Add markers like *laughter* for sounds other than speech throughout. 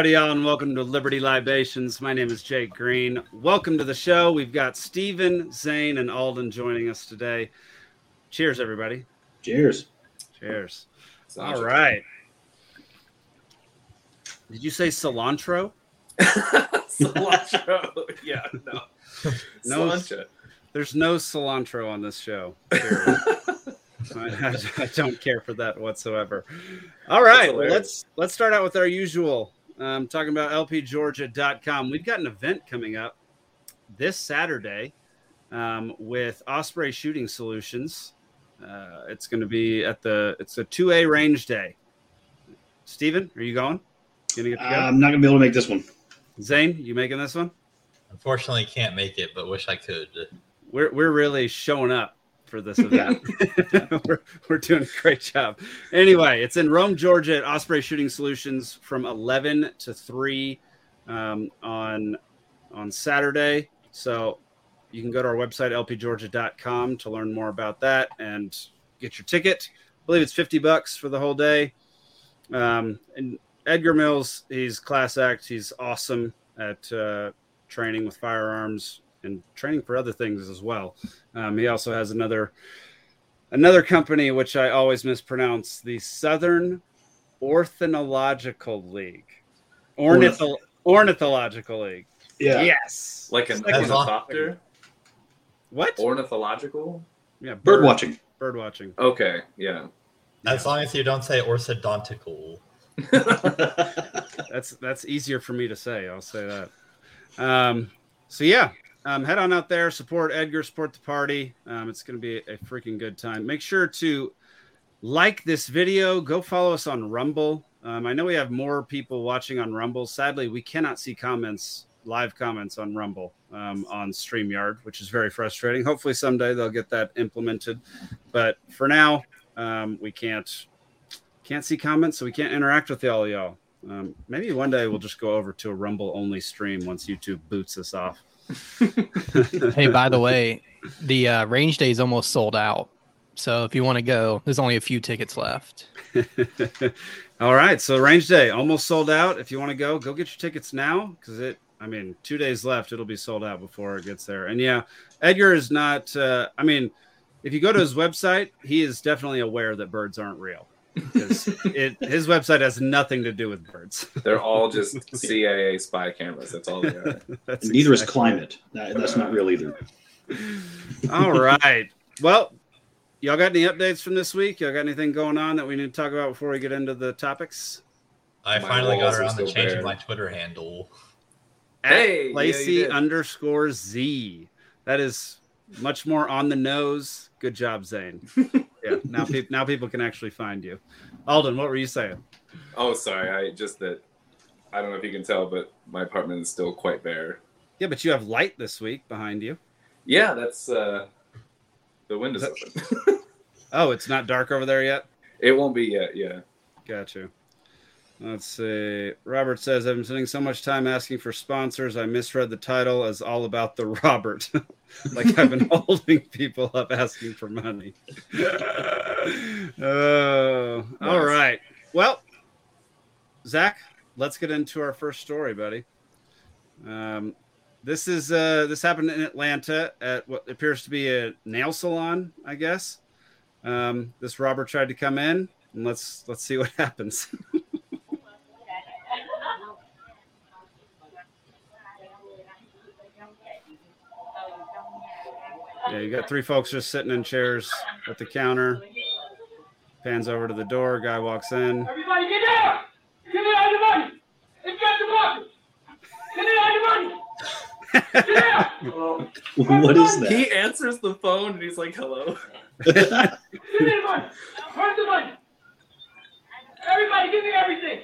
Howdy, y'all, and welcome to Liberty Libations. My name is Jake Green. Welcome to the show. We've got Stephen, Zane, and Alden joining us today. Cheers, everybody. Cheers. Cheers. All right. Did you say cilantro? *laughs* cilantro. Yeah, no. *laughs* No, Cilantro. there's no cilantro on this show. *laughs* I, I don't care for that whatsoever. All right, well, let's let's start out with our usual. Um, talking about lpgeorgia.com. We've got an event coming up this Saturday um, with Osprey Shooting Solutions. Uh, it's going to be at the it's a two A range day. Steven, are you going? Gonna get to go? I'm not going to be able to make this one. Zane, you making this one? Unfortunately, can't make it, but wish I could. we're we're really showing up for this event. *laughs* we're, we're doing a great job. Anyway, it's in Rome, Georgia at Osprey Shooting Solutions from 11 to 3 um, on on Saturday. So you can go to our website lpgeorgia.com to learn more about that and get your ticket. I believe it's 50 bucks for the whole day. Um, and Edgar Mills, he's class act. He's awesome at uh, training with firearms and training for other things as well. Um, he also has another another company which I always mispronounce, the Southern Ornithological League. Ornithol- Ornithological League. Yeah. Yes. Like an Second- ornithopter? What? Ornithological? yeah, Bird watching. Bird watching. Okay, yeah. As long as you don't say orthodontical. *laughs* That's that's easier for me to say. I'll say that. Um, so yeah, um, head on out there, support Edgar, support the party. Um, it's going to be a freaking good time. Make sure to like this video. Go follow us on Rumble. Um, I know we have more people watching on Rumble. Sadly, we cannot see comments, live comments on Rumble um, on StreamYard, which is very frustrating. Hopefully, someday they'll get that implemented. But for now, um, we can't can't see comments, so we can't interact with all y'all. Um, maybe one day we'll just go over to a Rumble only stream once YouTube boots us off. *laughs* Hey, by the way, the uh, range day is almost sold out. So if you want to go, there's only a few tickets left. *laughs* All right, so range day almost sold out. If you want to go, go get your tickets now because it. I mean, two days left. It'll be sold out before it gets there. And yeah, Edgar is not. Uh, I mean, if you go to his website, he is definitely aware that birds aren't real. 'Cause it, his website has nothing to do with birds. They're all *laughs* just CIA spy cameras. That's all they are. *laughs* That's Neither is climate. That, that's not real either. *laughs* All right. Well, y'all got any updates from this week? Y'all got anything going on that we need to talk about before we get into the topics? I My finally got around to changing bare. my Twitter handle. Hey, yeah, Lacey you did. underscore Z. That is much more on the nose. Good job, Zane. Yeah. Now, pe- now people can actually find you. Alden, what were you saying? Oh, sorry. I just that. I don't know if you can tell, but my apartment is still quite bare. Yeah, but you have light this week behind you. Yeah, that's uh, the windows open. *laughs* Oh, it's not dark over there yet. it won't be yet. Yeah. Got you. Let's see. Robert says, I've been spending so much time asking for sponsors. I misread the title as all about the Robert. *laughs* like I've been *laughs* holding people up asking for money. *laughs* oh, all right. Well, Zach, let's get into our first story, buddy. Um, this is uh, this happened in Atlanta at what appears to be a nail salon, I guess. Um, this robber tried to come in, and let's let's see what happens. Yeah, you got three folks just sitting in chairs at the counter. Pans over to the door. Guy walks in. Everybody get down! Give me all your money! Inspector Walker! Give me all your money! Get down! *laughs* what is that? He answers the phone and he's like, "Hello." Give me the money! Where's the money? Everybody give me everything!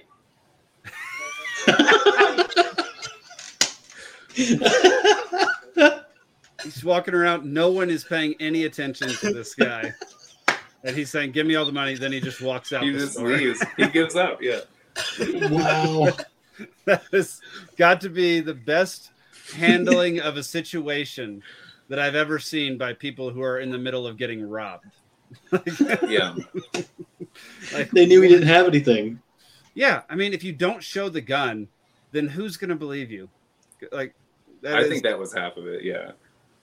*laughs* *laughs* He's walking around. No one is paying any attention to this guy. And he's saying, "Give me all the money." Then he just walks out. He the just store. leaves. He gives up. Yeah. wow. *laughs* that has got to be the best handling of a situation that I've ever seen by people who are in the middle of getting robbed. *laughs* Yeah. Like, They knew he didn't have anything. Yeah, I mean, if you don't show the gun, then who's going to believe you? Like, that I is- think that was half of it. Yeah,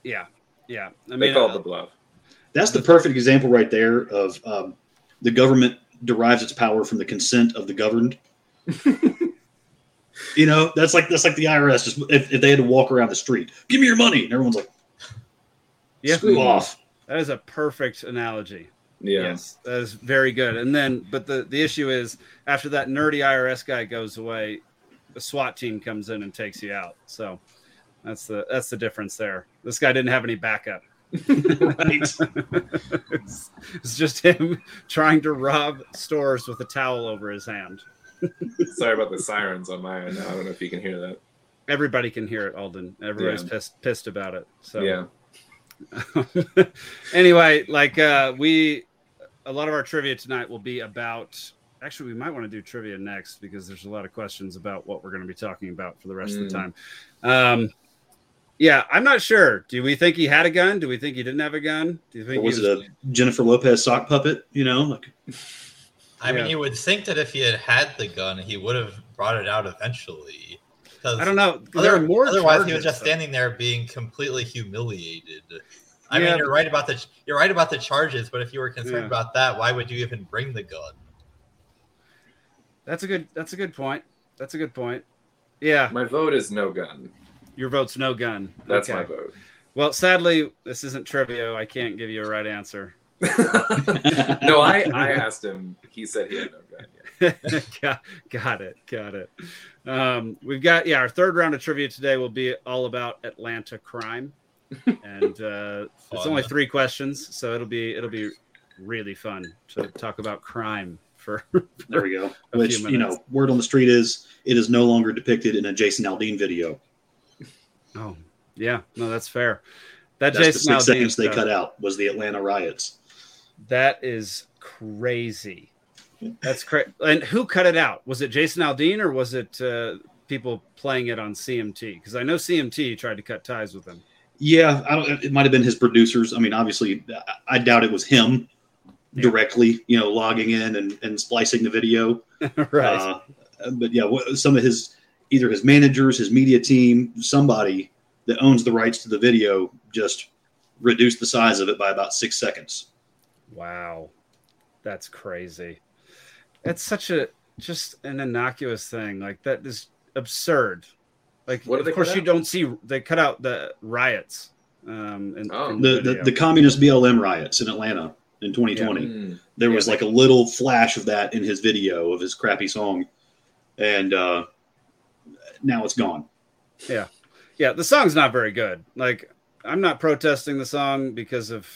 yeah, yeah. I they mean, called uh, the bluff. That's the perfect example right there of um, the government derives its power from the consent of the governed. *laughs* you know, that's like that's like the IRS. Just if, if they had to walk around the street, give me your money, and everyone's like, yeah, screw off. that is a perfect analogy. Yeah, Yes, that is very good. And then, but the the issue is after that nerdy IRS guy goes away, the SWAT team comes in and takes you out. So that's the that's the difference there. This guy didn't have any backup. *laughs* It's, *laughs* it's just him trying to rob stores with a towel over his hand. *laughs* sorry about the sirens on my end. I don't know if you can hear that. Everybody can hear it, Alden. Everybody's Yeah. pissed pissed about it. So Yeah, anyway, like uh we a lot of our trivia tonight will be about actually we might want to do trivia next because there's a lot of questions about what we're going to be talking about for the rest of the Mm. time. Um yeah, I'm not sure. Do we think he had a gun? Do we think he didn't have a gun? Do you think Or was he it a Jennifer Lopez sock puppet? You know, like I mean, you would think that if he had had the gun, he would have brought it out eventually. 'Cause I don't know. There are more otherwise, he was just though. standing there being completely humiliated. I Yeah, mean, you're right about the you're right about the charges, but if you were concerned Yeah. about that, why would you even bring the gun? That's a good that's a good point. That's a good point. Yeah, my vote is no gun. Your vote's no gun. That's Okay. my vote. Well, sadly, this isn't trivia. I can't give you a right answer. *laughs* *laughs* no, I I asked him. He said he had no gun. Yeah. *laughs* got, got it. Got it. Um, we've got yeah. Our third round of trivia today will be all about Atlanta crime, and uh, it's only three questions, so it'll be it'll be really fun to talk about crime for. there we go. A Which few you know, word on the street is it is no longer depicted in a Jason Aldean video. Oh yeah, no, that's fair. That That's the Jason six Aldean seconds they cut out was the Atlanta riots. That is crazy. That's crazy. And who cut it out? Was it Jason Aldean or was it uh, people playing it on CMT? Because I know CMT tried to cut ties with him. Yeah, I don't. It might have been his producers. I mean, obviously, I- I doubt it was him Yeah. directly. You know, logging in and, and splicing the video. *laughs* right. Uh, but yeah, some of his either his managers, his media team, somebody that owns the rights to the video just reduced the size of it by about six seconds. Wow. That's crazy. It's such a just an innocuous thing. Like that is absurd. Like What of course you don't see they cut out the riots. Um in, Oh. from The, the video. the communist BLM riots in Atlanta in 2020. Mm. There Yeah, was they- like a little flash of that in his video of his crappy song, and uh, now it's gone. yeah, Yeah. the song's not very good. Like I'm not protesting the song because of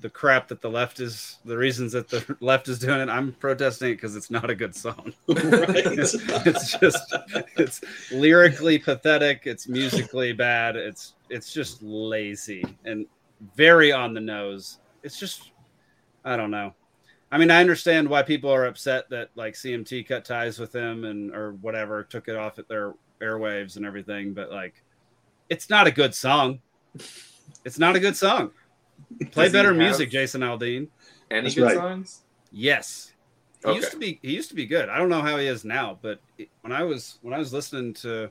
the crap that the left is the reasons that the *laughs* left is doing it. I'm protesting it because it's not a good song. *laughs* right? it's just it's lyrically pathetic it's musically bad it's it's just lazy and very on the nose it's just i don't know i mean i understand why people are upset that like cmt cut ties with him and or whatever took it off at their airwaves and everything but like it's not a good song it's not a good song *laughs* play better music jason aldean Any That's good right. songs? Yes. He used to be he used to be good. I don't know how he is now, but when I was when I was listening to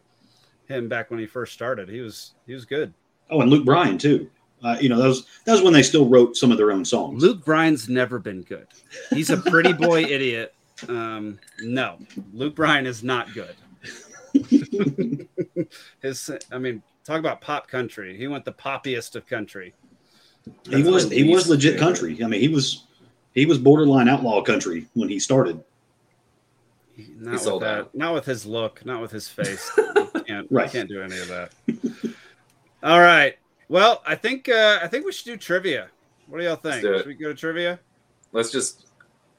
him back when he first started, he was he was good. Oh, and Luke Bryan too. Uh, you know, that was that was when they still wrote some of their own songs. Luke Bryan's never been good. He's a pretty *laughs* boy idiot. Um, no, Luke Bryan is not good. *laughs* His, I mean, talk about pop country. He went the poppiest of country. he was he was legit favorite. country. I mean, he was he was borderline outlaw country when he started. He- Not with sold that. out. Not with his look. Not with his face. *laughs* can't Right. can't do any of that. All right. Well, I think uh, I think we should do trivia. What do y'all think? do. Should we go to trivia? Let's just.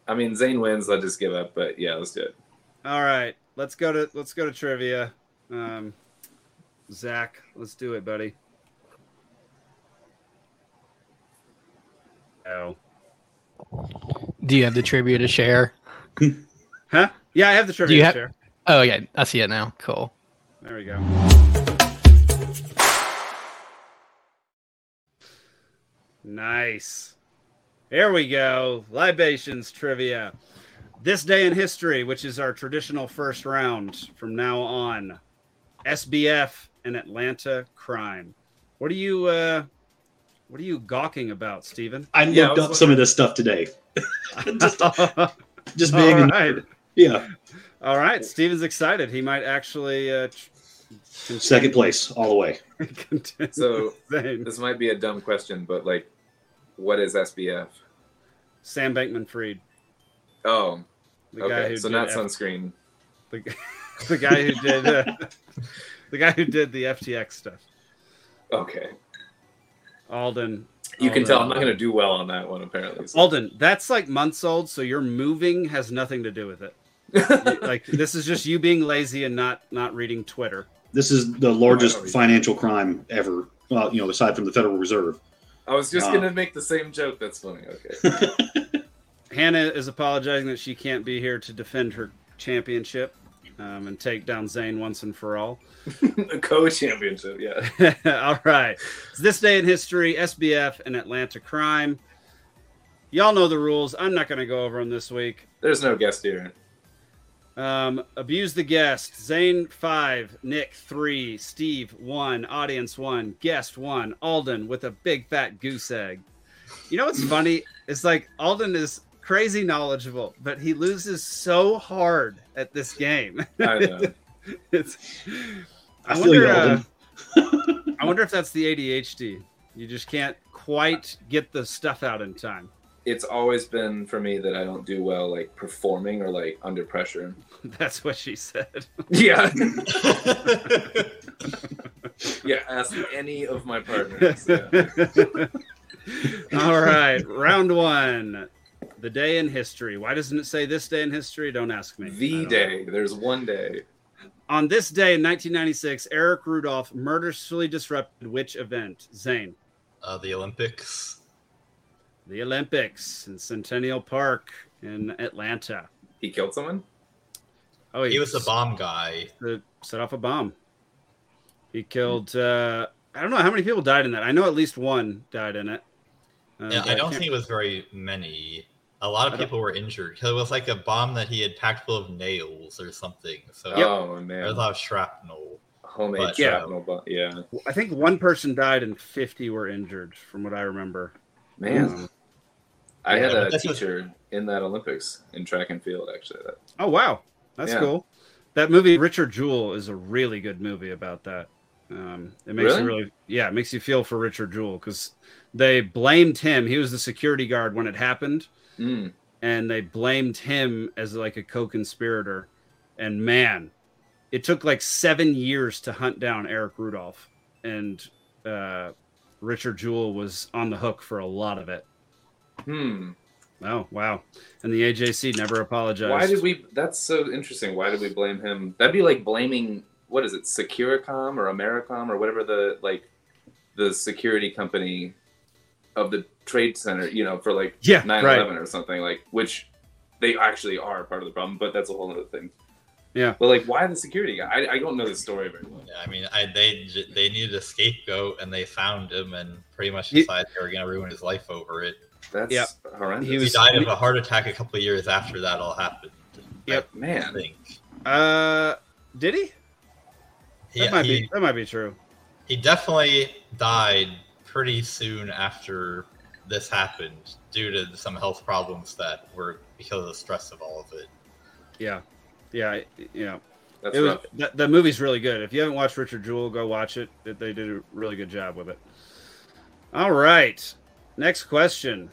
I mean, Zane wins. I'll just give up. But yeah, let's do it. All right. Let's go to let's go to trivia. Um, Zach, let's do it, buddy. Oh. Do you have the trivia to share? *laughs* Huh? Yeah, I have the trivia you to have- share. Oh yeah, I see it now. Cool. There we go. Nice. There we go. Libations trivia. This day in history, which is our traditional first round from now on, SBF and Atlanta crime. What are you uh what are you gawking about, Steven? I Yeah, looked was up some of this stuff today. *laughs* just, *laughs* just being, All in- yeah, All right. Steven's excited. He might actually uh tr- second place all the way. *laughs* So this might be a dumb question, but like, what is SBF? Sam Bankman Fried. Oh, The guy okay. who So not F- sunscreen. the, g- *laughs* the guy who did uh, the guy who did the FTX stuff. Okay. Alden. You can tell I'm not going to do well on that one, apparently. So- Alden, that's like months old, so your moving has nothing to do with it. *laughs* Like this is just you being lazy and not not reading Twitter. This is the largest Right. financial crime ever. Well, you know, aside from the Federal Reserve. I was just Ah. going to make the same joke. That's funny. Okay. *laughs* Hannah is apologizing that she can't be here to defend her championship um, and take down Zane once and for all. *laughs* a co-championship. Yeah. *laughs* all right. It's this day in history, SBF and Atlanta crime. Y'all know the rules. I'm not going to go over them this week. There's no guest here. Um, abuse the guest. Zane five, Nick three, Steve one, audience one, guest one, Alden with a big fat goose egg. You know what's funny? It's like Alden is crazy knowledgeable, but he loses so hard at this game. I know. *laughs* it's, I, I wonder, uh, I wonder if that's the ADHD. You just can't quite get the stuff out in time. it's always been for me that I don't do well like performing or like under pressure. *laughs* That's what she said. Yeah. *laughs* yeah. Ask any of my partners. Yeah. All right, round one. The day in history. Why doesn't it say this day in history? Don't ask me. The don't day. There's one day. On this day in 1996, Eric Rudolph murderously disrupted which event? Zane. Uh, the Olympics. The Olympics in Centennial Park in Atlanta. He killed someone. Oh, He was the bomb guy. set off a bomb. He killed. Uh, I don't know how many people died in that. I know at least one died in it. Uh, Yeah, I don't can't- think it was very many. A lot of people were injured. because It was like a bomb that he had packed full of nails or something. So Oh there was a lot of shrapnel. Homemade But- Yeah. shrapnel. bu- Yeah. I think one person died and 50 were injured, from what I remember. Man. Um, I had a but this was- teacher in that Olympics in track and field. Actually, that oh wow, that's Yeah. cool. That movie, Richard Jewell, is a really good movie about that. Um, it makes you Really? really, yeah, it makes you feel for Richard Jewell because they blamed him. He was the security guard when it happened. Mm. and they blamed him as like a co-conspirator and man it took like seven years to hunt down eric rudolph and uh, richard jewell was on the hook for a lot of it Hmm. oh wow and the ajc never apologized Why did we? That's so interesting. Why did we blame him? That'd be like blaming what is it, Securacom or Americom or whatever the like the security company of the trade center. You know, for like yeah 9/11 right or something like which they actually are part of the problem. But that's a whole other thing. Yeah. But like, why the security guy? I, I don't know the story very well. Yeah, I mean, I, they they needed a scapegoat, and they found him, and pretty much He- decided they were going to ruin his life over it. That's Yeah. horrendous. He He died of a heart attack a couple of years after that all happened. Yep. I man. think. uh did he that Yeah, might he, be that might be true he definitely died pretty soon after this happened due to some health problems that were because of the stress of all of it. yeah yeah yeah That's it was rough. that, that movie's really good. If you haven't watched Richard Jewell, go watch it. They- They did a really good job with it. All right, next question.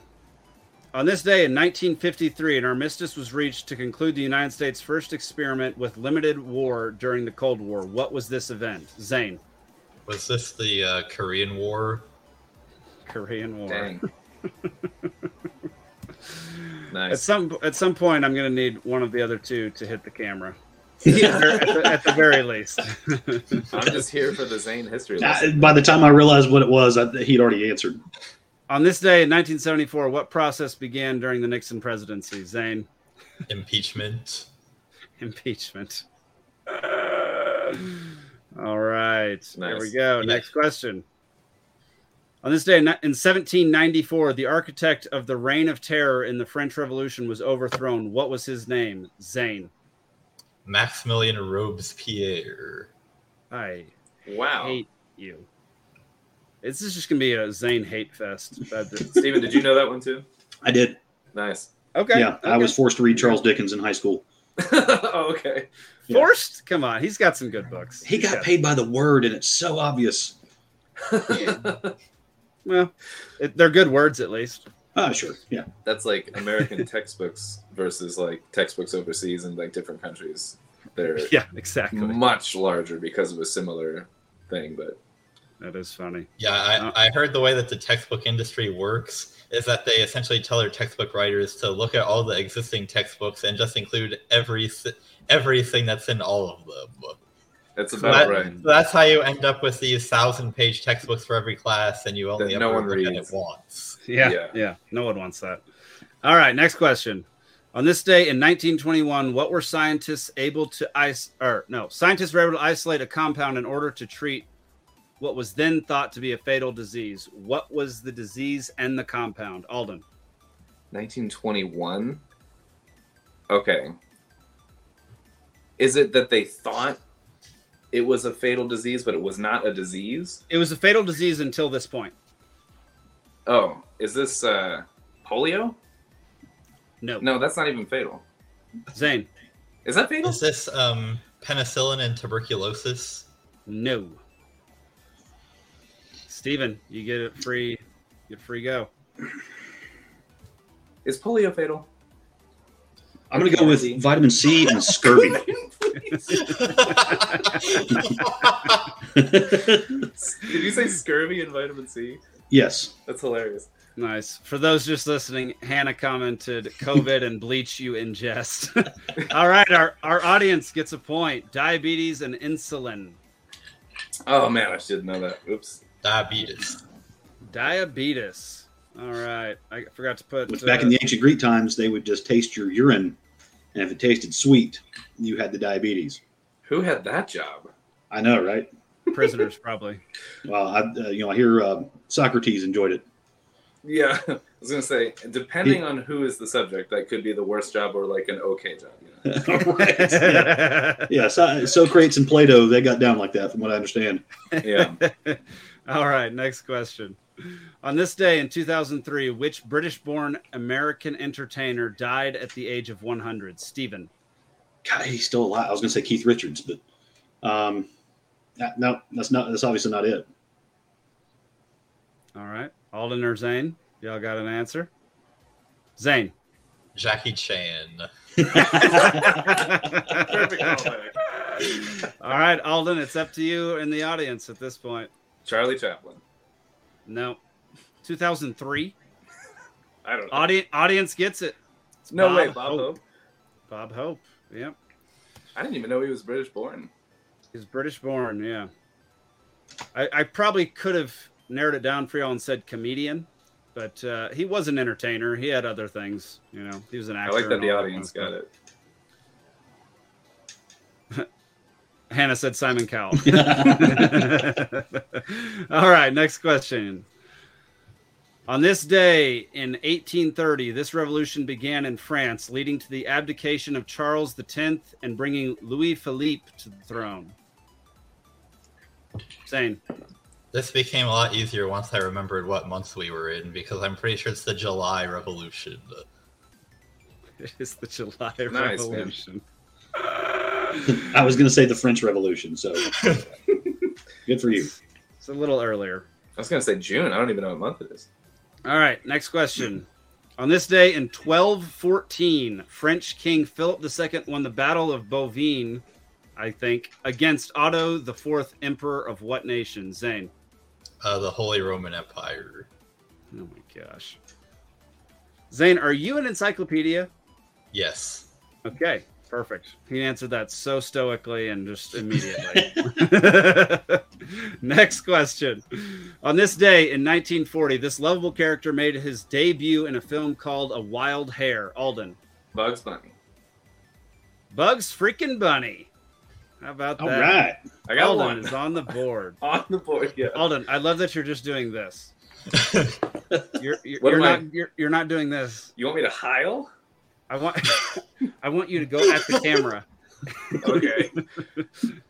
On this day in 1953, an armistice was reached to conclude the United States' first experiment with limited war during the Cold War. What was this event? Zane, Was this the uh, Korean War? Korean War. Dang. *laughs* At some at some point, I'm going to need one of the other two to hit the camera. *laughs* Yeah. at, the, at the very least. *laughs* I'm just here for the Zane history Uh, lesson. by the time I realized what it was, I, he'd already answered. On this day in 1974, what process began during the Nixon presidency? Zane. Impeachment. impeachment. All right. There we go. Yeah. Next question. On this day in 1794, the architect of the Reign of Terror in the French Revolution was overthrown. What was his name? Zane. Maximilian Robespierre. I Wow. hate you. This is just gonna be a Zane hate fest. *laughs* Stephen, did you know that one too? I did. Nice. Okay. yeah, I was forced to read Charles Dickens in high school. *laughs* oh, okay. yeah. forced. Come on, he's got some good books. He got Yeah. paid by the word, and it's so obvious. *laughs* Well, it, they're good words at least. Ah, sure. Yeah. That's like American *laughs* textbooks versus like textbooks overseas in like different countries. They're *laughs* Yeah, exactly. much larger because of a similar thing, but That is funny. Yeah, I, I heard the way that the textbook industry works is that they essentially tell their textbook writers to look at all the existing textbooks and just include every everything that's in all of them. That's So, about that- right. so that's how you end up with these thousand page textbooks for every class, and you only That ever no one reads. it once. Yeah, yeah, Yeah. No one wants that. All right, next question. On this day in 1921, what were scientists able to ice or no, scientists were able to isolate a compound in order to treat what was then thought to be a fatal disease. What was the disease and the compound? Alden. 1921. Okay. Is it that they thought it was a fatal disease, but it was not a disease? It was a fatal disease until this point. Oh, is this uh, polio? No. No, that's not even fatal. Zane. Is that fatal? Is this um, penicillin and tuberculosis? No. Steven, you get it free. Get free go. Is polio fatal? I'm going to go with vitamin C and scurvy. *laughs* Did you say scurvy and vitamin C? yes. That's hilarious. Nice. For those just listening, Hannah commented, COVID and bleach you ingest. *laughs* All right, our, our audience gets a point. Diabetes and insulin. Oh man, I should know that. Oops. Diabetes. Diabetes. All right. I forgot to put Which back uh, in the ancient Greek times, they would just taste your urine, and if it tasted sweet, you had the diabetes. Who had that job? I know, right? prisoners, probably. *laughs* Well, I, uh, you know, I hear uh, Socrates enjoyed it. Yeah, *laughs* I was gonna say, depending on who is the subject, that could be the worst job or like an okay job. You know? *laughs* Right, yeah, yeah. So, Socrates and Plato, they got down like that, from what I understand. Yeah. All right, next question. On this day in 2003, which British born American entertainer died at the age of 100? Stephen. God, he's still alive. I was going to say Keith Richards, but um, that- no, that's not. That's obviously not it. All right. Alden or Zane? Y'all got an answer? Zane. Jackie Chan. *laughs* All right, Alden, it's up to you in the audience at this point. Charlie Chaplin. No. 2003. I don't know. Audience audience gets it. It's no way, Bob Hope. Hope. Bob Hope. Yep. I didn't even know he was British born. He's British born, yeah. I, I probably could have narrowed it down for y'all and said comedian, but uh, he was an entertainer. He had other things, you know. He was an actor. I like that the audience got it. Hannah said Simon Cowell. *laughs* *laughs* all right, next question. On this day in 1830, this revolution began in France, leading to the abdication of Charles X and bringing Louis Philippe to the throne. Same. This became a lot easier once I remembered what months we were in because I'm pretty sure it's the July Revolution. *laughs* It is the July Nice, man. Revolution. I was going to say the French Revolution. So *laughs* good for you. It's a little earlier. I was gonna say June. I don't even know what month it is. All right, next question. On this day in 1214, French King Philip II won the Battle of Bouvines, I think, against Otto the Fourth, Emperor of what nation? Zane. Uh, the Holy Roman Empire. Oh my gosh. Zane, are you an encyclopedia? Yes. Okay, perfect. He answered that so stoically and just immediately. *laughs* *laughs* Next question. On this day in 1940, this lovable character made his debut in a film called A Wild Hare. Alden. Bugs Bunny. Bugs freaking Bunny. How about All that? right. I got Alden one is on the board. *laughs* on the board. Yeah. Alden, I love that you're just doing this. You're you're, What you're am I- not you're, you're not doing this. You want me to heil? I want *laughs* I want you to go at the camera. Okay. *laughs*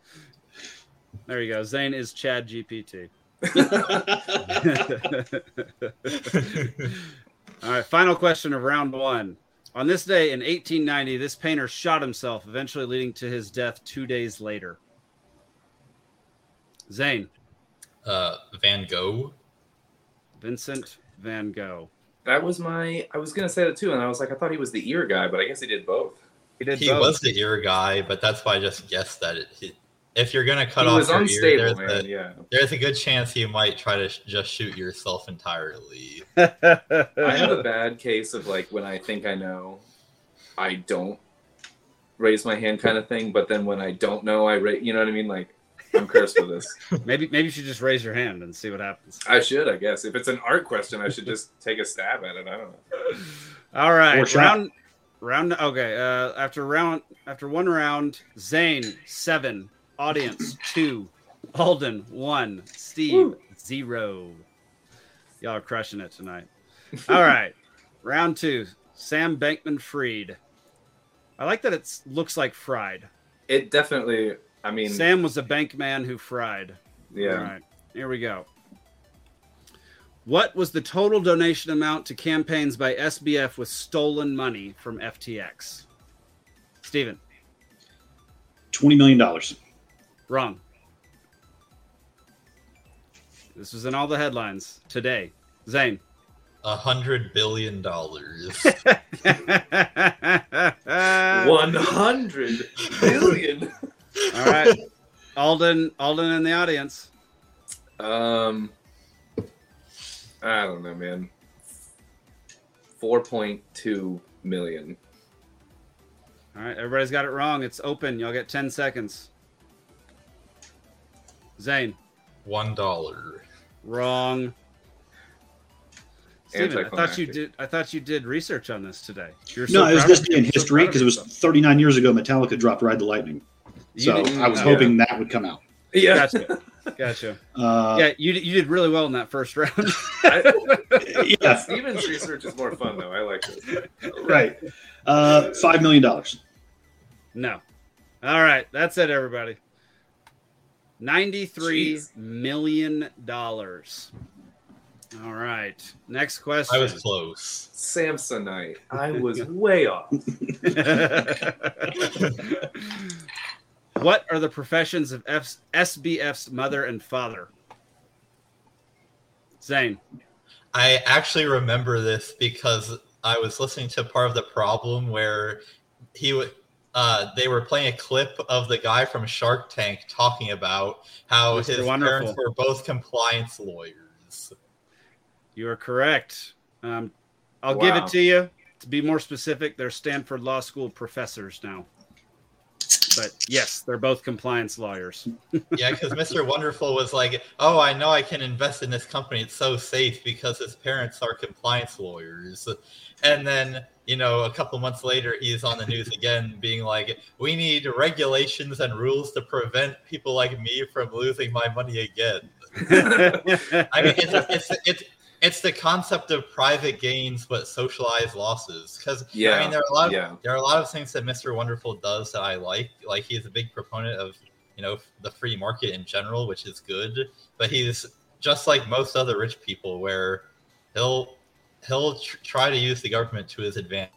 There you go. Zane is Chad GPT. *laughs* All right, final question of round one. On this day in 1890, this painter shot himself, eventually leading to his death two days later. Zane, uh, Van Gogh. Vincent Van Gogh. That was my. I was gonna say that too, and I was like, I thought he was the ear guy, but I guess he did both. He did He both. was the ear guy, but that's why I just guessed that it, he, if you're gonna cut he off your unstable, ear, man. there's a, Yeah. there's a good chance you might try to sh- just shoot yourself entirely. *laughs* I have a bad case of like when I think I know, I don't raise my hand kind of thing. But then when I don't know, I ra- you know what I mean? Like I'm cursed for this. *laughs* maybe maybe you should just raise your hand and see what happens. I should, I guess. If it's an art question, I should just take a stab at it. I don't know. All right, round round. Okay, uh, after round after one round, Zane seven, audience two, Alden one, Steve zero. Y'all are crushing it tonight. All *laughs* right, round two, Sam Bankman Fried. I like that it looks like fried. It definitely. I mean, Sam was a bank man who fried. yeah. All right, here we go. What was the total donation amount to campaigns by SBF with stolen money from FTX? Steven, Twenty million dollars. wrong. This was in all the headlines today. Zane. A hundred billion dollars. *laughs* One hundred billion. *laughs* All right. Alden, Alden in the audience. Um, I don't know, man. Four point two million. All right, everybody's got it wrong. It's open. Y'all get 10 seconds. Zane, One dollar. wrong. Steven, I thought you did I thought you did research on this today. You're No, it was proud this of- day in you're so history because it was 39 years ago. Metallica dropped "Ride the Lightning," You so did- I was yeah. hoping that would come out. Yeah. Gotcha. *laughs* Gotcha. Uh, yeah, you you did really well in that first round. *laughs* I, *laughs* yeah, Steven's research is more fun though. I like it. right. Uh, Five million dollars. no. All right, that's it, everybody. Ninety-three Jeez. million dollars. All right. Next question. I was close. Samsonite. I was way off. What are the professions of F's, SBF's mother and father? Zane. I actually remember this because I was listening to part of the problem where he would. Uh, they were playing a clip of the guy from Shark Tank talking about how Mr. his Wonderful. parents were both compliance lawyers. You are correct. Um, I'll give it to you. To be more specific, they're Stanford Law School professors now. But yes, they're both compliance lawyers. *laughs* Yeah, because Mr. Wonderful was like, "Oh, I know I can invest in this company. It's so safe because his parents are compliance lawyers." And then, you know, a couple months later, he's on the news again, being like, "We need regulations and rules to prevent people like me from losing my money again." *laughs* I mean, it's it's it's, it's the concept of private gains but socialized losses. Because Yeah, I mean, there are a lot of yeah. there are a lot of things that Mr. Wonderful does that I like. Like he's a big proponent of you know the free market in general, which is good. But he's just like most other rich people, where he'll he'll tr- try to use the government to his advantage.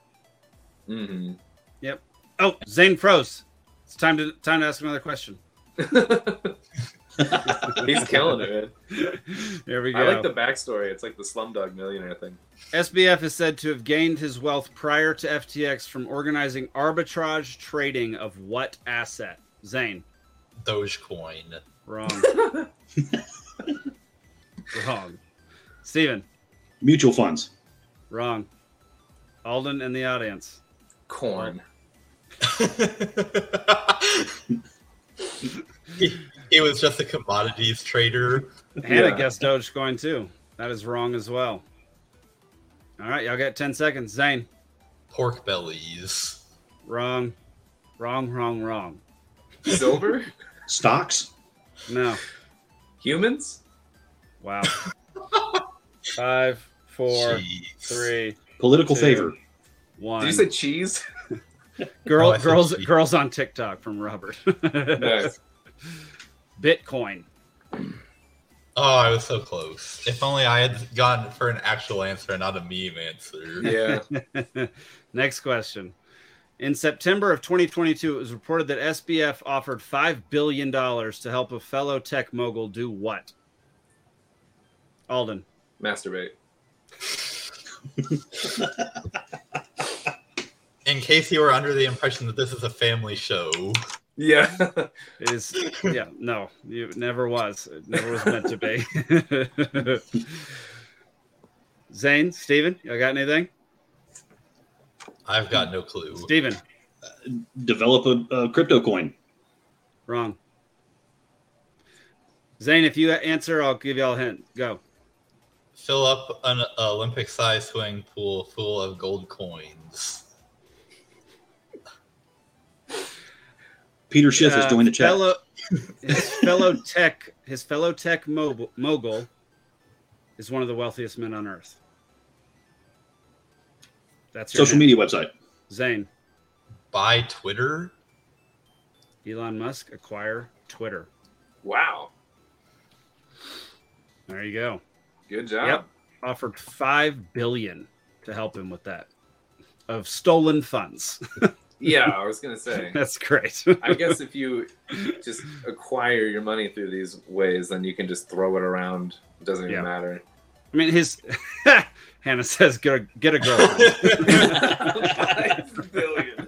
mm-hmm. Yep. oh, Zane froze. It's time to time to ask another question. *laughs* *laughs* He's killing it, man. Here we go. I like the backstory. It's like the Slumdog Millionaire thing. SBF is said to have gained his wealth prior to FTX from organizing arbitrage trading of what asset? Zane. Dogecoin. Wrong. *laughs* Wrong. Steven. Mutual funds. Wrong. Alden in the audience. Corn. *laughs* he, he was just a commodities trader. Hannah Yeah. guessed Dogecoin too. That is wrong as well. All right, y'all got 10 seconds. Zane. Pork bellies. Wrong. Wrong, wrong, wrong. Silver. *laughs* Stocks. No. Humans. Wow. *laughs* Five, four, Jeez. three, Political Two. favor. one. Did you say cheese? *laughs* Girl, Oh, said girls, cheese. girls on TikTok from Robert. Nice. Bitcoin. Oh, I was so close. If only I had gone for an actual answer and not a meme answer. Yeah. *laughs* Next question. In September of 2022, it was reported that SBF offered $5 billion to help a fellow tech mogul do what? Alden. Masturbate. In case you were under the impression that this is a family show, Yeah. *laughs* It is, yeah, no, it never was. It never was meant to be. *laughs* Zane, Steven, you got anything? I've got no clue. Steven, Develop a, a crypto coin. wrong. Zane, if you answer, I'll give you all a hint. Go. Fill up an Olympic-sized swimming pool full of gold coins. Peter Schiff has Uh, joined the chat. Fellow, his fellow tech, his fellow tech mogul, mogul is one of the wealthiest men on earth. That's your Social hint. media website. Zane, Buy Twitter? Elon Musk acquire Twitter. Wow. There you go. Good job. Yep. Offered five billion to help him with that of stolen funds. *laughs* Yeah, *laughs* I was gonna say. That's great. I guess if you just acquire your money through these ways, then you can just throw it around. It doesn't even Yeah. matter. I mean, his *laughs* Hannah says, "Get a, get a girlfriend." *laughs* Five billion.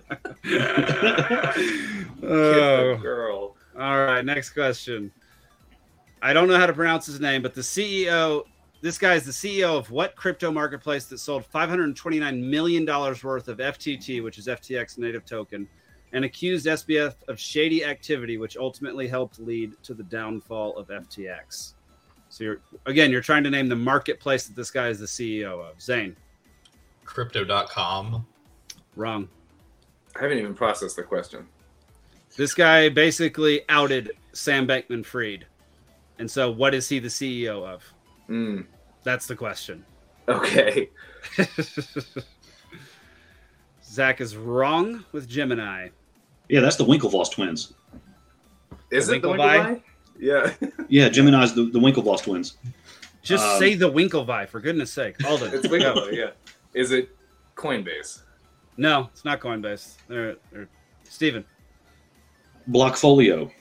oh. girl. All right, next question. I don't know how to pronounce his name, but the CEO, this guy is the CEO of what crypto marketplace that sold $529 million worth of FTT, which is FTX native token, and accused SBF of shady activity, which ultimately helped lead to the downfall of FTX. So you're again, you're trying to name the marketplace that this guy is the CEO of. Zane, Crypto.com? wrong. I haven't even processed the question. This guy basically outed Sam Bankman Fried. And so what is he the CEO of? Mm, That's the question. okay. *laughs* Zach is wrong with Gemini. Yeah, that's the Winklevoss twins. Is The it the Winklevi? Winklevi? Yeah. *laughs* Yeah, Gemini's the, the Winklevoss twins. Just Um, say the Winklevi, for goodness sake. Alden. it's go. Winklevi, yeah. Is it Coinbase? No, it's not Coinbase. They're, they're Steven. Blockfolio.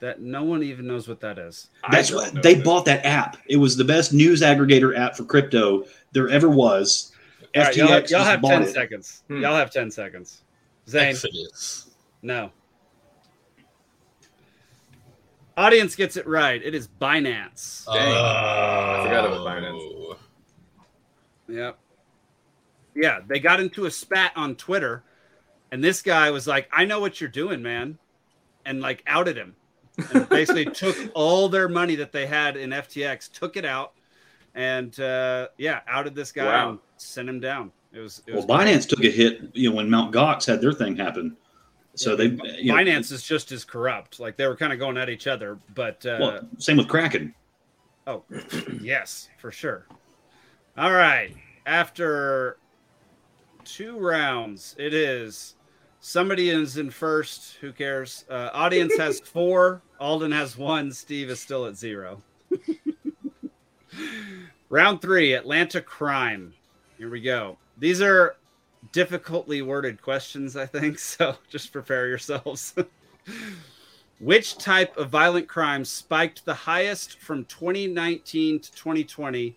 That no one even knows what that is. That's what they this. bought that app. It was the best news aggregator app for crypto there ever was. All right, y'all, y'all have 10 it. seconds. Hmm. Y'all have 10 seconds. Zane, Exodus. no. Audience gets it right. It is Binance. Dang. I forgot about Oh. Binance. Yep. Yeah, they got into a spat on Twitter, and this guy was like, "I know what you're doing, man," and like outed him, and basically took all their money that they had in FTX, took it out, and uh, yeah, outed this guy Wow. and sent him down. It was, it Well, was Binance took a hit, you know, when Mount Gox had their thing happen. So they, you know, Binance is just as corrupt. Like they were kind of going at each other, but uh, well, same with Kraken. Oh, *clears throat* yes, for sure. All right. After two rounds, it is somebody is in first. Who cares? Uh, audience has *laughs* four. Alden has one. Steve is still at zero. Round three Atlanta crime. Here we go. These are difficultly worded questions, I think. *laughs* So just prepare yourselves. *laughs* Which type of violent crime spiked the highest from 2019 to 2020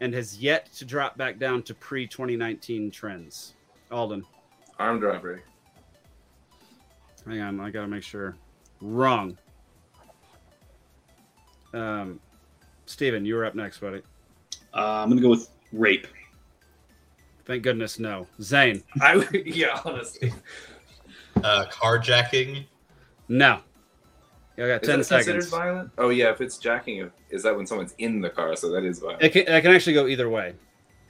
and has yet to drop back down to pre 2019 trends? Alden, Armed robbery. Hang on, I gotta make sure. Wrong. Um, Steven, you were up next, buddy. Uh, I'm going to go with rape. Thank goodness, no. Zane, *laughs* I yeah, honestly. Uh, carjacking? no. I got Is 10 that considered violent? Oh yeah, if it's jacking, is that when someone's in the car? So that is violent. It can, it can actually go either way.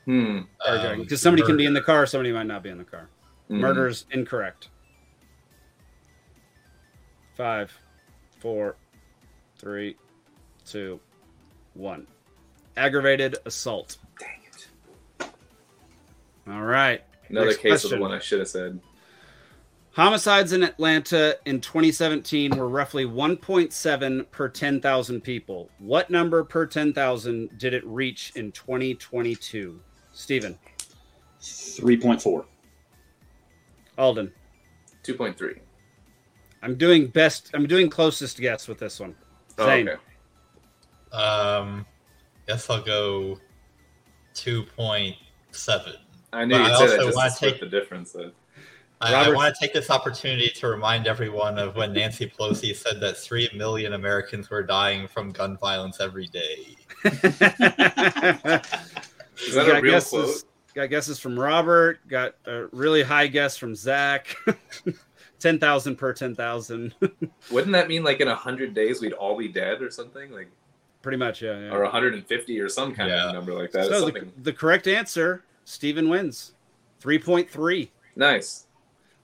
Hmm. Um, Because somebody can be in the car, somebody might not be in the car. Mm. Murder is incorrect. Five, four, three, two, one. aggravated assault. Dang it. All right. Another Next case of the one I should have said. Homicides in Atlanta in 2017 were roughly 1.7 per 10,000 people. What number per 10,000 did it reach in 2022? Stephen, Three point four. Alden. 2.3. I'm doing best. I'm doing closest guess with this one. Oh, Zane. okay. Um, guess I'll go two point seven. I knew But you'd I say also wanna take- the difference. Though. I, I want to take this opportunity to remind everyone of when Nancy Pelosi said that three million Americans were dying from gun violence every day. *laughs* Is that a real guesses- quote? Got guesses from Robert. Got a really high guess from Zach. *laughs* 10,000 per 10,000. *laughs* Wouldn't that mean like in 100 days we'd all be dead or something? Like Pretty much, yeah. yeah. or 150 or some kind Yeah. of number like that. So the, the correct answer, Stephen wins. 3.3. nice.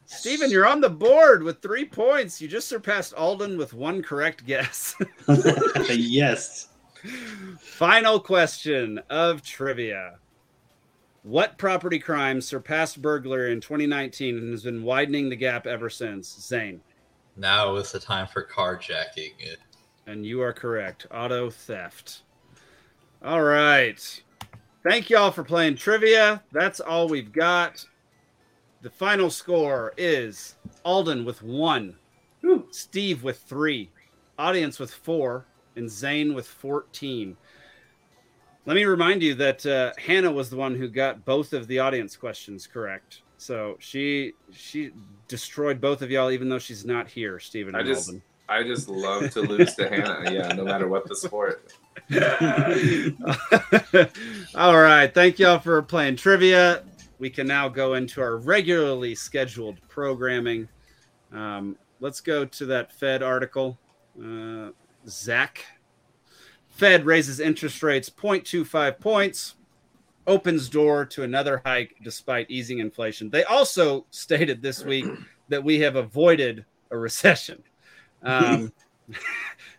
Stephen, you're on the board with three points. You just surpassed Alden with one correct guess. *laughs* yes. Final question of trivia. What property crime surpassed burglary in 2019 and has been widening the gap ever since? Zane. Now is the time for carjacking. And you are correct. Auto theft. All right. Thank y'all for playing trivia. That's all we've got. The final score is Alden with one, Whew. Steve with three, audience with four, and Zane with 14. Let me remind you that uh, Hannah was the one who got both of the audience questions correct. So she she destroyed both of y'all, even though she's not here, Stephen I just-. I just love to lose to Hannah. Yeah, no matter what the sport. *laughs* All right. Thank y'all for playing trivia. We can now go into our regularly scheduled programming. Um, let's go to that Fed article. Uh, Zach. Fed raises interest rates 0.25 points, opens door to another hike despite easing inflation. They also stated this week *clears throat* that we have avoided a recession. Um, *laughs*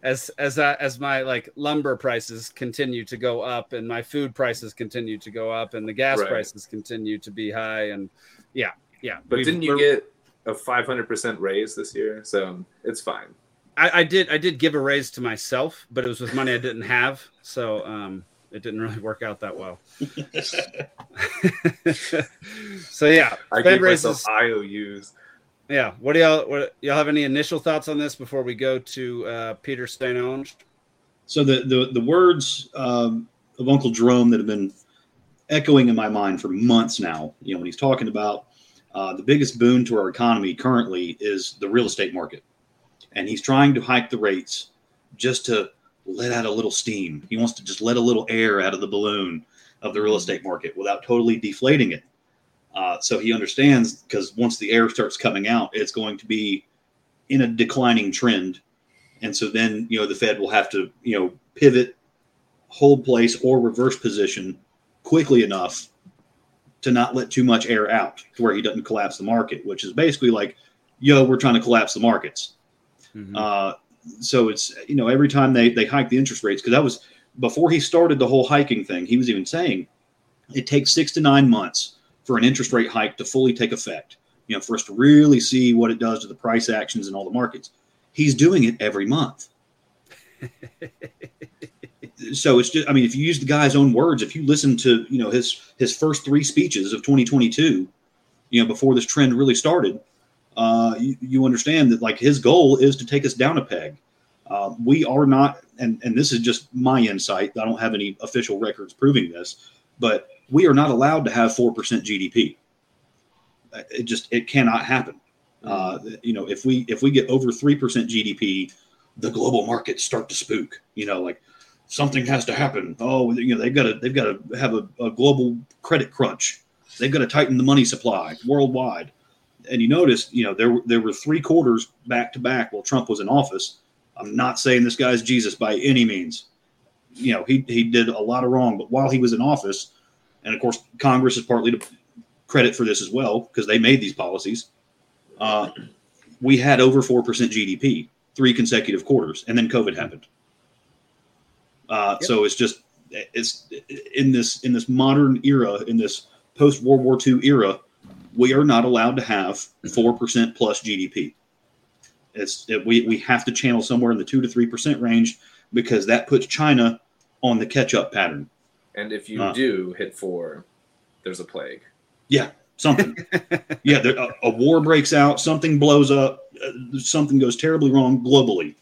as as I, as my like lumber prices continue to go up and my food prices continue to go up and the gas Right. prices continue to be high and yeah yeah But didn't you get a 500% raise this year? So it's fine. I, I did I did give a raise to myself but it was with money I didn't have so um it didn't really work out that well *laughs* so yeah I Fed gave raises myself IOUs. yeah what do y'all what y'all have any initial thoughts on this before we go to uh, Peter St. Onge So the the the words um, of Uncle Jerome that have been echoing in my mind for months now. You know, when he's talking about uh, the biggest boon to our economy currently is the real estate market, and he's trying to hike the rates just to let out a little steam. He wants to just let a little air out of the balloon of the real estate market without totally deflating it. Uh, so he understands because once the air starts coming out, it's going to be in a declining trend and so then you know the Fed will have to you know pivot, hold place, or reverse position quickly enough to not let too much air out to where he doesn't collapse the market, which is basically like, yo, we're trying to collapse the markets. Mhm. Uh, so it's you know every time they they hike the interest rates because that was before he started the whole hiking thing. He was even saying it takes six to nine months for an interest rate hike to fully take effect. You know, for us to really see what it does to the price actions in all the markets. He's doing it every month. *laughs* so it's just I mean, if you use the guy's own words, if you listen to you know his his first three speeches of 2022, you know before this trend really started, uh, you, you understand that like his goal is to take us down a peg. Uh, we are not, and and this is just my insight. I don't have any official records proving this, but we are not allowed to have four percent GDP. Uh, It just it cannot happen. Uh, you know, if we if we get over three percent GDP, the global markets start to spook. You know, like something has to happen. Oh, you know, they've got to they've got to have a, a global credit crunch. They've got to tighten the money supply worldwide. And you notice, you know, there there were three quarters back to back while Trump was in office. I'm not saying this guy's Jesus by any means. You know, he he did a lot of wrong, but while he was in office, and of course Congress is partly to credit for this as well because they made these policies. Uh, we had over four percent GDP three consecutive quarters, and then COVID happened. Uh, Yep. So it's just it's in this in this modern era, in this post World War II era, we are not allowed to have four percent plus GDP. It's it, we we have to channel somewhere in the two to three percent range because that puts China on the catch up pattern. And if you Uh. do hit four, there's a plague. Yeah, something. *laughs* yeah, there, a, a war breaks out, something blows up, uh, something goes terribly wrong globally.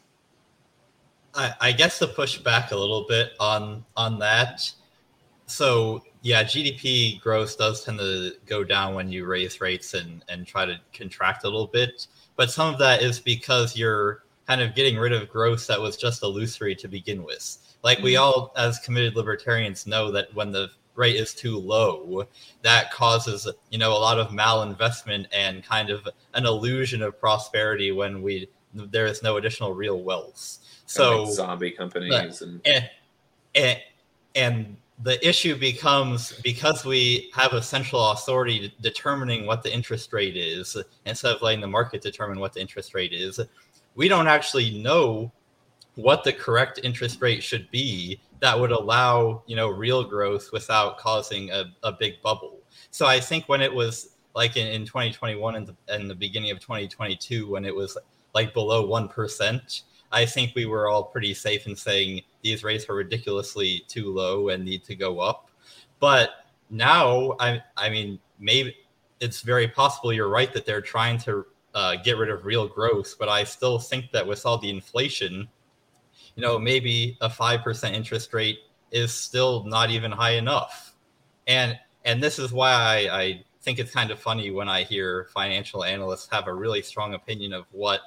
I, I guess to push back a little bit on on that. So yeah, GDP growth does tend to go down when you raise rates and and try to contract a little bit. But some of that is because you're kind of getting rid of growth that was just illusory to begin with. Like we mm-hmm. all, as committed libertarians, know that when the rate is too low, that causes you know a lot of malinvestment and kind of an illusion of prosperity when we there is no additional real wealth. So like zombie companies and and, and and the issue becomes because we have a central authority determining what the interest rate is instead of letting the market determine what the interest rate is we don't actually know what the correct interest rate should be that would allow you know real growth without causing a, a big bubble. So i think when it was like in, in 2021 and the, and the beginning of 2022 when it was like below 1% I think we were all pretty safe in saying these rates are ridiculously too low and need to go up. But now, I, I mean, maybe it's very possible you're right that they're trying to uh, get rid of real growth. But I still think that with all the inflation, you know, maybe a five percent interest rate is still not even high enough. And and this is why I, I think it's kind of funny when I hear financial analysts have a really strong opinion of what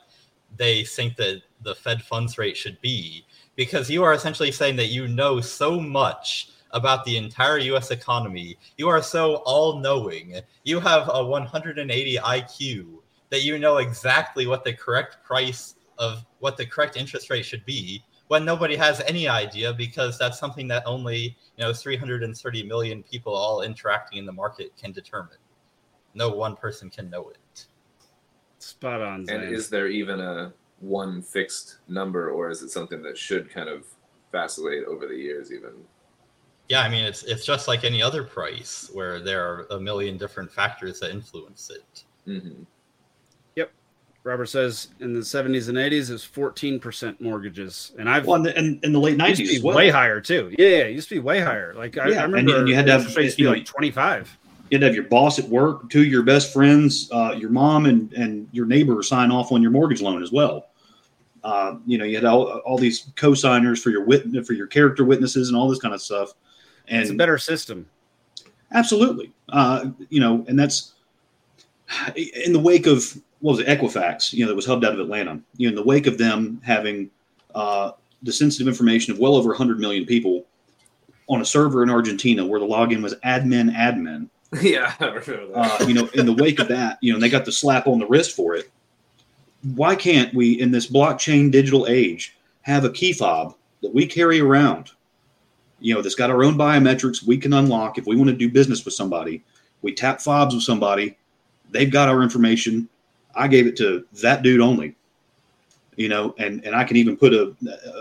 they think that the Fed funds rate should be, because you are essentially saying that you know so much about the entire US economy. You are so all knowing. You have a 180 IQ that you know exactly what the correct price of what the correct interest rate should be when nobody has any idea because that's something that only you know 330 million people all interacting in the market can determine no one person can know it Spot on. Zane. and is there even a one fixed number or is it something that should kind of vacillate over the years even Yeah, I mean it's it's just like any other price where there are a million different factors that influence it. hmm Yep. Robert says in the 70s and 80s, it was 14% mortgages. And I've Well, in the, in, in the late it used to nineties be well. way higher too. Yeah, yeah, it used to be way higher. Like I, Yeah, I and- remember and you had to have, interest rates to be you know, like 25. You'd have your boss at work, two of your best friends, uh, your mom, and and your neighbor sign off on your mortgage loan as well. Uh, you know, you had all, all these co-signers for your wit for your character witnesses and all this kind of stuff. And It's a better system. Absolutely. Uh, you know, and that's in the wake of what was it, Equifax, you know, that was hubbed out of Atlanta. You know, in the wake of them having uh, the sensitive information of well over 100 million people on a server in Argentina where the login was admin admin. *laughs* yeah Uh, you know, in the wake of that, you know, they got the slap on the wrist for it. Why can't we, in this blockchain digital age, have a key fob that we carry around? You know, that's got our own biometrics we can unlock if we want to do business with somebody. We tap fobs with somebody, they've got our information. I gave it to that dude only. You know, and and I can even put a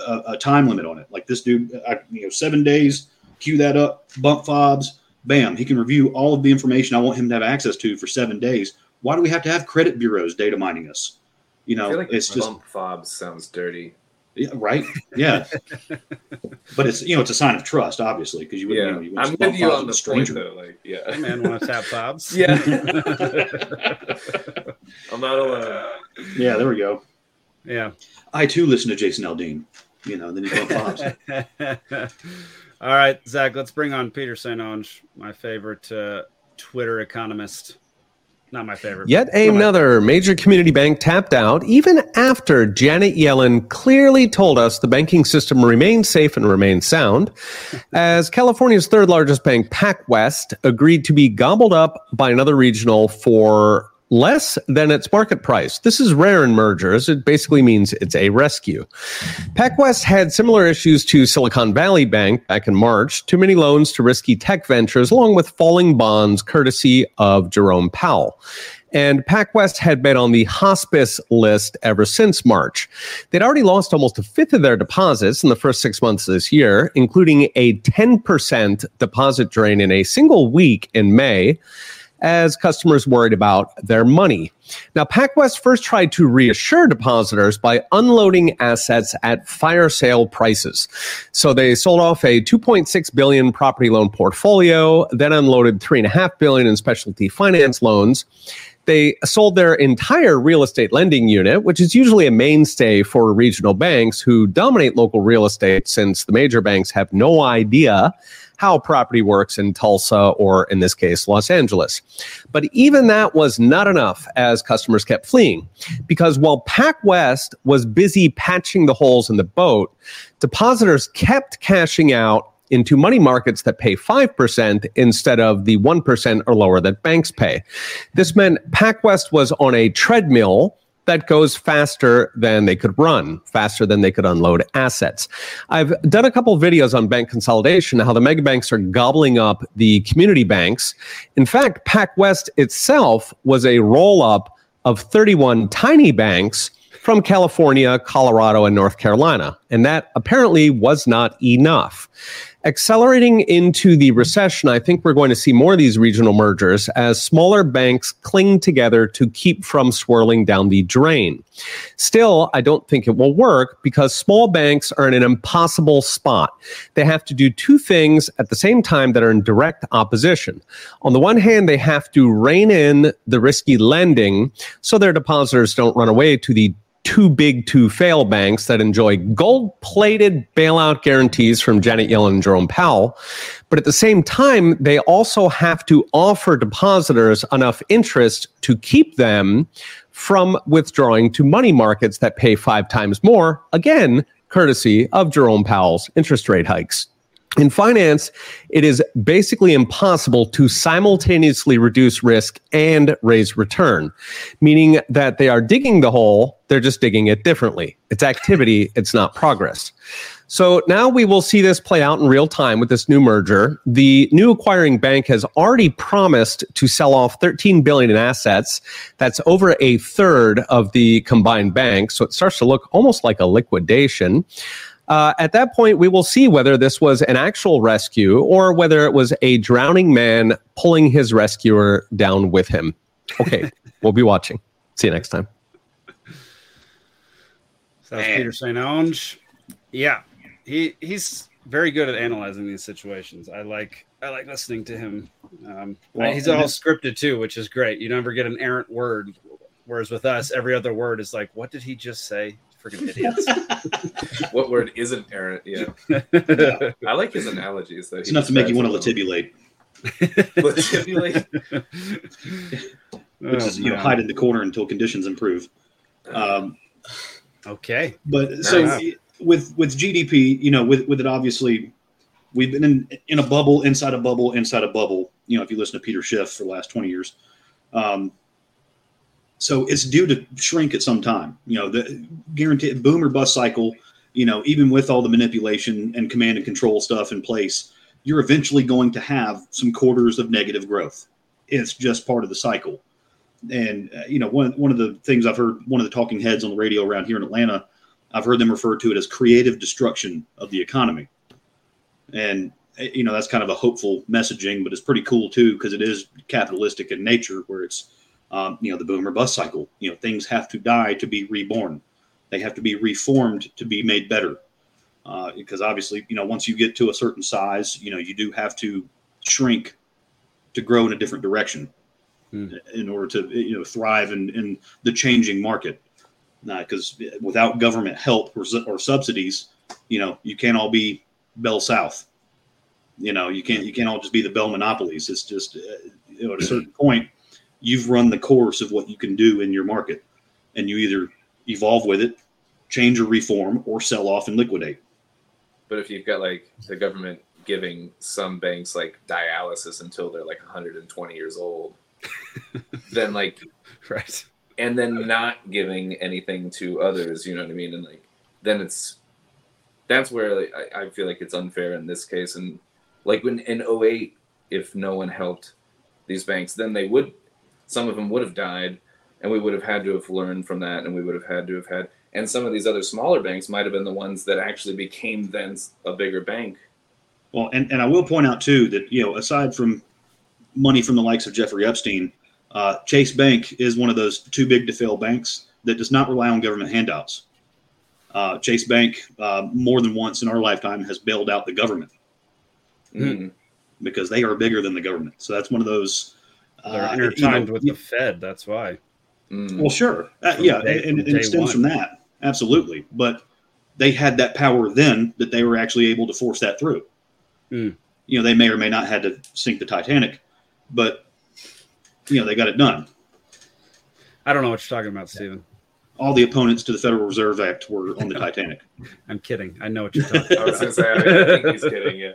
a, a time limit on it. Like this dude, I, you know, seven days. Cue that up, bump fobs, bam, he can review all of the information I want him to have access to for seven days. Why do we have to have credit bureaus data mining us? You i know, feel like it's just fobs sounds dirty yeah, right. Yeah, *laughs* but it's you know it's a sign of trust, obviously, because you wouldn't. yeah You know, you wouldn't i'm with you on the a point stranger. though like yeah Hey, man, want to tap fobs? *laughs* Yeah. *laughs* i'm not alone Yeah, there we go. yeah. I too listen to Jason Aldean. You know, then you bump fobs. All right, Zach, let's bring on Peter St. Onge, my favorite uh, Twitter economist. Not my favorite. Yet another major community bank tapped out, even after Janet Yellen clearly told us the banking system remains safe and remains sound, *laughs* as California's third largest bank, PacWest, agreed to be gobbled up by another regional for less than its market price. This is rare in mergers. It basically means it's a rescue. PacWest had similar issues to Silicon Valley Bank back in March, too many loans to risky tech ventures, along with falling bonds courtesy of Jerome Powell. and PacWest had been on the hospice list ever since March. They'd already lost almost a fifth of their deposits in the first six months of this year, including a 10% deposit drain in a single week in May as customers worried about their money. Now, PacWest first tried to reassure depositors by unloading assets at fire sale prices. So they sold off a 2.6 billion property loan portfolio, then unloaded 3.5 billion in specialty finance loans. They sold their entire real estate lending unit, which is usually a mainstay for regional banks who dominate local real estate since the major banks have no idea how property works in Tulsa or, in this case, Los Angeles. But even that was not enough as customers kept fleeing. Because while PacWest was busy patching the holes in the boat, depositors kept cashing out into money markets that pay 5% instead of the 1% or lower that banks pay. This meant PacWest was on a treadmill that goes faster than they could run, faster than they could unload assets. I've done a couple videos on bank consolidation, how the mega banks are gobbling up the community banks. In fact, PacWest itself was a roll up of 31 tiny banks from California, Colorado, and North Carolina. And that apparently was not enough. Accelerating into the recession, I think we're going to see more of these regional mergers as smaller banks cling together to keep from swirling down the drain. Still, I don't think it will work because small banks are in an impossible spot. They have to do two things at the same time that are in direct opposition. On the one hand, they have to rein in the risky lending so their depositors don't run away to the too big to fail banks that enjoy gold plated bailout guarantees from Janet Yellen and Jerome Powell. But at the same time, they also have to offer depositors enough interest to keep them from withdrawing to money markets that pay five times more, again, courtesy of Jerome Powell's interest rate hikes. In finance, it is basically impossible to simultaneously reduce risk and raise return, meaning that they are digging the hole, they're just digging it differently. It's activity, it's not progress. So now we will see this play out in real time with this new merger. The new acquiring bank has already promised to sell off 13 billion in assets. That's over a third of the combined bank. So it starts to look almost like a liquidation. Uh, at that point, we will see whether this was an actual rescue or whether it was a drowning man pulling his rescuer down with him. Okay, *laughs* we'll be watching. See you next time. So that's Peter St. Onge. Yeah, he he's very good at analyzing these situations. I like I like listening to him. Um, Well, he's all scripted too, which is great. You never get an errant word. Whereas with us, every other word is like, "What did he just say?" Freaking idiots. *laughs* What word isn't errant? Yeah, I like his analogies. Though It's enough to make you want to latibulate, latibulate. *laughs* which is you know Oh, hide in the corner until conditions improve. Um, Okay. But so with with GDP, you know, with with it obviously, we've been in in a bubble, inside a bubble, inside a bubble. You know, if you listen to Peter Schiff for the last twenty years, um, so it's due to shrink at some time. You know, the guaranteed boom or bust cycle. You know, even with all the manipulation and command and control stuff in place, you're eventually going to have some quarters of negative growth. It's just part of the cycle and uh, you know one one of the things I've heard one of the talking heads on the radio around here in Atlanta, I've heard them refer to it as creative destruction of the economy, and uh, you know that's kind of a hopeful messaging, but it's pretty cool too because it is capitalistic in nature, where it's um, you know the boom or bust cycle. You know things have to die to be reborn, they have to be reformed to be made better, uh, because obviously you know once you get to a certain size, you know you do have to shrink to grow in a different direction in order to you know thrive in, in the changing market. Because without government help or, or subsidies, you know you can't all be Bell South. You know you can't you can't all just be the Bell monopolies. It's just uh, you know at a certain point you've run the course of what you can do in your market, and you either evolve with it, change or reform, or sell off and liquidate. But if you've got like the government giving some banks like dialysis until they're like 120 years old, *laughs* then like Right. and then not giving anything to others, you know what I mean? And like then it's that's where like, I, I feel like it's unfair in this case. And like when in 08, if no one helped these banks, then they would some of them would have died, and we would have had to have learned from that, and we would have had to have had. And some of these other smaller banks might have been the ones that actually became then a bigger bank. Well, and, and I will point out too that you know aside from money from the likes of Jeffrey Epstein, uh, Chase Bank is one of those too big to fail banks that does not rely on government handouts. Uh, Chase Bank uh, more than once in our lifetime has bailed out the government Mm. because they are bigger than the government. So that's one of those. They're uh, you know, intertwined with the Fed. That's why. Mm. Well, sure, uh, yeah, day- and, and it stems one. from that absolutely. But they had that power then that they were actually able to force that through. Hmm. You know, they may or may not had to sink the Titanic, but you know they got it done. I don't know what you're talking about, Steven. All the opponents to the Federal Reserve Act were on the *laughs* Titanic. I'm kidding. I know what you're talking I was *laughs* about. gonna say I think he's kidding. Yeah.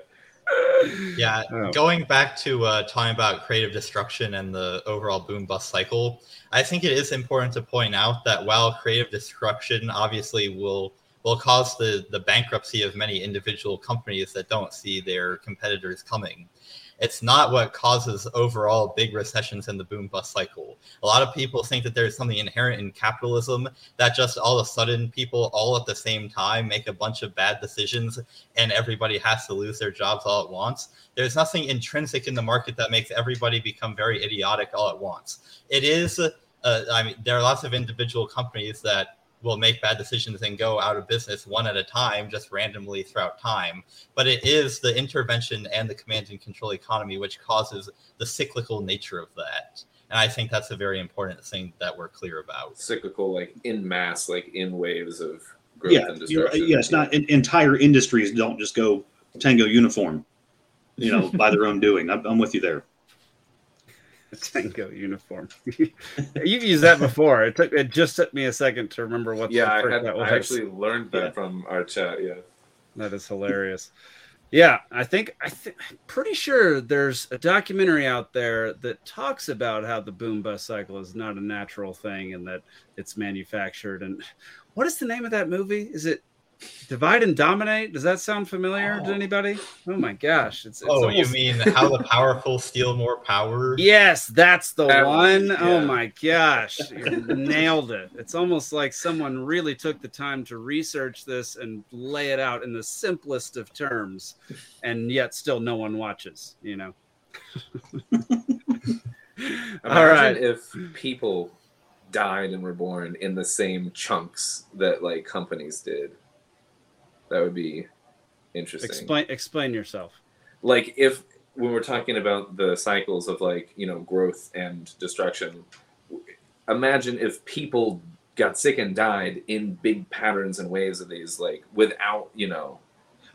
Yeah, *laughs* Oh. going back to uh, talking about creative destruction and the overall boom bust cycle, I think it is important to point out that while creative destruction obviously will will cause the the bankruptcy of many individual companies that don't see their competitors coming, it's not what causes overall big recessions in the boom bust cycle. A lot of people think that there's something inherent in capitalism that just all of a sudden people all at the same time make a bunch of bad decisions and everybody has to lose their jobs all at once. There's nothing intrinsic in the market that makes everybody become very idiotic all at once. It is, uh, I mean, there are lots of individual companies that will make bad decisions and go out of business one at a time, just randomly throughout time. But it is the intervention and the command and control economy which causes the cyclical nature of that. And I think that's a very important thing that we're clear about. Cyclical, like in mass, like in waves of growth yeah, and destruction. yeah, it's not en- entire industries don't just go tango uniform, you know, *laughs* by their own doing. I'm, I'm with you there. *laughs* Tango uniform. *laughs* You've used that before. It took. It just took me a second to remember what. Yeah, I, had, that was. I actually learned that Yeah. from our chat. Yeah. That is hilarious. Yeah, I think I think I'm pretty sure there's a documentary out there that talks about how the boom bust cycle is not a natural thing and that it's manufactured. And what is the name of that movie? Is it Divide and Dominate? Does that sound familiar to Oh. anybody? Oh my gosh! It's, it's Oh, almost- you mean how the powerful steal more power? *laughs* Yes, that's the That one. one, Oh yeah. my gosh, you nailed it. It's almost like someone really took the time to research this and lay it out in the simplest of terms, and yet still no one watches, you know. *laughs* All right. If people died and were born in the same chunks that like companies did. That would be interesting. Explain explain yourself. like if when we're talking about the cycles of like you know growth and destruction imagine if people got sick and died in big patterns and waves of these like without you know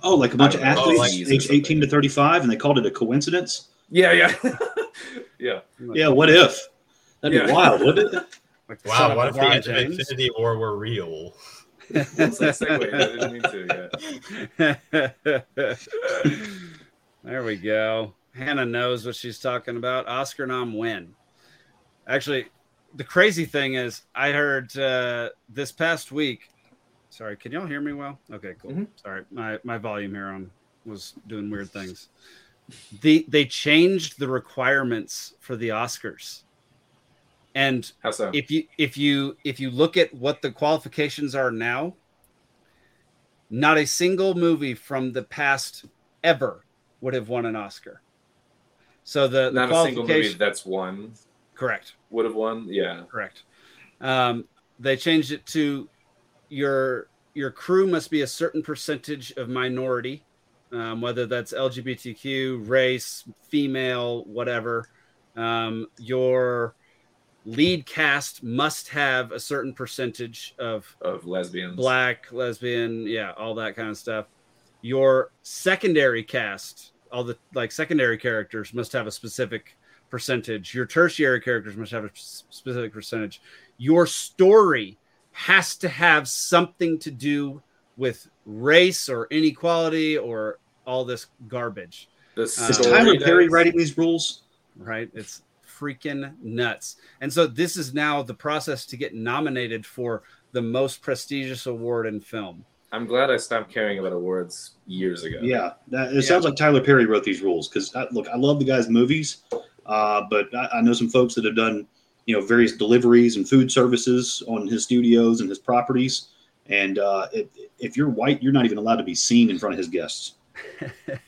Oh, like a bunch of I know, athletes, like- age 18 to 35, and they called it a coincidence. yeah yeah *laughs* yeah Yeah, what if? That'd be wild, wouldn't it? Like Wow, what if the LeBron James. Infinity War were real? It's like segue I didn't mean to *laughs* there we go. Hannah knows what she's talking about. Oscar nom win. Actually, the crazy thing is, I heard uh, this past week. Sorry, can y'all hear me well? Okay, cool. Mhm. Sorry, my my volume here on was doing weird things. The they changed the requirements for the Oscars, and how so? if you if you if you look at what the qualifications are now not a single movie from the past ever would have won an oscar. So the, the not a single movie that's won. Correct. Would have won? Yeah. Correct. Um, they changed it to your your crew must be a certain percentage of minority um, whether that's lgbtq race female whatever. Um, your lead cast must have a certain percentage of of lesbians black lesbian yeah all that kind of stuff your secondary cast all the like secondary characters must have a specific percentage your tertiary characters must have a specific percentage your story has to have something to do with race or inequality or all this garbage the Is Is Um, story Tyler Perry writing these rules? right? It's freaking nuts. And so this is now the process to get nominated for the most prestigious award in film. i'm glad i stopped caring about awards years ago Yeah, that, it Yeah. sounds like Tyler Perry wrote these rules because look, I love the guy's movies, uh, but I, I know some folks that have done you know, various deliveries and food services on his studios and his properties. And uh, if, if you're white, you're not even allowed to be seen in front of his guests.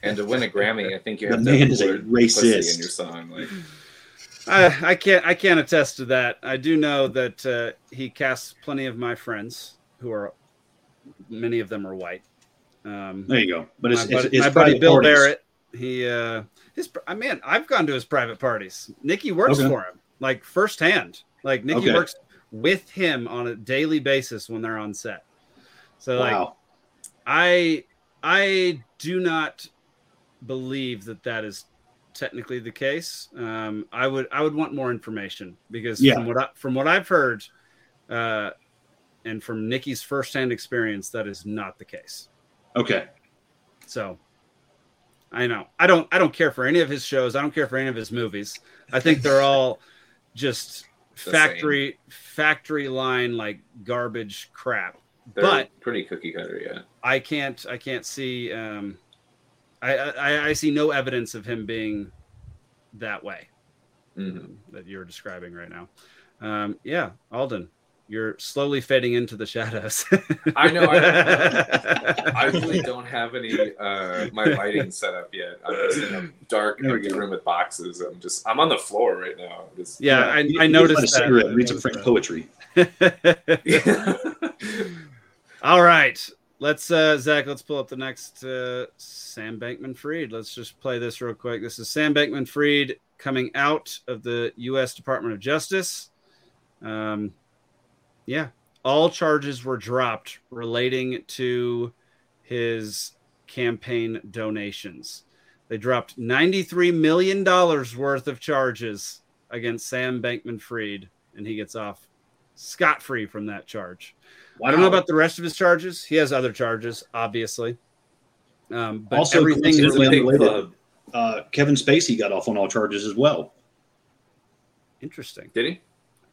And to win a Grammy, I think you The have to man is the a word racist. in your song. Like, I, I can't I can't attest to that. I do know that uh, he casts plenty of my friends who are many of them are white. Um, There you go. But it's, my buddy, it's, it's my buddy Bill parties. Barrett. He uh, his I mean I've gone to his private parties. Nikki works Okay. for him like firsthand. Like Nikki Okay. works with him on a daily basis when they're on set. So like I I do not believe that that is technically the case. Um, I would I would want more information because Yeah. from what I, from what I've heard, uh, and from Nikki's firsthand experience, that is not the case. Okay. So I know I don't I don't care for any of his shows. I don't care for any of his movies. I think they're *laughs* all just The factory factory line like garbage crap. they're But- pretty cookie cutter, yeah. I can't I can't see um I, I I see no evidence of him being that way hmm um, that you're describing right now. Um yeah, Alden, you're slowly fading into the shadows. *laughs* I know, I- *laughs* I really don't have any uh my lighting set up yet. I'm just in a dark There we empty go. room with boxes. I'm just I'm on the floor right now. Just yeah, I, You- I you noticed a cigarette, that. read some French poetry. *laughs* All right. Let's uh Zach, let's pull up the next uh Sam Bankman Fried. Let's just play this real quick. This is Sam Bankman Fried coming out of the US Department of Justice. Um yeah, all charges were dropped relating to his campaign donations. They dropped 93 million dollars worth of charges against Sam Bankman Fried and he gets off scot-free from that charge. I don't know about the rest of his charges. He has other charges, obviously. Um, but Also, everything coincidentally related. unrelated, uh, Kevin Spacey got off on all charges as well. Interesting. Did he?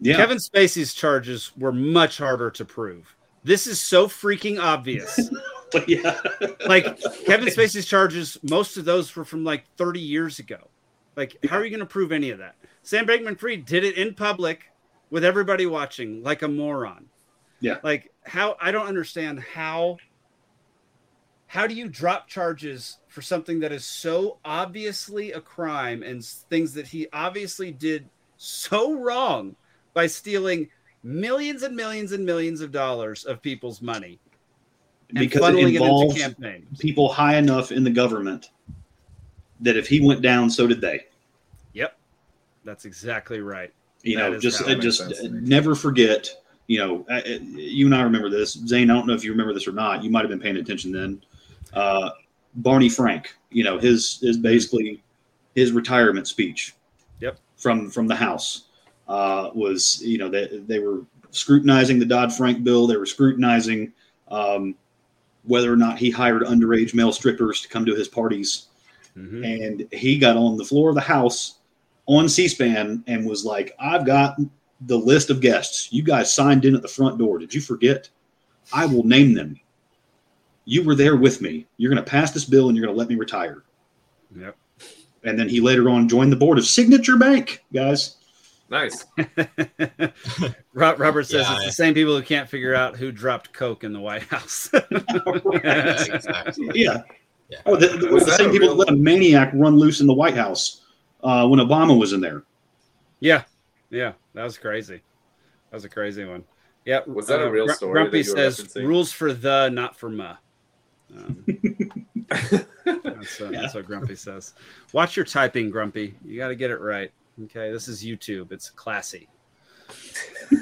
Yeah. Kevin Spacey's charges were much harder to prove. This is so freaking obvious. *laughs* yeah. like Kevin Spacey's charges, most of those were from like 30 years ago. Like, how are you going to prove any of that? Sam Bankman Fried did it in public with everybody watching, like a moron. Yeah. Like, how I don't understand how. How do you drop charges for something that is so obviously a crime and things that he obviously did so wrong by stealing millions and millions and millions of dollars of people's money and because it funneling it, involves into campaigns? people high enough in the government that if he went down, so did they. Yep, that's exactly right. You That know, just uh, just me. never forget. You know, you and I remember this. Zane, I don't know if you remember this or not. You might have been paying attention then. Uh, Barney Frank. You know, his is basically his retirement speech. Yep. From from the House uh, was you know they they were scrutinizing the Dodd Frank bill. They were scrutinizing um, whether or not he hired underage male strippers to come to his parties Mhm. and he got on the floor of the house on C-SPAN and was like, "I've got the list of guests. You guys signed in at the front door. Did you forget? I will name them. You were there with me. You're going to pass this bill and you're going to let me retire." Yep. And then he later on joined the board of Signature Bank, guys. Nice. *laughs* Robert says Yeah, it's I- the same people who can't figure out who dropped coke in the White House. *laughs* exactly. Yeah. Yeah. Oh, the, the, Was the same people real- that let a maniac run loose in the White House uh, when Obama was in there. yeah, yeah, that was crazy. That was a crazy one. Yeah, uh, Was that a real Gr- story Grumpy that you were says rules for the, not for ma. Um, *laughs* that's, uh, Yeah. that's what Grumpy says. Watch your typing, Grumpy. You got to get it right. Okay, this is YouTube. It's classy. *laughs*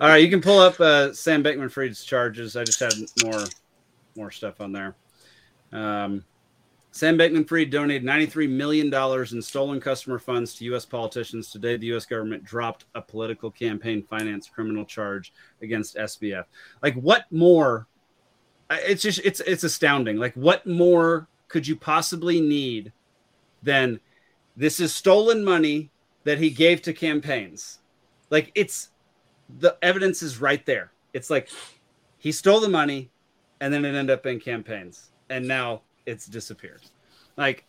All right, you can pull up uh, Sam Bankman Fried's charges. I just had more more stuff on there. Um, Sam Bankman Fried donated $93 million in stolen customer funds to U.S. politicians. Today, the U.S. government dropped a political campaign finance criminal charge against SBF. Like, what more? It's just, it's, it's astounding. Like, what more could you possibly need than this is stolen money that he gave to campaigns? Like, it's the evidence is right there. It's like he stole the money and then it ended up in campaigns and now it's disappeared like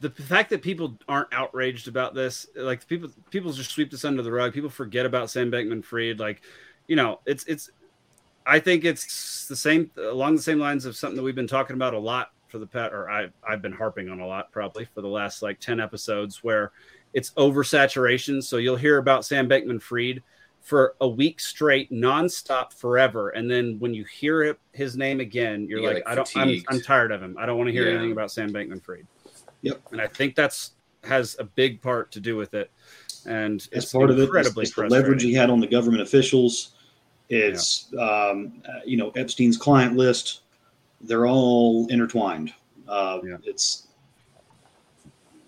the fact that people aren't outraged about this, like people people just sweep this under the rug. People forget about Sam Bankman Fried. Like, you know, it's it's I think it's the same along the same lines of something that we've been talking about a lot for the pet or I I've been harping on a lot probably for the last like 10 episodes where it's oversaturation. So you'll hear about Sam Bankman Fried for a week straight, nonstop, forever, and then when you hear it, his name again, you're You like, like, I don't, I'm. I'm tired of him. I don't want to hear Yeah. anything about Sam Bankman Fried. Yep. And I think that's has a big part to do with it, and As it's part of it, it's, incredibly it's the leverage he had on the government officials. It's um, uh, you know Epstein's client list. They're all intertwined. Uh, Yeah. It's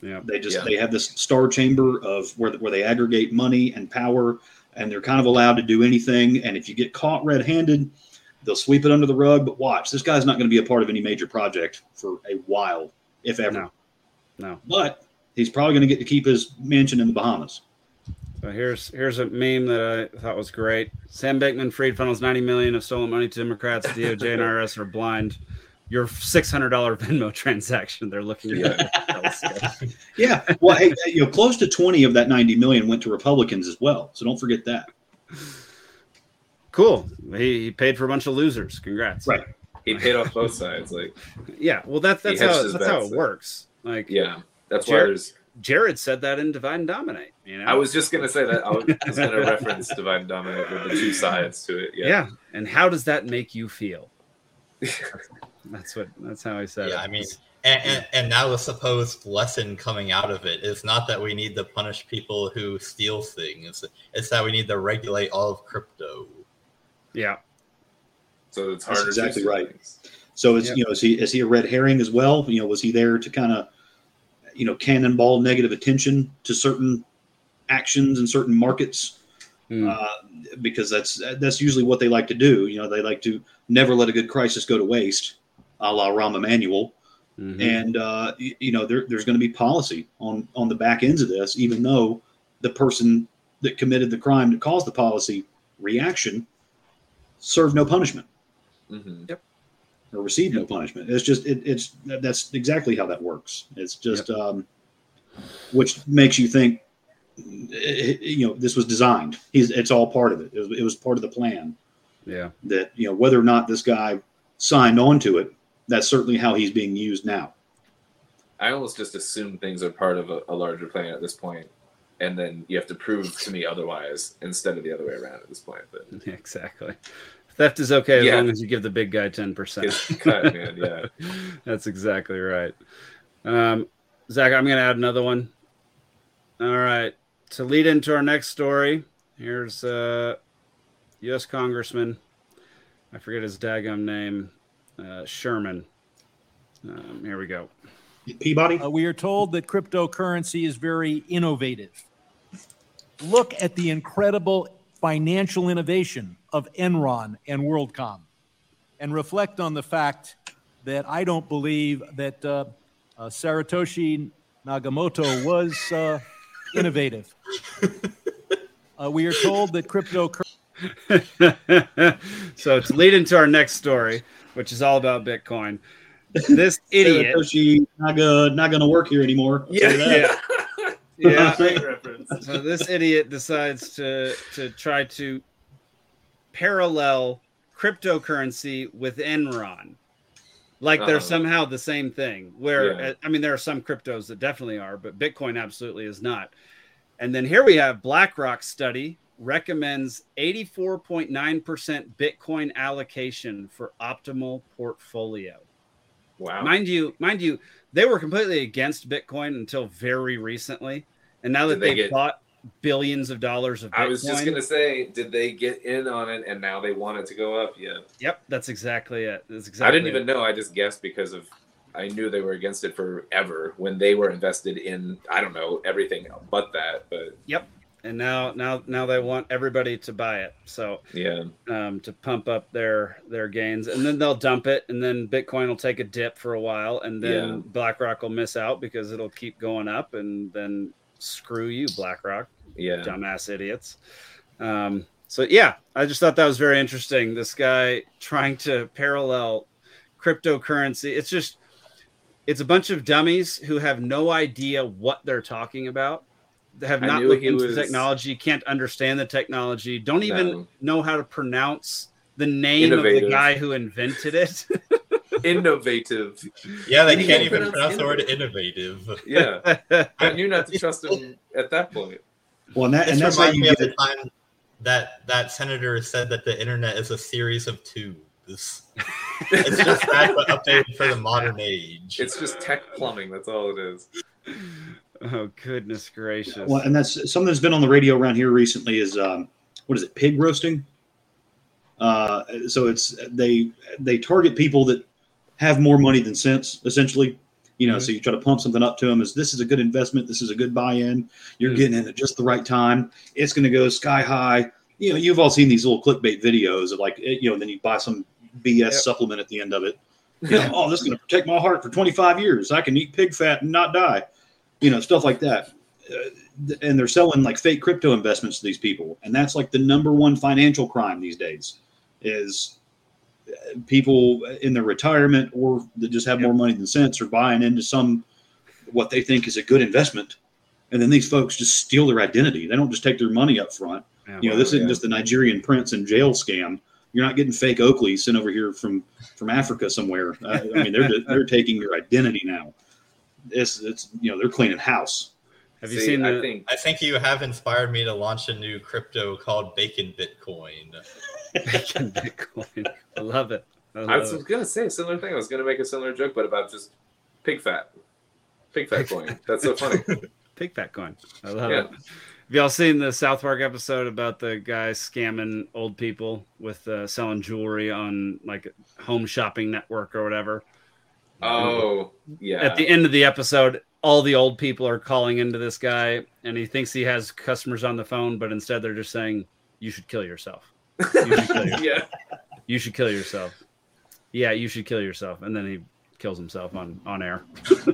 Yeah. they just Yeah. they have this star chamber of where where they aggregate money and power, and they're kind of allowed to do anything. And if you get caught red-handed, they'll sweep it under the rug. But watch, this guy's not going to be a part of any major project for a while, if ever. No. No. But he's probably going to get to keep his mansion in the Bahamas. So here's here's a meme that I thought was great. Sam Bankman Fried funnels 90 million of stolen money to Democrats. DOJ and IRS are blind. Your six hundred dollar *laughs* Venmo transaction. They're looking at. *laughs* Yeah, well, hey, you know, close to twenty of that ninety million went to Republicans as well. So don't forget that. cool. He, he paid for a bunch of losers. Congrats. Right. He paid off both sides. Like, Yeah. Well, that's that's how that's how bets it works. Like yeah, that's why Jared- there's. Jared said that in Divide and Dominate. You know. I was just gonna say that. I was gonna *laughs* reference Divide and Dominate with the two sides to it. Yeah. Yeah. And how does that make you feel? That's what. That's how I said Yeah, it. I mean, and, and, and now the supposed lesson coming out of it is not that we need to punish people who steal things; it's that we need to regulate all of crypto. Yeah. So it's That's harder. exactly to right. things. So it's Yep. you know, is he is he a red herring as well? You know, was he there to kind of you know cannonball negative attention to certain actions in certain markets? Hmm. Uh, because that's that's usually what they like to do. You know, they like to never let a good crisis go to waste, a la Rahm Emanuel. Mhm. and uh, y- you know there, there's going to be policy on on the back ends of this even though the person that committed the crime that caused the policy reaction served no punishment. Mm-hmm. or received no punishment. It's just it, it's that's exactly how that works. It's just um, which makes you think eh, you know this was designed. He's, it's all part of it. It was, it was part of the plan. Yeah. that you know whether or not this guy signed on to it that's certainly how he's being used now I almost just assume things are part of a, a larger plan at this point, and then you have to prove to me otherwise instead of the other way around at this point. But *laughs* Exactly. Theft is okay as Yeah. long as you give the big guy ten percent. cut, man. Yeah. *laughs* That's exactly right. Um, Zach, I'm going to add another one. All right. To lead into our next story, here's uh, U.S. Congressman. I forget his daggum name. Uh, Sherman. Um, here we go. peabody Uh, we are told that cryptocurrency is very innovative. Look at the incredible financial innovation of Enron and WorldCom and reflect on the fact that I don't believe that uh, uh, Saratoshi Nagamoto was uh, innovative. *laughs* Uh, we are told that cryptocurrency. *laughs* so to lead into our next story, which is all about Bitcoin, this *laughs* idiot. Saratoshi not gonna not gonna work here anymore. I'll tell you that. Yeah. *laughs* Yeah. *laughs* So this idiot decides to to try to parallel cryptocurrency with Enron. Like they're Uh-huh. somehow the same thing. Where Yeah. uh, I mean, there are some cryptos that definitely are, but Bitcoin absolutely is not. And then here we have BlackRock study recommends 84.9% Bitcoin allocation for optimal portfolio. Wow. Mind you, mind you, they were completely against Bitcoin until very recently, and now that Did they they get- bought billions of dollars of Bitcoin, I was just gonna say, did they get in on it and now they want it to go up? Yeah. yep, that's exactly it. That's exactly. I didn't it. even know. I just guessed because of I knew they were against it forever when they were invested in I don't know everything but that. But And now, now, now they want everybody to buy it, so yeah, um, to pump up their their gains, and then they'll dump it, and then Bitcoin will take a dip for a while, and then Yeah. BlackRock will miss out because it'll keep going up, and then screw you, BlackRock. yeah. dumbass idiots. Um, so yeah, I just thought that was very interesting. This guy trying to parallel cryptocurrency. It's just it's a bunch of dummies who have no idea what they're talking about. They have not looked into was- the technology, can't understand the technology, don't even No. know how to pronounce the name of the guy who invented it. *laughs* Innovative. Yeah, they can't can't even pronounce pronounce the word innovative. Yeah. *laughs* I knew not to trust him at that point. Well, and, that, and that's how reminds you me of get the time that that senator said that the internet is a series of tubes. *laughs* it's just that, but updated for the modern age. It's just tech plumbing. That's all it is. Oh goodness gracious! Well, and that's something that's been on the radio around here recently. Is um, what is it? Pig roasting. Uh, so it's they they target people that have more money than sense, essentially. You know, so you try to pump something up to them as this is a good investment, this is a good buy-in. You're Mm. getting in at just the right time. It's going to go sky high. You know, you've all seen these little clickbait videos of like, eh, you know, then you buy some BS Yep. supplement at the end of it. *laughs* You know, oh, this is going to protect my heart for 25 years. I can eat pig fat and not die. You know, stuff like that. Uh, and they're selling like fake crypto investments to these people, and that's like the number one financial crime these days. Is uh, people in their retirement or that just have more money than sense are buying into some what they think is a good investment, and then these folks just steal their identity. They don't just take their money up front. Yeah, You know, this isn't yeah. just the Nigerian prince and jail scam. You're not getting fake Oakley sent over here from from Africa somewhere. Uh, I mean, they're they're taking your identity now. It's it's you know they're cleaning house. have you See, seen I the? think I think you have inspired me to launch a new crypto called Bacon Bitcoin. Bacon *laughs* Bitcoin. I love it. I I love was it. gonna say a similar thing. I was gonna make a similar joke, but about just pig fat. Pig fat coin. That's so funny. *laughs* Pig fat coin. I love Yeah. it. Have y'all seen the South Park episode about the guy scamming old people with uh, selling jewelry on like Home Shopping Network or whatever? Oh yeah. At the end of the episode, all the old people are calling into this guy, and he thinks he has customers on the phone, but instead they're just saying, "You should kill yourself. You should kill, *laughs* your- yeah. you should kill yourself. Yeah, you should kill yourself." And then he kills himself on on air.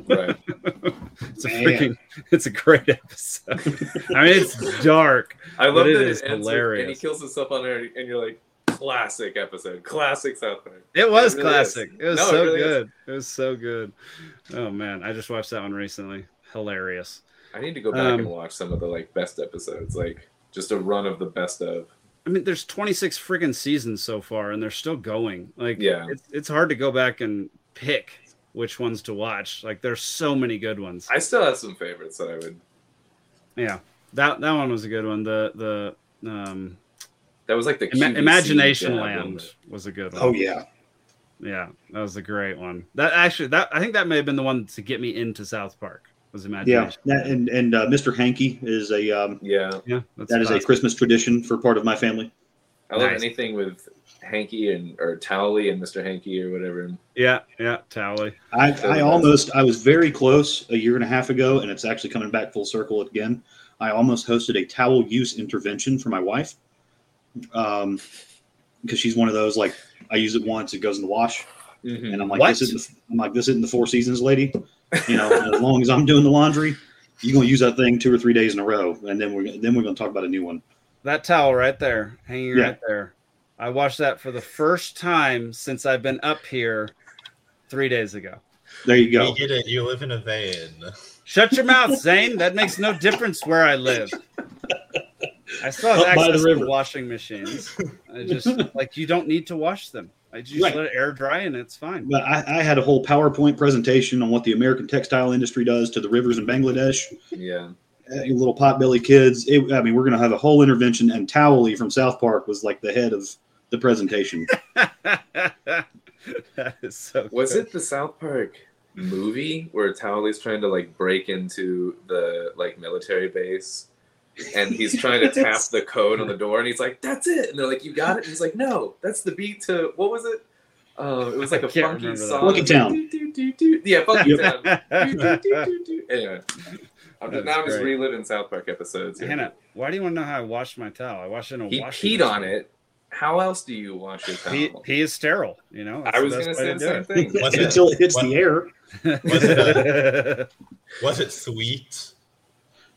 Right. *laughs* It's a freaking, it's a great episode. *laughs* I mean, it's dark. I But love it that is it hilarious. and he kills himself on air, and you're like, classic episode, classic South Park. It was It really classic. is. It was No, it so really is. good. It was so good. Oh man, I just watched that one recently. Hilarious. I need to go back Um, and watch some of the like best episodes, like just a run of the best of. I mean, there's 26 friggin' seasons so far, and they're still going. Like, Yeah. it's it's hard to go back and pick which ones to watch. Like, there's so many good ones. I still have some favorites that I would. Yeah, that that one was a good one. The the um, That was like the Ima- Imaginationland was a good one. Oh yeah, yeah, that was a great one. That actually, that I think that may have been the one to get me into South Park. Was yeah. Imagination? That, and and uh, Mr. Hanky is a um, Yeah, yeah. That's that is a classic. Christmas tradition for part of my family. I love Nice. anything with Hanky and or Towelie and Mr. Hanky or whatever. Yeah, yeah, Towelie. I, I almost I was very close a year and a half ago, and it's actually coming back full circle again. I almost hosted a towel use intervention for my wife, um, because she's one of those like I use it once, it goes in the wash, and I'm like, What? this isn't I'm like this isn't the Four Seasons lady, you know. *laughs* as long as I'm doing the laundry, you're gonna use that thing two or three days in a row, and then we're gonna- then we're gonna talk about a new one. That towel right there, hanging Yeah. right there. I watched that for the first time since I've been up here three days ago. There you go. We get it. You live in a van. Shut your mouth, Zane. That makes no difference where I live. *laughs* I still have Up the access to river. washing machines. *laughs* I just like you don't need to wash them. I just Right. let it air dry and it's fine. But I, I had a whole PowerPoint presentation on what the American textile industry does to the rivers in Bangladesh. Yeah, uh, you little potbelly kids. It, I mean, we're going to have a whole intervention, and Towelie from South Park was like the head of the presentation. *laughs* that is so. was good. it the South Park movie where Towelie's trying to like break into the like military base? And he's *laughs* trying to tap the code on the door, and he's like, "That's it!" And they're like, "You got it." And he's like, "No, that's the beat to what was it? Uh, it was like a I can't funky remember that. song. Funky Town. Do, do, do, do. Yeah, Funky Town. *laughs* Anyway, I'm just, now I'm just reliving South Park episodes. here. Hannah, why do you want to know how I wash my towel? I wash it in a he washing peed on it. How else do you wash your Pee, towel? pee is sterile, you know. That's I was going to say the same thing. It- Until it hits What- the air. *laughs* Was it Was it sweet?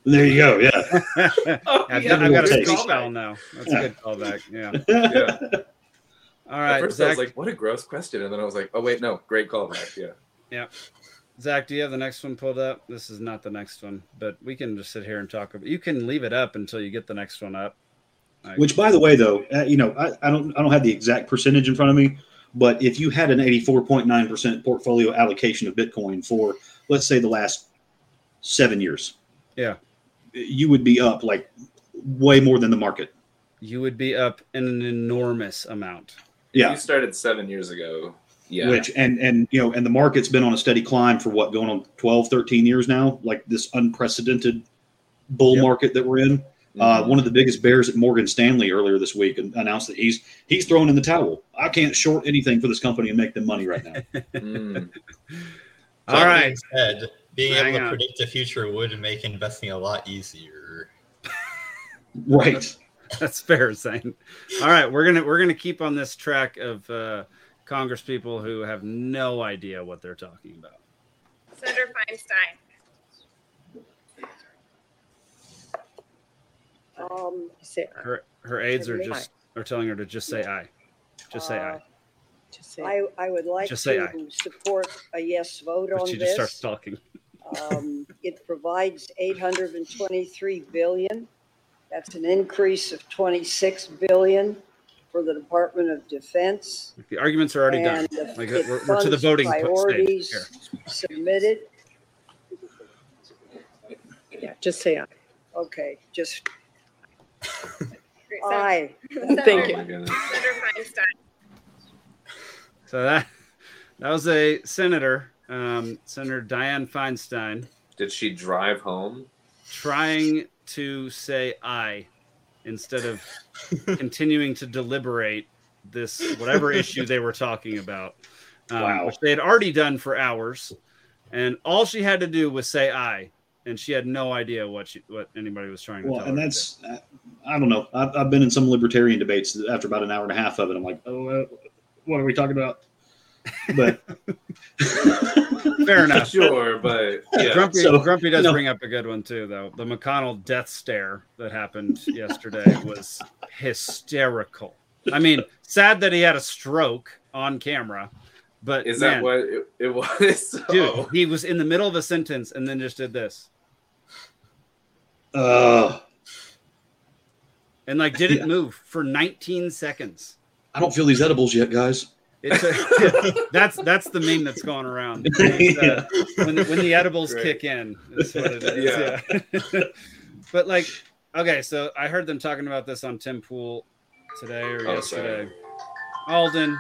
There you go. Yeah. *laughs* Oh, I've, yeah, got, I've got a Taste. speech towel now. That's Yeah. a good callback. Yeah. *laughs* Yeah. All At right, first I was like, "What a gross question," and then I was like, "Oh wait, no, great callback." Yeah. Yeah. Zach, do you have the next one pulled up? This is not the next one, but we can just sit here and talk about. You can leave it up until you get the next one up. Like, Which, by the way, though, uh, you know, I, I don't I don't have the exact percentage in front of me, but if you had an 84.9 percent portfolio allocation of Bitcoin for, let's say, the last seven years, Yeah. You would be up like way more than the market. you would be up in an enormous amount. Yeah, You started seven years ago. Yeah. which and and you know and the market's been on a steady climb for what going on 12 13 years now like this unprecedented bull Yep. market that we're in uh, Mhm. one of the biggest bears at morgan stanley earlier this week announced that he's he's throwing in the towel i can't short anything for this company and make them money right now *laughs* Mm. All That right. being said, being Hang able to on. predict the future would make investing a lot easier. *laughs* right That's fair saying. All right, we're gonna we're gonna keep on this track of uh, Congress people who have no idea what they're talking about. Senator Feinstein. Um, say, Her her aides are just are telling her to just say aye, just say uh, aye. Just say I, I would like Just say to aye. support a yes vote But on she just starts this. talking. Um, it provides eight hundred and twenty-three billion. That's an increase of twenty-six billion for the Department of Defense. The arguments are already done. And Like it we're, we're to the funds voting po- stage priorities here. Submitted. Yeah, just say aye. Okay, just Sen- *laughs* aye. Thank Oh you. my. Senator Feinstein. So that that was a senator, um, Senator Dianne Feinstein, Did she drive home? trying to say "I" instead of *laughs* continuing to deliberate this whatever issue they were talking about, um, Wow. which they had already done for hours, and all she had to do was say "I." and she had no idea what she what anybody was trying to well tell and her. that's uh, i don't know I've, I've been in some libertarian debates after about an hour and a half of it i'm like oh what are we talking about *laughs* but fair enough. Sure, but yeah. Grumpy, So, Grumpy does no. bring up a good one too, though. The McConnell death stare that happened *laughs* yesterday was hysterical. I mean, sad that he had a stroke on camera, but Is man, that what it, it was? *laughs* dude? Oh. He was in the middle of a sentence and then just did this, uh and like didn't Yeah. move for 19 seconds. I don't feel these edibles yet guys It's a, *laughs* that's that's the meme that's going around. *laughs* It's, uh, when, the, when the edibles Great. kick in, is what it is. Yeah. *laughs* but like, okay, so I heard them talking about this on Tim Pool today or Oh, yesterday. sorry. Alden,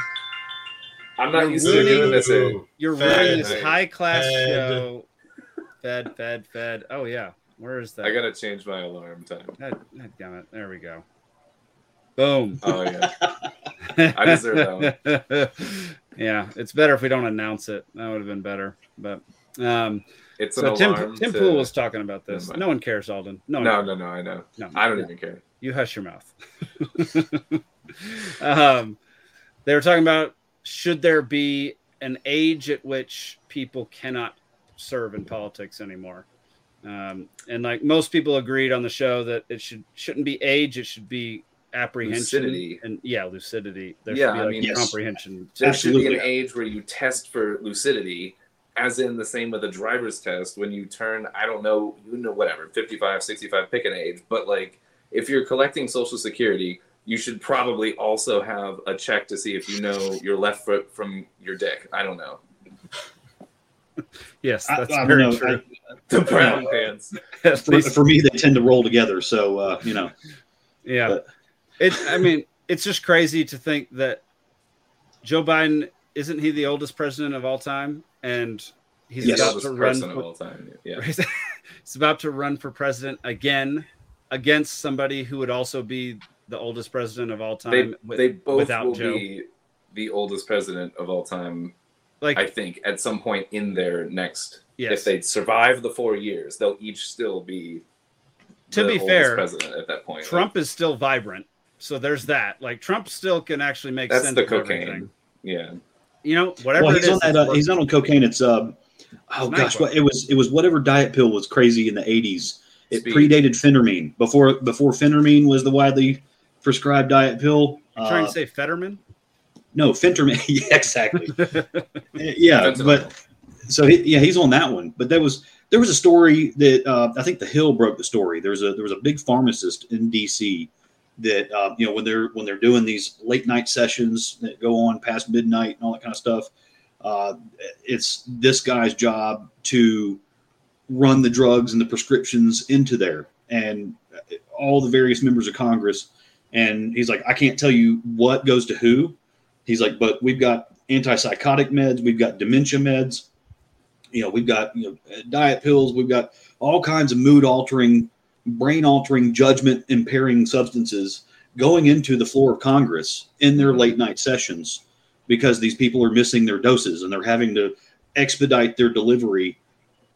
I'm not You're used to doing this. In, you're Fed. running this high class Fed. show. Fed, fed, fed. Oh yeah, where is that? I gotta change my alarm time. God, God damn it! There we go. Boom. Oh yeah. *laughs* I deserve that one. *laughs* yeah, it's better if we don't announce it. That would have been better. But um, It's so an Tim, alarm. Tim to- Pool was talking about this. No one cares, Alden. No, No, no, no. I know. no. I don't yeah. even care. You hush your mouth. *laughs* um, they were talking about should there be an age at which people cannot serve in politics anymore? Um, and like most people agreed on the show that it should shouldn't be age; it should be apprehension Lucidity. and yeah, lucidity. There Yeah, should be I like mean- Yes. comprehension. There should be an age where you test for lucidity, as in the same with a driver's test. When you turn, I don't know, you know, whatever, 55, 65, pick an age. But like, if you're collecting Social Security, you should probably also have a check to see if you know your left foot from your dick. I don't know. *laughs* Yes, that's I don't very know. true. The brown *laughs* pants. For, for me they tend to roll together so uh you know Yeah. But- It I mean, it's just crazy to think that Joe Biden isn't he the oldest president of all time? And he's Yes. about to run person of for, all time. Yeah. *laughs* he's about to run for president again against somebody who would also be the oldest president of all They, time with- they both without will Joe. be the oldest president of all time like I think at some point in their next, yes. if they survive the four years, they'll each still be. To the be fair, president at that point. Trump is still vibrant. So there's that. Like Trump still can actually make That's sense the of cocaine. everything. yeah, You know, whatever well he's is. on that it's uh, he's not on cocaine it's um oh It's gosh NyQuil. what it was it was whatever diet pill was crazy in the 80s it Speed. predated phentermine before before phentermine was the widely prescribed diet pill You're trying uh, to say Fetterman? no phentermine *laughs* yeah, exactly *laughs* yeah Fentanyl. but so he, yeah, he's on that one. But there was there was a story that uh, I think the Hill broke the story. There's a there was a big pharmacist in D.C. that uh, you know when they're when they're doing these late night sessions that go on past midnight and all that kind of stuff. Uh, it's this guy's job to run the drugs and the prescriptions into there, and all the various members of Congress. And he's like, I can't tell you what goes to who. He's like, but we've got antipsychotic meds, we've got dementia meds, you know, we've got you know diet pills, we've got all kinds of mood altering, brain altering, judgment impairing substances going into the floor of Congress in their late night sessions because these people are missing their doses and they're having to expedite their delivery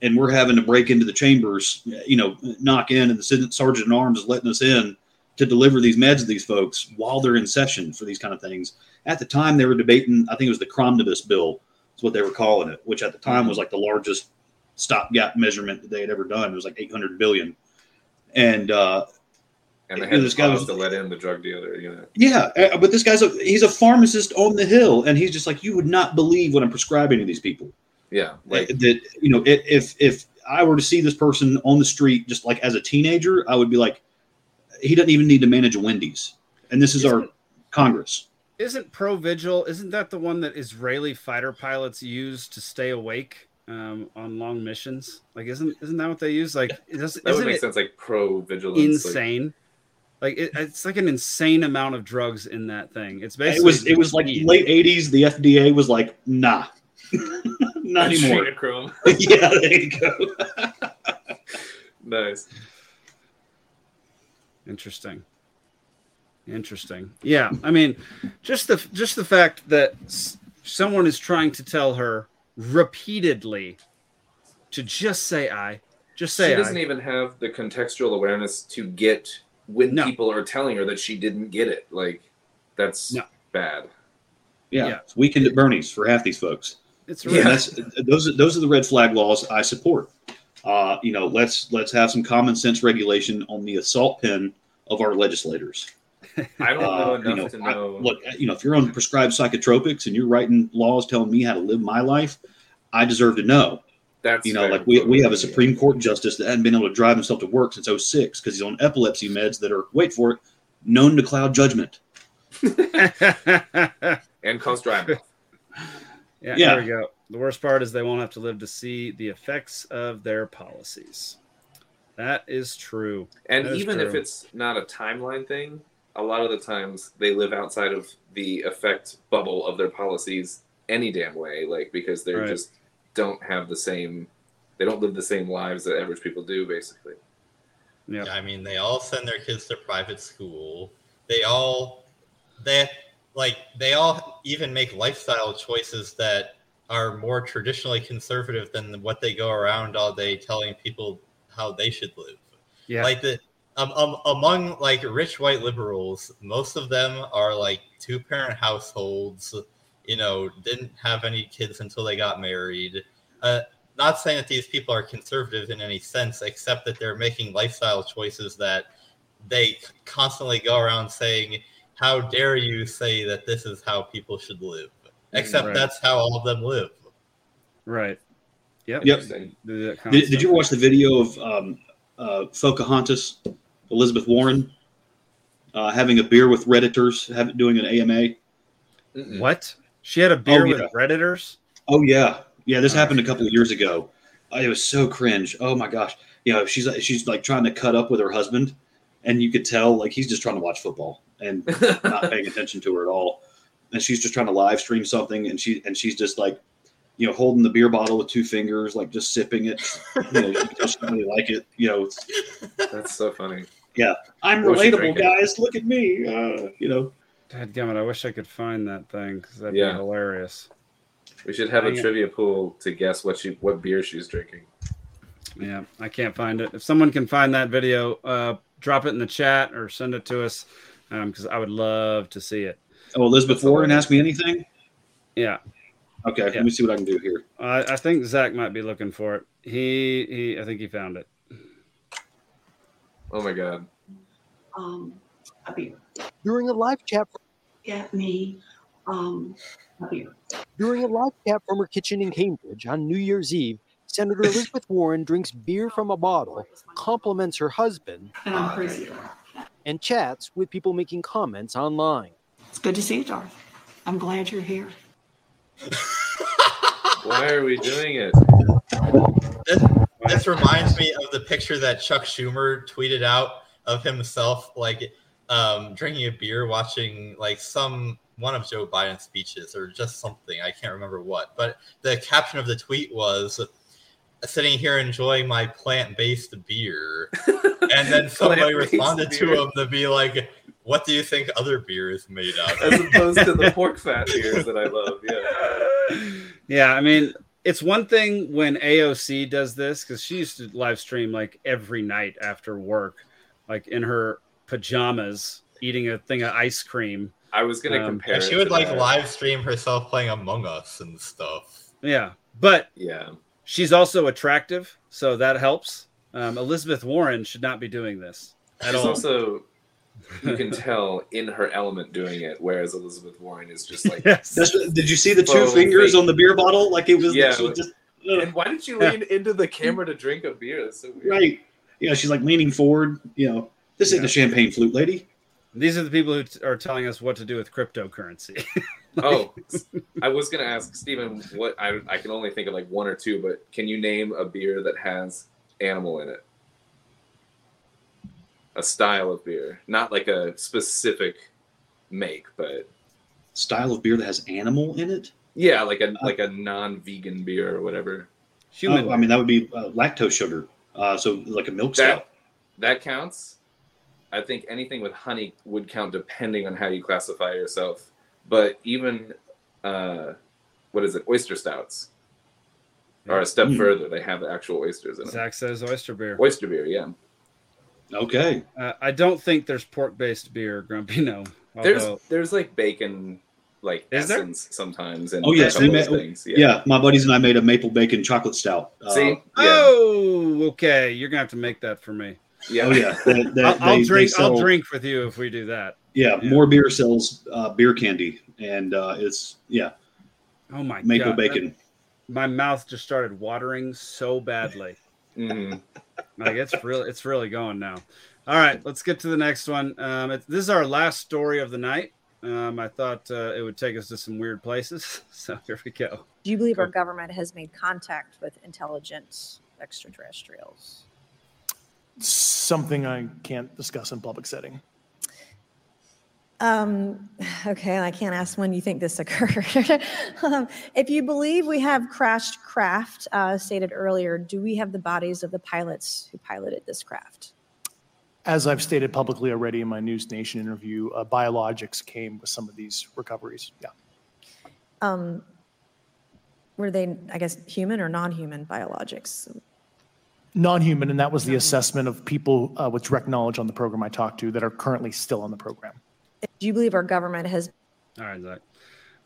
and we're having to break into the chambers, you know, knock in, and the sergeant at arms is letting us in to deliver these meds to these folks while they're in session for these kind of things. At the time, they were debating, I think it was the Cromnibus bill, is what they were calling it, which at the time was like the largest stopgap measurement that they had ever done. It was like 800 billion. And, uh, and they had this guy was to let in the drug dealer, you know. Yeah, uh, but this guy's a he's a pharmacist on the hill, and he's just like you would not believe what I'm prescribing to these people. Yeah, like that. You know, if if I were to see this person on the street, just like as a teenager, I would be like, he doesn't even need to manage a Wendy's, and this is Isn't- our Congress. Isn't Provigil? Isn't that the one that Israeli fighter pilots use to stay awake um, on long missions? Like, isn't isn't that what they use? Like, it doesn't, That would make it sense, like pro vigilance. insane? Like, it, it's like an insane amount of drugs in that thing. It's basically It basically was it was like weed. late '80s. The FDA was like, nah, *laughs* not anymore. Adrenochrome. *laughs* yeah, there you go. *laughs* nice. Interesting. Interesting. Yeah, I mean, just the just the fact that s- someone is trying to tell her repeatedly to just say I, just say she I. doesn't even have the contextual awareness to get when people are telling her that she didn't get it. Like that's bad. Yeah, Yeah. it's weekend at Bernie's for half these folks. It's And right. that's those. Are, those are the red flag laws I support. Uh, you know, let's let's have some common sense regulation on the assault pen of our legislators. I don't know Uh, enough you know, to I- know. look, you know, if you're on prescribed psychotropics and you're writing laws telling me how to live my life, I deserve to know. That's you know, like we, we have a Supreme Court justice that hadn't been able to drive himself to work since 06 because he's on epilepsy meds that are wait for it known to cloud judgment. *laughs* and cause driving. Yeah, Yeah. there we go. The worst part is they won't have to live to see the effects of their policies. That is true. And That is even if it's not a timeline thing, a lot of the times they live outside of the effect bubble of their policies any damn way, like because they Right. just don't have the same, they don't live the same lives that average people do, basically. Yeah. I mean, they all send their kids to private school. They all, they like, they all even make lifestyle choices that are more traditionally conservative than what they go around all day telling people how they should live. Yeah. Like the um, um, among like rich white liberals, most of them are like two parent households. You know, didn't have any kids until they got married. Uh, not saying that these people are conservative in any sense, except that they're making lifestyle choices that they constantly go around saying, "How dare you say that this is how people should live?" Except Right. that's how all of them live. Right. Yep. Yep. Did, did you watch the video of um, uh, Pocahontas, Elizabeth Warren, uh, having a beer with Redditors, have, doing an AMA? What? She had a beer Oh, with yeah. Redditors? Oh yeah, yeah. This Oh, happened a couple of years ago. It was so cringe. Oh my gosh. You know, she's she's like trying to cut up with her husband, and you could tell like he's just trying to watch football and *laughs* not paying attention to her at all. And she's just trying to live stream something, and she and she's just like, you know, holding the beer bottle with two fingers, like just sipping it. You know, you she doesn't really like it. You know, That's so funny. Yeah. I'm What was she relatable, drinking? guys. Look at me. Uh, you know. Dadgummit, I wish I could find that thing because that'd Yeah. be hilarious. We should have a Dang it. trivia pool to guess what she what beer she's drinking. Yeah, I can't find it. If someone can find that video, uh, drop it in the chat or send it to us because I would love to see it. Oh, Elizabeth Warren asked me anything. Yeah, Okay, Yeah. let me see what I can do here. I, I think Zach might be looking for it. He, he, I think he found it. Oh my god. um, a beer. During a live chat. Get me um, a beer. During a live chat from her kitchen in Cambridge on New Year's Eve, Senator Elizabeth *laughs* Warren drinks beer from a bottle, compliments her husband, And I'm crazy. and chats with people making comments online. It's good to see you, Darth. I'm glad you're here. *laughs* Why are we doing it? This, this reminds me of the picture that Chuck Schumer tweeted out of himself, like um, drinking a beer, watching like some one of Joe Biden's speeches or just something. I can't remember what. But the caption of the tweet was sitting here enjoying my plant-based beer. *laughs* and then somebody Plant-based responded to him to be like, what do you think other beer is made out of? As opposed to the *laughs* pork fat beers that I love. Yeah. Yeah, I mean, it's one thing when AOC does this because she used to live stream like every night after work, like in her pajamas, eating a thing of ice cream. I was gonna Um, compare. She would to like that. live stream herself playing Among Us and stuff. Yeah, but Yeah. she's also attractive, so that helps. Um, Elizabeth Warren should not be doing this at She's all. also you can *laughs* tell in her element doing it, whereas Elizabeth Warren is just like yes. Did you see the two fingers fake. on the beer bottle? Like it was. Yeah, she was but- just And why did you lean into the camera to drink a beer? That's so weird. right. You know, she's like leaning forward. You know, this isn't a champagne flute, lady. These are the people who t- are telling us what to do with cryptocurrency. *laughs* Oh, I was gonna ask Stephen what I I can only think of like one or two, but can you name a beer that has animal in it? A style of beer, not like a specific make, but Style of beer that has animal in it. yeah, like a like a non-vegan beer or whatever. Human. Oh, I mean, that would be uh, lactose sugar. Uh, so like a milk That stout. that counts. I think anything with honey would count depending on how you classify yourself. But even uh, what is it? Oyster stouts are a step Mm. further. They have actual oysters in it. Zach says oyster beer. Oyster beer, yeah. Okay. Uh, I don't think there's pork-based beer, Grumpy. No. There's Although- there's like bacon like Is there? essence sometimes and Oh yes, a couple ma- things. yeah. Yeah. My buddies and I made a maple bacon chocolate stout. Uh, See? Yeah. Oh, okay. You're gonna have to make that for me. yeah. Oh yeah. They- they- I'll, I'll they- they drink. I'll drink with you if we do that. Yeah, Yeah. more beer sells uh, beer candy, and uh, it's yeah Oh my maple god! bacon. My mouth just started watering so badly. Mhm. *laughs* Like it's really, it's really going now. All right, let's get to the next one. Um, it, this is our last story of the night. Um, I thought uh, it would take us to some weird places, *laughs* so here we go. Do you believe our government has made contact with intelligent extraterrestrials? Something I can't discuss in public setting. Um, *sighs* okay, I can't ask when you think this occurred. *laughs* um, if you believe we have crashed craft, uh, stated earlier, do we have the bodies of the pilots who piloted this craft? As I've stated publicly already in my News Nation interview, uh, biologics came with some of these recoveries. Yeah. Um, were they, I guess, human or non-human biologics? Non-human, and that was the assessment of people uh, with direct knowledge on the program I talked to that are currently still on the program. Do you believe our government has All right, Zach.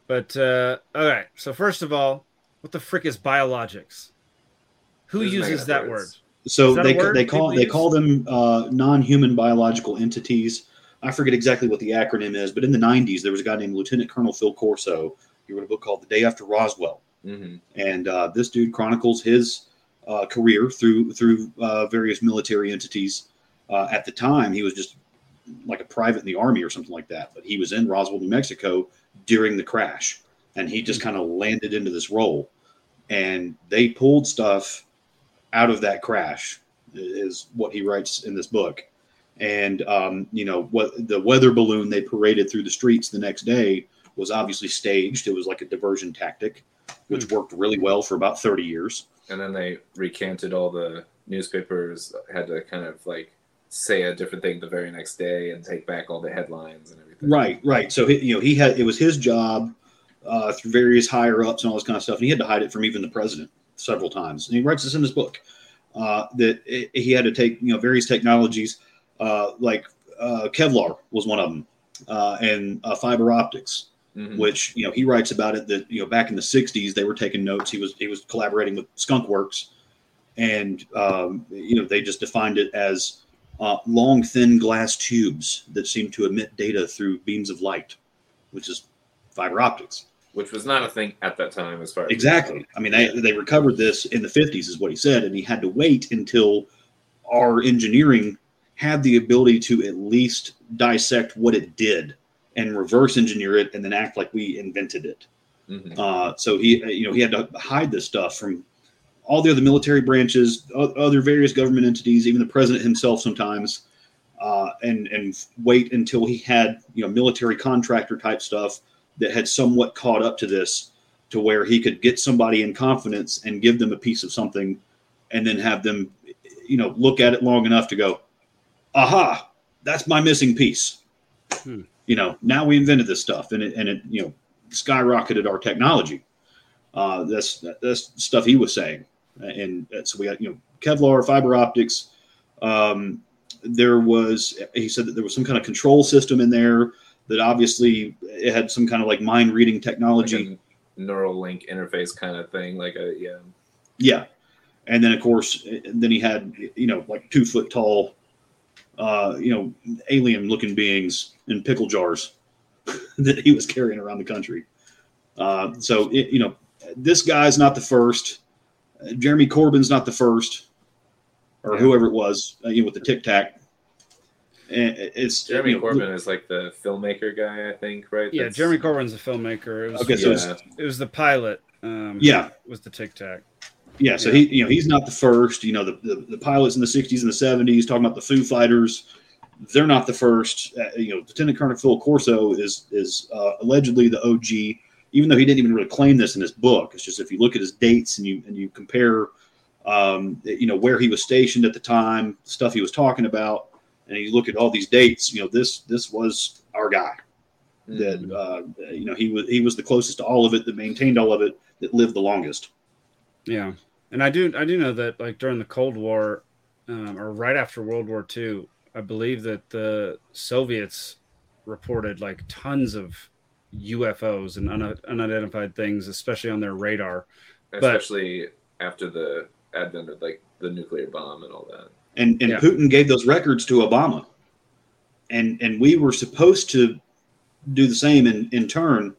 But uh, all right. So first of all, what the frick is biologics? Who Those uses negative that word? So that they word they call they use? call them uh, non-human biological entities. I forget exactly what the acronym is, but in the '90s there was a guy named Lieutenant Colonel Phil Corso. He wrote a book called The Day After Roswell, hmm and uh, this dude chronicles his uh, career through through uh, various military entities. Uh, at the time, he was just like a private in the army or something like that, but he was in Roswell, New Mexico during the crash, and he just kind of landed into this role. And they pulled stuff out of that crash, is what he writes in this book. And um, you know what the weather balloon they paraded through the streets the next day was obviously staged. It was like a diversion tactic, which worked really well for about 30 years. And then they recanted all the newspapers had to kind of like say a different thing the very next day and take back all the headlines and everything. Right, right. So he, you know, he had it was his job uh, through various higher ups and all this kind of stuff, and he had to hide it from even the president several times. And he writes this in his book uh, that it, he had to take you know various technologies uh, like uh, Kevlar was one of them, uh, and uh, fiber optics. Mhm. Which you know he writes about it that you know back in the '60s they were taking notes. He was he was collaborating with Skunk Works, and um, you know they just defined it as uh, long, thin glass tubes that seem to emit data through beams of light, which is fiber optics. which was not a thing at that time as far as Exactly. I mean, they, they recovered this in the 50s, is what he said, and he had to wait until our engineering had the ability to at least dissect what it did and reverse engineer it and then act like we invented it. Mhm. Uh, so he, you know, he had to hide this stuff from all the other military branches, other various government entities, even the president himself sometimes, uh, and and wait until he had you know military contractor type stuff that had somewhat caught up to this, to where he could get somebody in confidence and give them a piece of something, and then have them, you know, look at it long enough to go, aha, that's my missing piece. Hmm. You know, now we invented this stuff, and it and it you know skyrocketed our technology. Uh, that's that's stuff he was saying, and so we got you know Kevlar, fiber optics. Um, there was he said that there was some kind of control system in there that obviously it had some kind of like mind reading technology. neural link interface kind of thing. Like a yeah, Yeah, and then of course, then he had you know like two foot tall, uh, you know, alien looking beings in pickle jars *laughs* that he was carrying around the country. Uh, so it, you know, this guy's not the first. Jeremy Corbell's not the first, or Yeah. whoever it was, uh, you know, with the tic tac. It's Jeremy you know, Corbell is like the filmmaker guy, I think, right? Yeah, That's- Jeremy Corbell's a filmmaker. It was, Okay, so it's- it was the pilot. Um, Yeah. was the Tic Tac. Yeah, so he, you know, he's not the first. You know, the, the, the pilots in the '60s and the '70s talking about the Foo Fighters. They're not the first. Uh, you know, Lieutenant Colonel Phil Corso is is uh, allegedly the OG, even though he didn't even really claim this in his book. It's just if you look at his dates and you and you compare, um, you know, where he was stationed at the time, stuff he was talking about, and you look at all these dates. You know, this this was our guy. That uh, you know he was he was the closest to all of it, that maintained all of it, that lived the longest. Yeah, and I do I do know that like during the Cold War, um, or right after World War II, I believe that the Soviets reported like tons of UFOs and un- unidentified things, especially on their radar. But especially after the advent of like the nuclear bomb and all that. and and Yeah. Putin gave those records to Obama, and and we were supposed to do the same in in turn,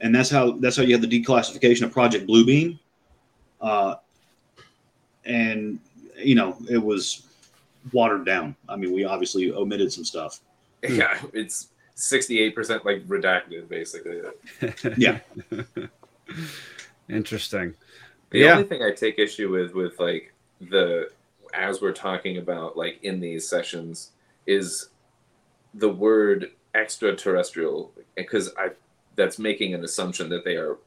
and that's how that's how you had the declassification of Project Bluebeam, uh, and you know it was watered down. I mean, we obviously omitted some stuff. *laughs* Yeah, it's sixty-eight percent like redacted, basically. *laughs* Yeah. *laughs* Interesting. The yeah. only thing I take issue with with like the as we're talking about like in these sessions is the word extraterrestrial because I that's making an assumption that they are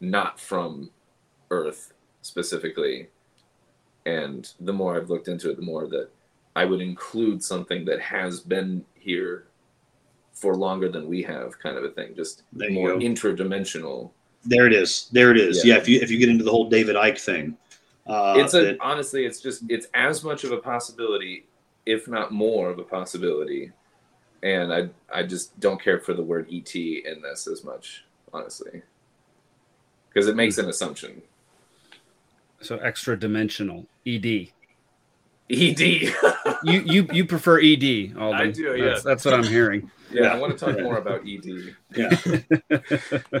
not from Earth specifically. And the more I've looked into it, the more that I would include something that has been here for longer than we have, kind of a thing, just There more go. interdimensional. There it is. There it is. Yeah. Yeah. if you if you get into the whole David Icke thing, uh, it's a that- honestly, it's just it's as much of a possibility, if not more of a possibility. And I I just don't care for the word ET in this as much, honestly, because it makes an assumption. So extra dimensional ED. ED. you you you prefer ED? Alden. I do, That's, yeah. that's what I'm hearing. Yeah, I want to talk more about E ED. Yeah. *laughs*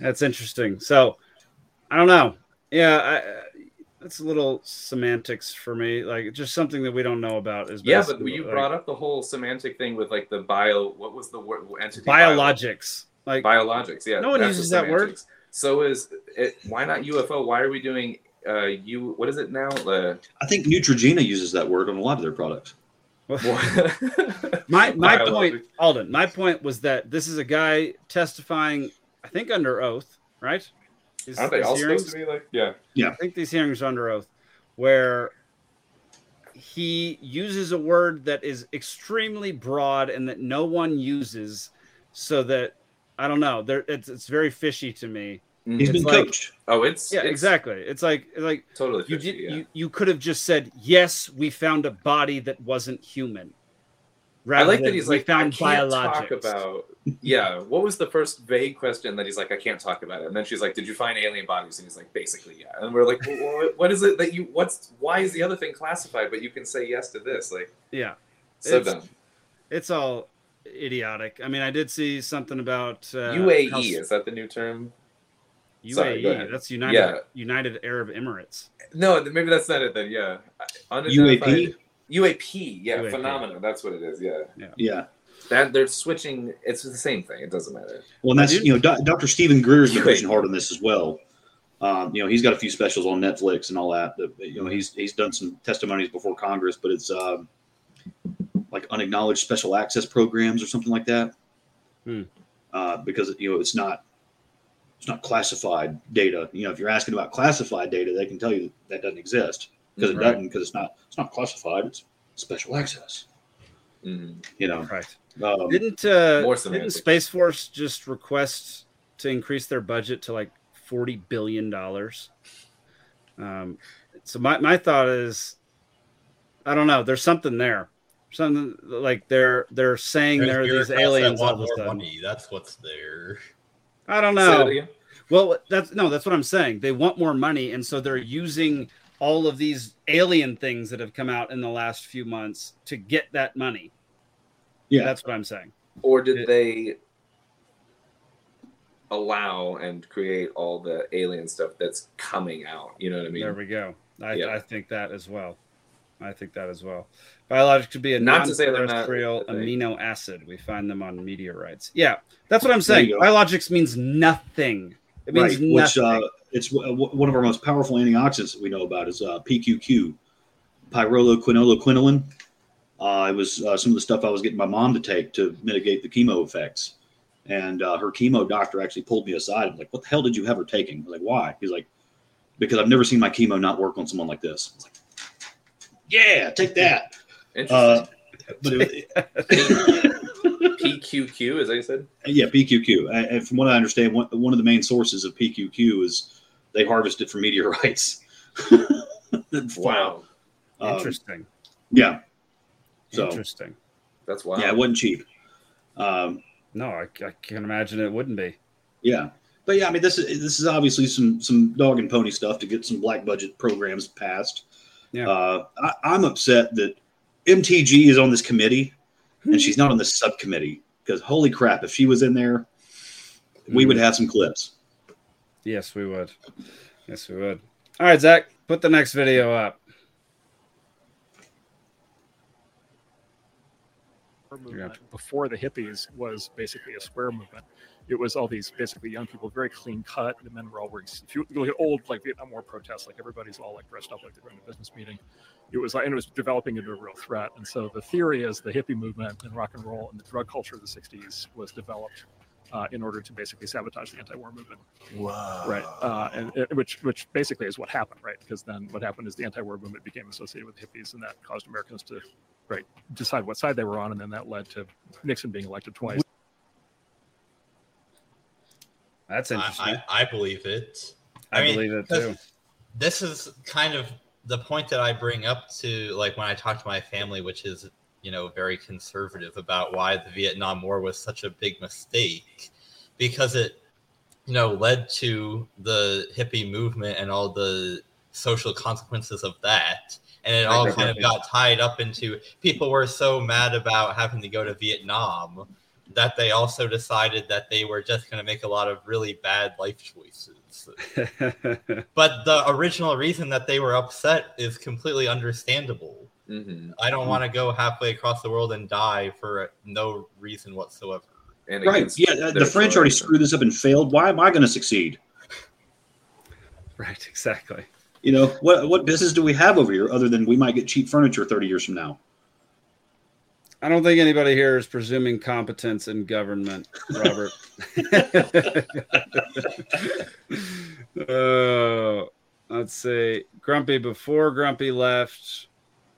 That's interesting. So, I don't know. Yeah, I, that's a little semantics for me. Like just something that we don't know about is Yeah, but you like, brought up the whole semantic thing with like the bio. What was the word entity? biologics. Like biologics. Yeah, no one uses that word. So is it? Why not UFO? Why are we doing uh you? What is it now? The I think Neutrogena uses that word on a lot of their products. *laughs* my my Biologics. point, Alden. My point was that this is a guy testifying, I think under oath, right? These- Aren't they all hearings? supposed to be like? Yeah. Yeah. I think these hearings are under oath, where he uses a word that is extremely broad and that no one uses, so that I don't know. There, it's it's very fishy to me. He's It's been like- coached. Oh, it's yeah, it's exactly. It's like like Totally you did yeah. you you could have just said yes, we found a body that wasn't human. I like that he's "We like, I found can't biologics. talk about. Yeah, what was the first vague question that he's like, I can't talk about it? And then she's like, Did you find alien bodies? And he's like, Basically, yeah. And we're like, well, what- What is it that you? What's why is the other thing classified, but you can say yes to this? Like, Yeah, so it's, dumb. It's all idiotic. I mean, I did see something about uh, UAE how- is that the new term? Sorry, go UAE. ahead. That's United Yeah. United Arab Emirates. No, maybe that's not it then. Yeah. UAP? UAP. Yeah, UAP. phenomena. That's what it is. Yeah. Yeah. That they're switching. It's the same thing. It doesn't matter. Well, and that's you know, Dr. Steven Greer's been Wait. pushing hard on this as well. Um, you know, he's got a few specials on Netflix and all that. that, You know, he's he's done some testimonies before Congress, but it's um, like unacknowledged special access programs or something like that. Hmm. Uh, because you know, it's not it's not classified data. You know, if you're asking about classified data, they can tell you that, that doesn't exist because it Right. doesn't because it's not it's not classified. It's special access. Mhm. You know, Right. um, Didn't uh, didn't. Space Force just request to increase their budget to like forty billion dollars? Um, so my my thought is, I don't know. There's something there. Something like they're they're saying There's there are these bureaucrats that aliens all want of a sudden. money. That's what's there. I don't know. Well, that's no, that's what I'm saying. They want more money, and so they're using all of these alien things that have come out in the last few months to get that money. yeah, That's what I'm saying. Or did It- they allow and create all the alien stuff that's coming out? You know what I mean? There we go. I, Yeah. I think that as well. I think that as well. Biologics could be a Not to say they're not non-terrestrial a thing. amino acid. We find them on meteorites. Yeah, that's what I'm saying. Biologics means nothing. It means right, which uh, it's w- w- one of our most powerful antioxidants that we know about is uh, PQQ, pyrroloquinolaquinoline. Uh, it was uh, some of the stuff I was getting my mom to take to mitigate the chemo effects, and uh, her chemo doctor actually pulled me aside and was like, "What the hell did you have her taking?" I was like, "Why?" He's like, "Because I've never seen my chemo not work on someone like this." I was like, "Yeah, take that." Interesting. Uh, but it, *laughs* PQQ, is that you said? Yeah, PQQ. And- And from what I understand, one, one of the main sources of PQQ is they harvest it from meteorites. *laughs* Wow. Um, Interesting. Yeah. So Interesting. That's wild. yeah, it wasn't cheap. Um, No, I, I can't imagine it wouldn't be. yeah, but yeah, I mean, this is this is obviously some some dog and pony stuff to get some black budget programs passed. Yeah. Uh, I, I'm upset that MTG is on this committee and hmm. she's not on the subcommittee because holy crap, if she was in there, we would hmm. have some clips. Yes, we would. Yes, we would. All right, Zach, put the next video up. movement before the hippies was basically a square movement. It was all these basically young people, very clean cut. The men were all wearing. If you look at old like Vietnam War protests, like everybody's all like dressed up like they're going to a business meeting. It was like, and it was developing into a real threat. And so the theory is the hippie movement and rock and roll and the drug culture of the '60s was developed uh, in order to basically sabotage the anti-war movement. Wow. Right. Uh, and and which which basically is what happened, right? Because then what happened is the anti-war movement became associated with hippies, and that caused Americans to right decide what side they were on, and then that led to Nixon being elected twice. That's interesting. I, I, I believe it. I believe it too. This is kind of the point that I bring up to like when I talk to my family, which is you know very conservative about why the Vietnam War was such a big mistake, because it you know led to the hippie movement and all the social consequences of that. And it all kind of got tied up into people were so mad about having to go to Vietnam that they also decided that they were just going to make a lot of really bad life choices. *laughs* but the original reason that they were upset is completely understandable. Mm-hmm. I don't want to go halfway across the world and die for no reason whatsoever. And Right? Yeah, the French already screwed this up and failed. Why am I going to succeed? Right, exactly. You know what? What business do we have over here other than we might get cheap furniture thirty years from now? I don't think anybody here is presuming competence in government, Robert. *laughs* *laughs* uh, let's see. Grumpy, before Grumpy left,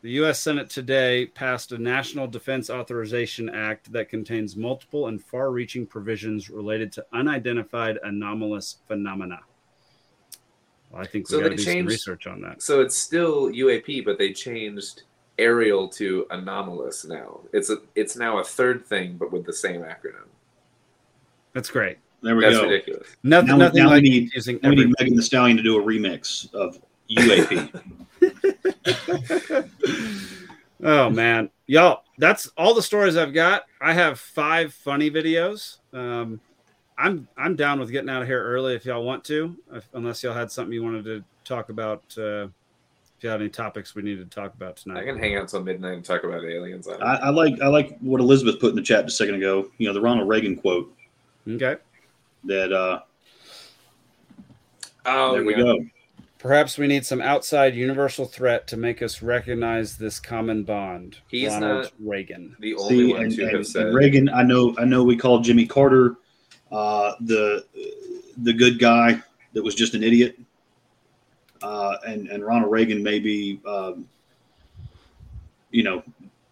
the U.S. Senate today passed a National Defense Authorization Act that contains multiple and far reaching provisions related to unidentified anomalous phenomena. Well, I think we So got to do some research on that. So it's still UAP, but they changed aerial to anomalous now. It's a it's now a third thing, but with the same acronym. That's great. There we go. That's go. ridiculous. Nothing, now, nothing now like we need, using we need Megan Thee Stallion to do a remix of UAP. *laughs* Oh man, y'all, that's all the stories I've got. I have five funny videos. Um, I'm I'm down with getting out of here early if y'all want to, if, unless y'all had something you wanted to talk about. Uh, if you had any topics we need to talk about tonight, I can hang out till midnight and talk about aliens. I I, I like I like what Elizabeth put in the chat just a second ago. You know, the Ronald Reagan quote. Okay. That uh Oh, there we yeah. go. Perhaps we need some outside universal threat to make us recognize this common bond. He's Ronald not Reagan. the only See, one and, to and- have said. Reagan, I know I know we called Jimmy Carter uh the the good guy that was just an idiot. Uh and, and Ronald Reagan may be um you know,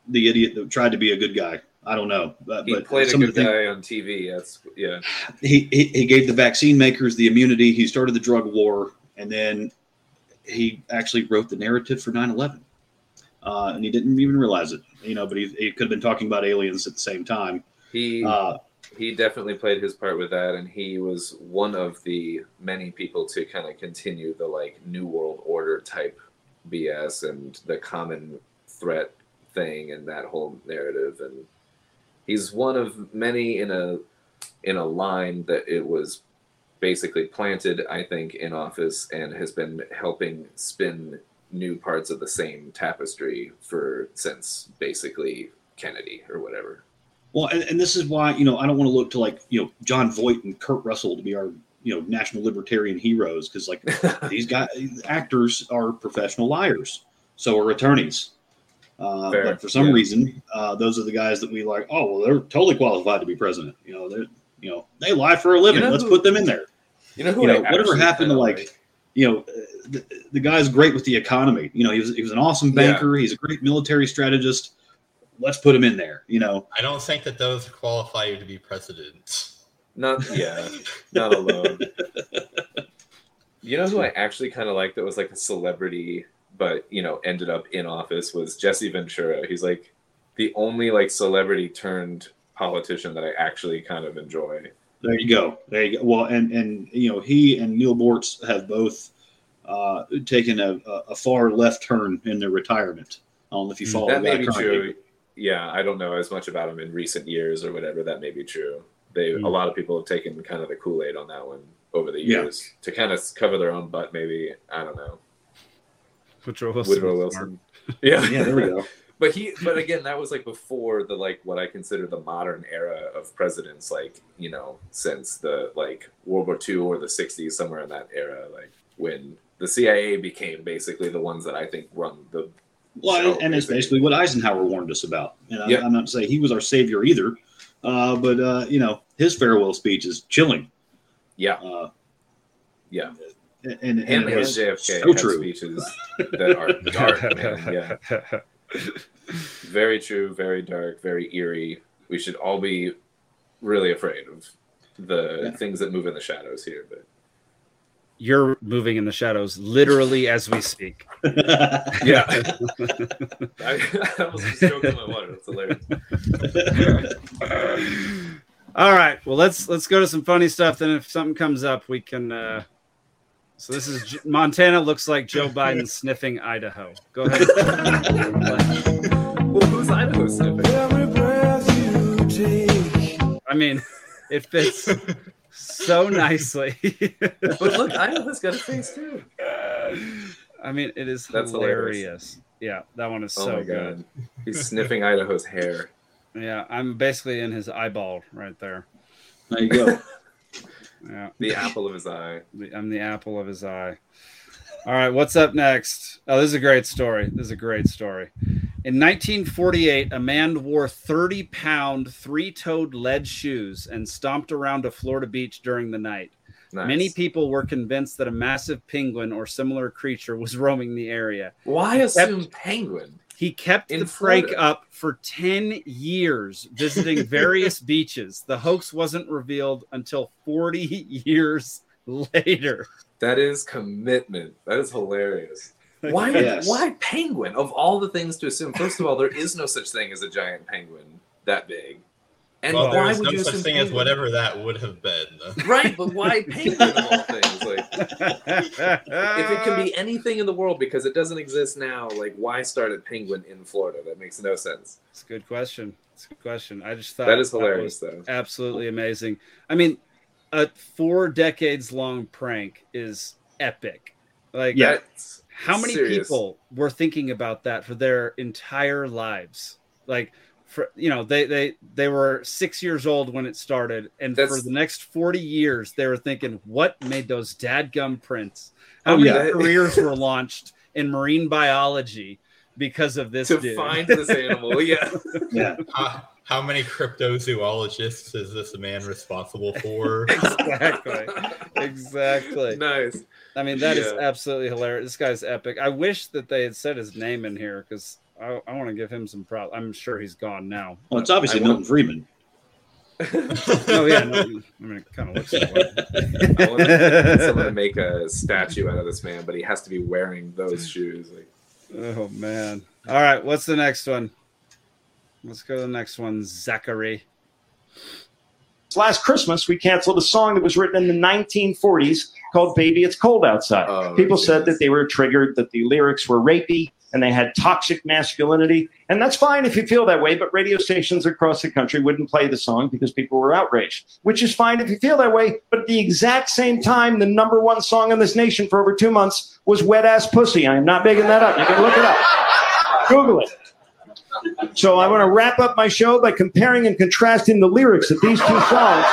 the idiot that tried to be a good guy. I don't know. But, He but played a good guy on TV. That's yeah. he, he he gave the vaccine makers the immunity. He started the drug war, and then he actually wrote the narrative for 9-11. Uh, and he didn't even realize it, you know. But he, he could have been talking about aliens at the same time. He Uh, he definitely played his part with that, and he was one of the many people to kind of continue the like New World Order type BS and the common threat thing and that whole narrative. And he's one of many in a in a line that it was basically planted, I think, in office and has been helping spin new parts of the same tapestry for since basically Kennedy or whatever. Well, and, and this is why you know I don't want to look to like you know Jon Voight and Kurt Russell to be our you know national libertarian heroes because like *laughs* these guys actors are professional liars, so are attorneys. Uh, but for some yeah. reason, uh, those are the guys that we like. Oh well, they're totally qualified to be president. You know, they're you know they lie for a living. You know Let's who- put them in there. You know who you know whatever happened to like, you know the, the guy's great with the economy. You know, he was he was an awesome Yeah. banker. He's a great military strategist. Let's put him in there. You know, I don't think that those qualify you to be president. Not yeah, not alone. You know who I actually kind of liked that was like a celebrity, but you know ended up in office was Jesse Ventura. He's like the only like celebrity turned politician that I actually kind of enjoy. There you go. There you go. Well, and and you know he and Neal Boortz have both uh, taken a, a, a far left turn in their retirement. I don't know if you follow that That may be true. Yeah, I don't know as much about him in recent years or whatever. That may be true. They Hmm. a lot of people have taken kind of the Kool Aid on that one over the Yeah. years to kind of cover their own butt. Maybe I don't know. Woodrow Wilson. Woodrow Wilson. Yeah, *laughs* Yeah, there we go. *laughs* But he, but again, that was like before the like what I consider the modern era of presidents, like you know, since the like World War II or the '60s, somewhere in that era, like when the CIA became basically the ones that I think run the. Well, show, and it's basically what Eisenhower warned us about. And I, Yeah. I'm not saying he was our savior either, uh, but uh, you know his farewell speech is chilling. Yeah, uh, yeah. And, and, Him and was JFK so true. speeches *laughs* that are *laughs* dark, man. Yeah, *laughs* very true, very dark, very eerie. We should all be really afraid of the things that move in the shadows here. But You're moving in the shadows literally as we speak. *laughs* yeah, *laughs* I, I was just joking my water. That's hilarious. All right. Well, let's let's go to some funny stuff. Then, if something comes up, we can. Uh... So this is J- Montana. Looks like Joe Biden sniffing Idaho. Go ahead. well, who's Idaho sniffing? I mean, *laughs* it fits so nicely. *laughs* But look, Idaho's got a face too. I mean, it is That's hilarious. hilarious. Yeah, that one is Oh so my good. he's sniffing Idaho's hair. Yeah, I'm basically in his eyeball right there. There you go. *laughs* Yeah, The apple of his eye. I'm the apple of his eye. All right, what's up next? Oh, this is a great story. This is a great story. In 1948, a man wore 30 pound, three toed lead shoes and stomped around a Florida beach during the night. Nice. Many people were convinced that a massive penguin or similar creature was *laughs* roaming the area. Why assume penguin? He kept In the prank up for 10 years, visiting *laughs* various beaches. The hoax wasn't revealed until 40 *laughs* years later. That is commitment. That is hilarious. *laughs* Why? Yes. Why penguin? Of all the things to assume, first of all, there is no such thing as a giant penguin that big. And well, why there's would no you such assume thing as whatever that would have been. *laughs* Right, but why penguin of all things? Like, *laughs* if it can be anything in the world because it doesn't exist now, like why start at penguin in Florida? That makes no sense. It's a good question. It's a good question. I just thought That is hilarious, was though. Absolutely amazing. I mean, a four decades long prank is epic. Like, Yeah. That's how many serious. people were thinking about that for their entire lives? Like, for you know, they they they were six years old when it started, and for the next forty years, they were thinking, "What made those dadgum prints? How Oh, many yeah. careers *laughs* were launched in marine biology because of this to dude?" find this *laughs* animal. Yeah. Yeah. How, *laughs* uh, how many cryptozoologists is this man responsible for? *laughs* exactly, exactly. nice. I mean, that is Yeah. absolutely hilarious. This guy's epic. I wish that they had said his name in here because I, I want to give him some props. I'm sure he's gone now. Well, it's obviously I Milton Friedman. *laughs* Oh yeah, no, I mean, it kind of looks that way. I want *laughs* someone to make a statue out of this man, but he has to be wearing those mm. shoes. Like, Oh man. All right, what's the next one? Let's go to the next one, Zachary. Last Christmas, we canceled a song that was written in the 1940s called Baby It's Cold Outside. Oh, People said that they were triggered, that the lyrics were rapey, and they had toxic masculinity. And that's fine if you feel that way, but radio stations across the country wouldn't play the song because people were outraged, which is fine if you feel that way. But at the exact same time, the number one song in this nation for over two months was Wet Ass Pussy. I am not making that up. You can look it up. Google it. So I want to wrap up my show by comparing and contrasting the lyrics of these two songs.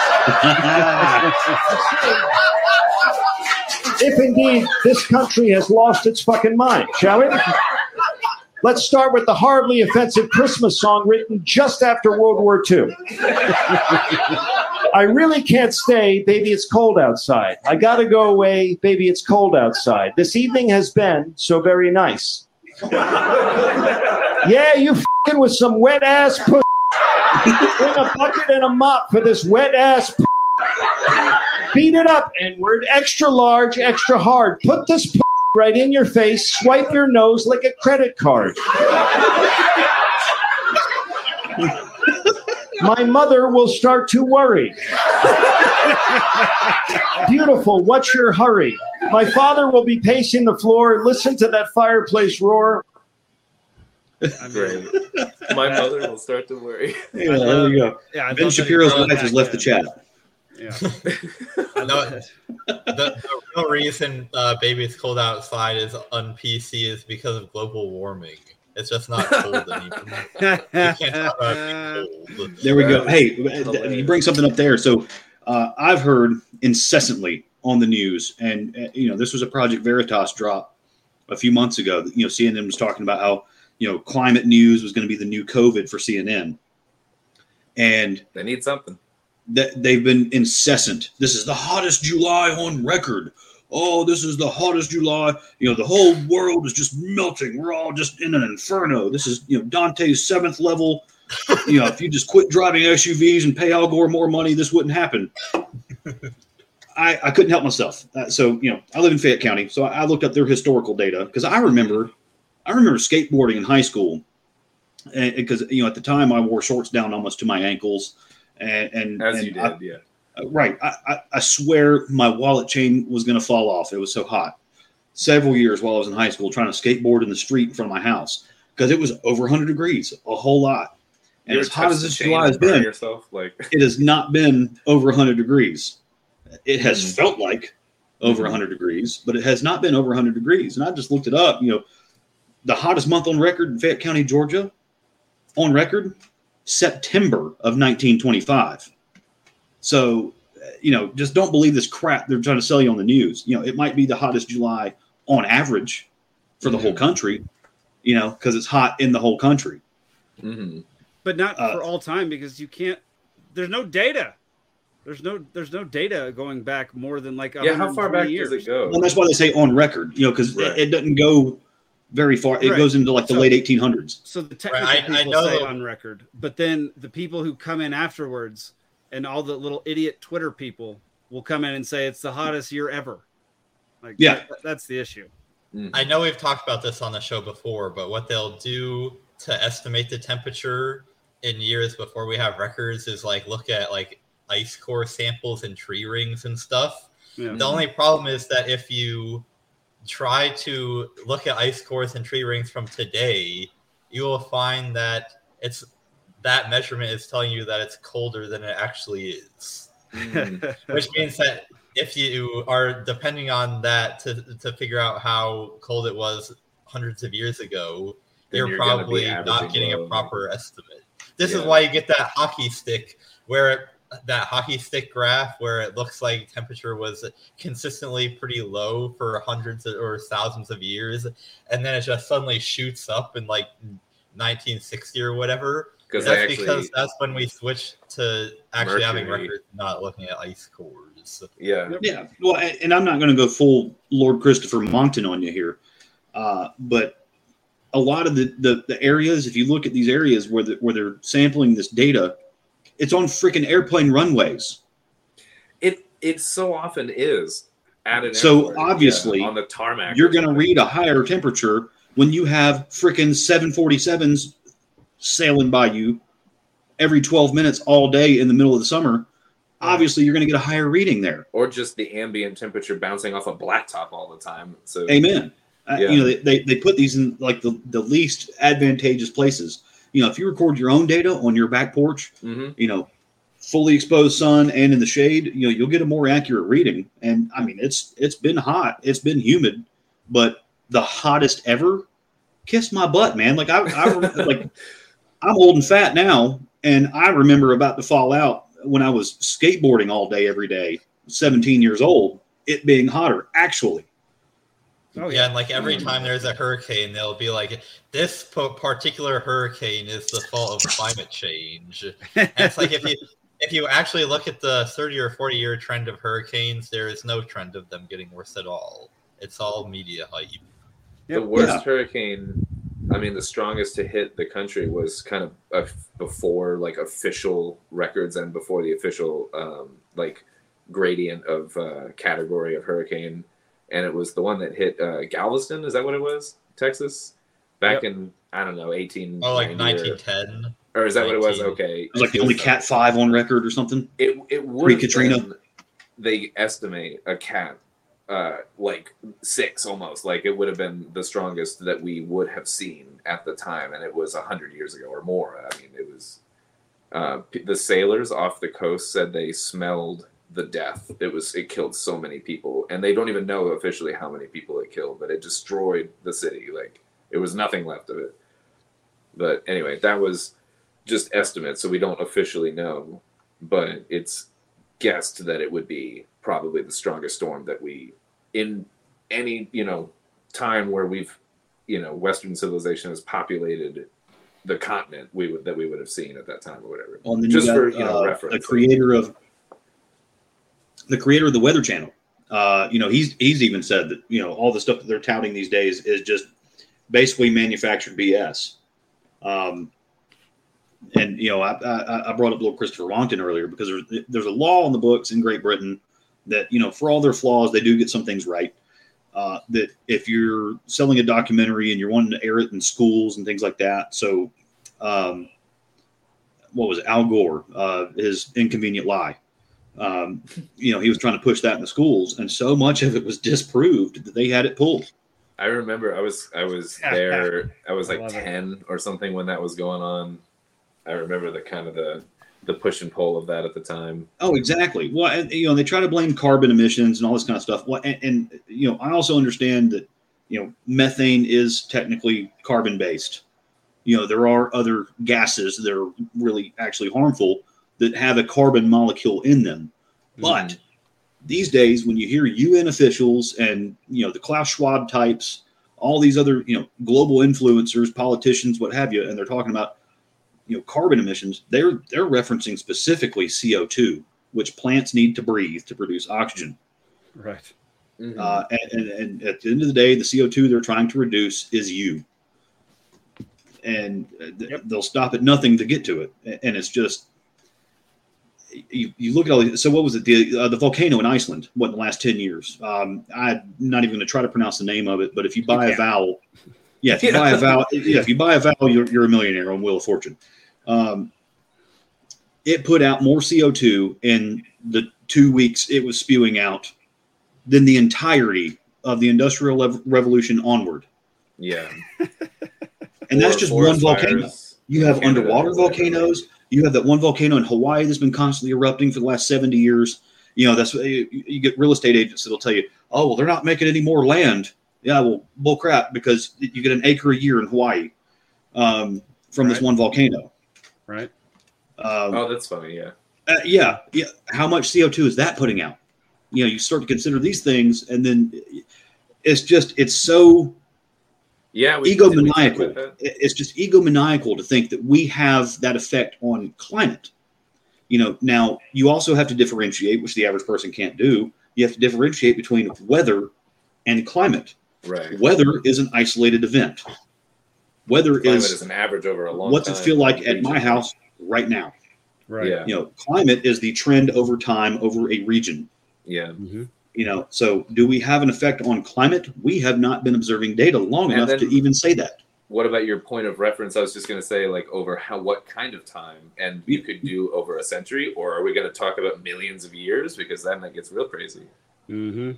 if indeed this country has lost its fucking mind, shall we? Let's start with the horribly offensive Christmas song written just after World War II. I really can't stay, baby, it's cold outside. I gotta go away, baby, it's cold outside. This evening has been so very nice. *laughs* Yeah, you fing with some wet ass pussy. Bring a bucket and a mop for this wet ass. Beat it up, N word, extra large, extra hard. Put this right in your face. Swipe your nose like a credit card. My mother will start to worry. Beautiful. What's your hurry? My father will be pacing the floor. Listen to that fireplace roar. *laughs* great. My mother will start to worry. Yeah, there we go. Yeah, I ben love that he Shapiro's wife has left the chat. Yeah. *laughs* no, the, the real reason uh, "Baby It's Cold Outside" is on PC is because of global warming. It's just not cold *laughs* anymore. You can't talk about cold. There we go. Hey, you bring something up there. So uh, I've heard incessantly on the news, and uh, you know this was a Project Veritas drop a few months ago. You know, CNN was talking about how you know climate news was going to be the new COVID for CNN, and They need something. that they've been incessant. This is the hottest July on record. Oh, this is the hottest July. You know, the whole world is just melting. We're all just in an inferno. This is, you know, Dante's seventh level. You know, if you just quit driving SUVs and pay Al Gore more money, this wouldn't happen. *laughs* I, I couldn't help myself. Uh, so, you know, I live in Fayette County, so I, I looked up their historical data because I remember, I remember skateboarding in high school, because you know at the time I wore shorts down almost to my ankles, and, and As and you did, I- yeah. uh, Right. I, I, I swear my wallet chain was going to fall off. It was so hot. Several years while I was in high school trying to skateboard in the street in front of my house because it was over 100 degrees, a whole lot. And You as hot as this July has been, yourself? Like *laughs* it has not been over 100 degrees. It has Mm. felt like over Mhm. 100 degrees, but it has not been over 100 degrees. And I just looked it up. You know, the hottest month on record in Fayette County, Georgia, on record, September of 1925. So, you know, just don't believe this crap they're trying to sell you on the news. You know, it might be the hottest July on average for the whole country, you know, because it's hot in the whole country. Mm-hmm. but not Uh, for all time because you can't. There's no data. There's no there's no data going back more than like Yeah, how far back years. does it go? Well, that's why they say on record, you know, because Right. it, it doesn't go very far. It Right. goes into like the So- late 1800s. So the technical Right, I- I people know say on record, but then the people who come in afterwards and all the little idiot Twitter people will come in and say it's the hottest year ever. Like Yeah. that- that's the issue. Hmm. I know we've talked about this on the show before, but what they'll do to estimate the temperature in years before we have records is like look at like ice core samples and tree rings and stuff. Yeah. The only problem is that if you try to look at ice cores and tree rings from today, you will find that it's that measurement is telling you that it's colder than it actually is. Hmm. which means that if you are depending on that to to figure out how cold it was hundreds of years ago, Then you're, you're probably not getting a proper estimate. This is why you get that hockey stick where it, that hockey stick graph where it looks like temperature was consistently pretty low for hundreds of- or thousands of years, and then it just suddenly shoots up in like 1960 or whatever. 'Cause that's actually- because that's when we switched to actually having records, not looking at ice cores. Yeah. Yeah. Well, and I'm not going to go full Lord Christopher Monckton on you here, uh, but a lot of the, the the areas, if you look at these areas where the, where they're sampling this data, it's on freaking airplane runways. It it so often is at an So airport, obviously, yeah, on the tarmac. you're going to read a higher temperature when you have freaking 747s sailing by you every 12 minutes all day in the middle of the summer. Obviously, you're going to get a higher reading there. or just the ambient temperature bouncing off a blacktop all the time. So Amen. Uh, You know, they, they, they put these in like the, the least advantageous places. You know, if you record your own data on your back porch, Mhm. you know, fully exposed sun and in the shade, you know, you'll get a more accurate reading. And I mean, it's it's been hot, it's been humid, but the hottest ever, kiss my butt, man. Like I, I *laughs* like I'm old and fat now, and I remember about to fall out when I was skateboarding all day every day, 17 years old, it being hotter actually. Oh yeah, and like every time there's a hurricane, they'll be like, "This po- particular hurricane is the fault of climate change." And it's like if you if you actually look at the 30 or 40 year trend of hurricanes, there is no trend of them getting worse at all. It's all media hype. the worst hurricane i mean the strongest to hit the country was kind of uh, before like official records and before the official um, like gradient of uh, category of hurricane and it was the one that hit uh, galveston is that what it was? Texas? Back in i don't know 18 Oh, like 1910. or is that what it was? Okay. It was like the only Cat Five on record or something. it it would pre Katrina. They estimate a cat uh like six almost. Like it would have been the strongest that we would have seen at the time and it was a hundred years ago or more. I mean it was uh the sailors off the coast said they smelled the death. It was it killed so many people and they don't even know officially how many people it killed but it destroyed the city. Like it was nothing left of it. But anyway that was just estimates so we don't officially know but it's guessed that it would be probably the strongest storm that we in any you know time where we've you know western civilization has populated the continent we would that we would have seen at that time or whatever. Well, just got, for you know uh, reference. the creator of the creator of the Weather Channel. Uh, you know, he's he's even said that you know all the stuff that they're touting these days is just basically manufactured BS. Um, and you know, I, I, I brought up little Christopher Monckton earlier because there's there's a law in the books in Great Britain that you know for all their flaws they do get some things right. Uh, that if you're selling a documentary and you're wanting to air it in schools and things like that, so um, what was it, Al Gore, uh, his inconvenient lie. Um, you know, he was trying to push that in the schools, and so much of it was disproved that they had it pulled. i remember i was i was there i was like 10 or something when that was going on i remember the kind of the the push and pull of that at the time Oh, exactly. Well, and, you know, they try to blame carbon emissions and all this kind of stuff. Well, and, and you know, I also understand that you know methane is technically carbon based. You know, there are other gases that are really actually harmful that have a carbon molecule in them. But these days, when you hear UN officials and you know the Klaus Schwab types, all these other you know global influencers, politicians, what have you, and they're talking about you know carbon emissions, they're they're referencing specifically CO two, which plants need to breathe to produce oxygen. Right. Uh, and, and, and at the end of the day, the CO two they're trying to reduce is you, and uh, th- they'll stop at nothing to get to it. And it's just you, you look at all these. So what was it? The uh, the volcano in Iceland. What in the last ten years? Um, I'm not even going to try to pronounce the name of it. But if you buy a vowel, yeah, if you *laughs* buy a vowel, yeah, if you buy a vowel, you're, you're a millionaire on Wheel of Fortune. Um, it put out more CO2 in the two weeks it was spewing out than the entirety of the Industrial Lev- Revolution onward. yeah And that's just forest one volcano. You have underwater whatever. volcanoes. You have that one volcano in Hawaii that's been constantly erupting for the last 70 years. You know, that's you, you get real estate agents that'll tell you, oh, well, they're not making any more land. Yeah, well, bull crap, because you get an acre a year in Hawaii um, from this one volcano. Right. Um, Oh, that's funny. Yeah. uh, yeah, yeah. How much CO2 is that putting out? You know, you start to consider these things, and then it's just it's so Yeah. we- did we talk egomaniacal. about that? It- It's just egomaniacal to think that we have that effect on climate. You know, now you also have to differentiate, which the average person can't do. You have to differentiate between weather and climate. Right. Weather is an isolated event. Weather Climate is is an average over a long what's it feel like at my house right now. Right. Yeah. You know, climate is the trend over time over a region. Yeah. Mm-hmm. You know, so do we have an effect on climate? We have not been observing data long And enough then- to even say that. What about your point of reference? I was just going to say, like, over how, what kind of time, and you could do over a century, or are we going to talk about millions of years? Because then that gets real crazy. Mm-hmm.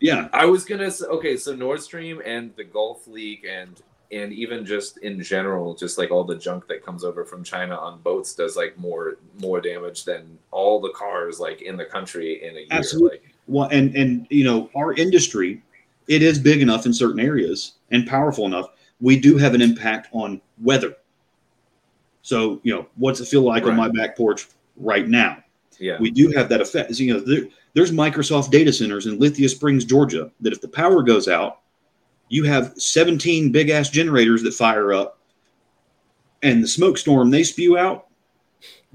Yeah. I was gonna say, okay, so Nord Stream and the Gulf leak and and even just in general, just like all the junk that comes over from China on boats does like more more damage than all the cars like in the country in a year. Absolutely. Like, Well, and and you know, our industry, it is big enough in certain areas and powerful enough. We do have an impact on weather. So, you know, what's it feel like on my back porch right now? yeah, We do have that effect. You know, there, there's Microsoft data centers in Lithia Springs, Georgia, that if the power goes out, you have 17 big ass generators that fire up, and the smoke storm they spew out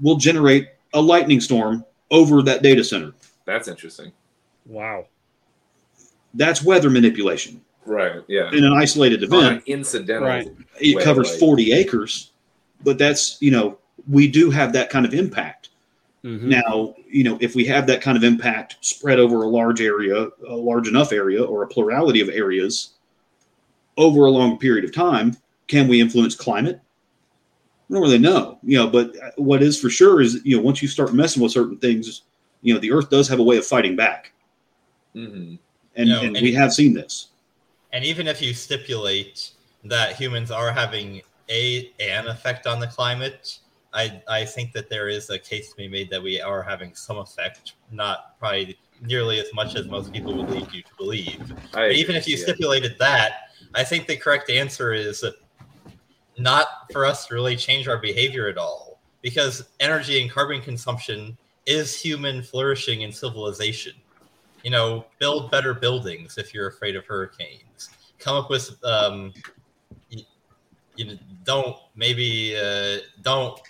will generate a lightning storm over that data center. that's interesting. Wow. That's weather manipulation. Right. Yeah. In an isolated On an event, incidental. it way, covers like- 40 acres, but that's, you know, we do have that kind of impact. Mm-hmm. Now, you know, if we have that kind of impact spread over a large area, a large enough area, or a plurality of areas over a long period of time, can we influence climate? I don't really know, you know, but what is for sure is, you know, once you start messing with certain things, you know, the earth does have a way of fighting back. Mm-hmm. And, You know, and and- we have seen this. And even if you stipulate that humans are having a an effect on the climate, I I think that there is a case to be made that we are having some effect, not probably nearly as much as most people would lead you to believe. I But even if you yeah. stipulated that, I think the correct answer is not for us to really change our behavior at all, because energy and carbon consumption is human flourishing and civilization. You know, build better buildings if you're afraid of hurricanes. Come up with, um, you, you know, don't maybe uh, don't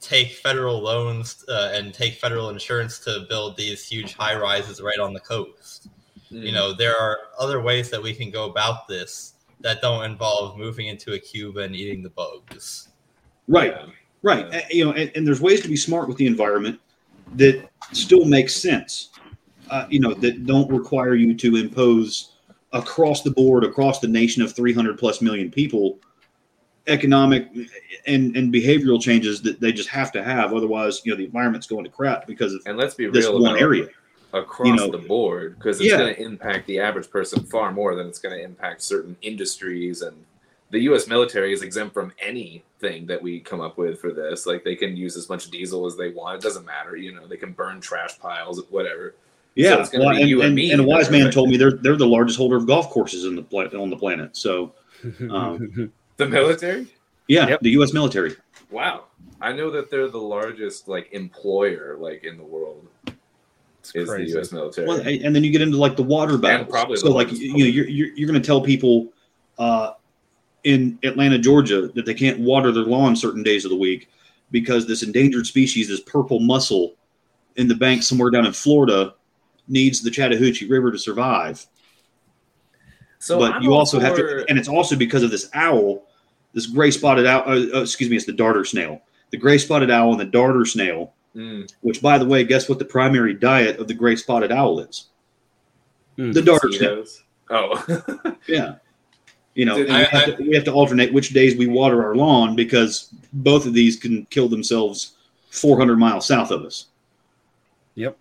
take federal loans uh, and take federal insurance to build these huge high rises right on the coast. You know, there are other ways that we can go about this that don't involve moving into a cube and eating the bugs. Right, right. Uh, You know, and, and there's ways to be smart with the environment that still makes sense. Uh, you know, that don't require you to impose across the board, across the nation of 300 plus million people, economic and and behavioral changes that they just have to have. Otherwise, you know, the environment's going to crap because of and let's be this real one area. across You know, the board because it's Yeah. going to impact the average person far more than it's going to impact certain industries and the U.S. military is exempt from anything that we come up with for this. Like they can use as much diesel as they want; it doesn't matter. You know, they can burn trash piles, whatever. Yeah, so it's going to well, be and, you and, and, me. and a wise man affected. told me they're they're the largest holder of golf courses in the pla- on the planet. So, *laughs* um, the military. yeah, the U.S. military. Wow, I know that they're the largest like employer like in the world. is crazy. the U.S. military? Well, and and then you get into like the water battles. probably so the like you know you're you're, you're going to tell people uh, in Atlanta, Georgia, that they can't water their lawn certain days of the week because this endangered species, this purple mussel, in the bank somewhere down in Florida, needs the Chattahoochee River to survive. So but I'm you all also have to, and it's also because of this owl, this gray spotted owl. Uh, uh, excuse me, it's the darter snail. The gray spotted owl and the darter snail, Mm. which, by the way, guess what the primary diet of the gray spotted owl is? The darter snail. Oh, *laughs* Yeah. You know, Did- and we, I- to, we have to alternate which days we water our lawn because both of these can kill themselves 400 miles south of us. Yep.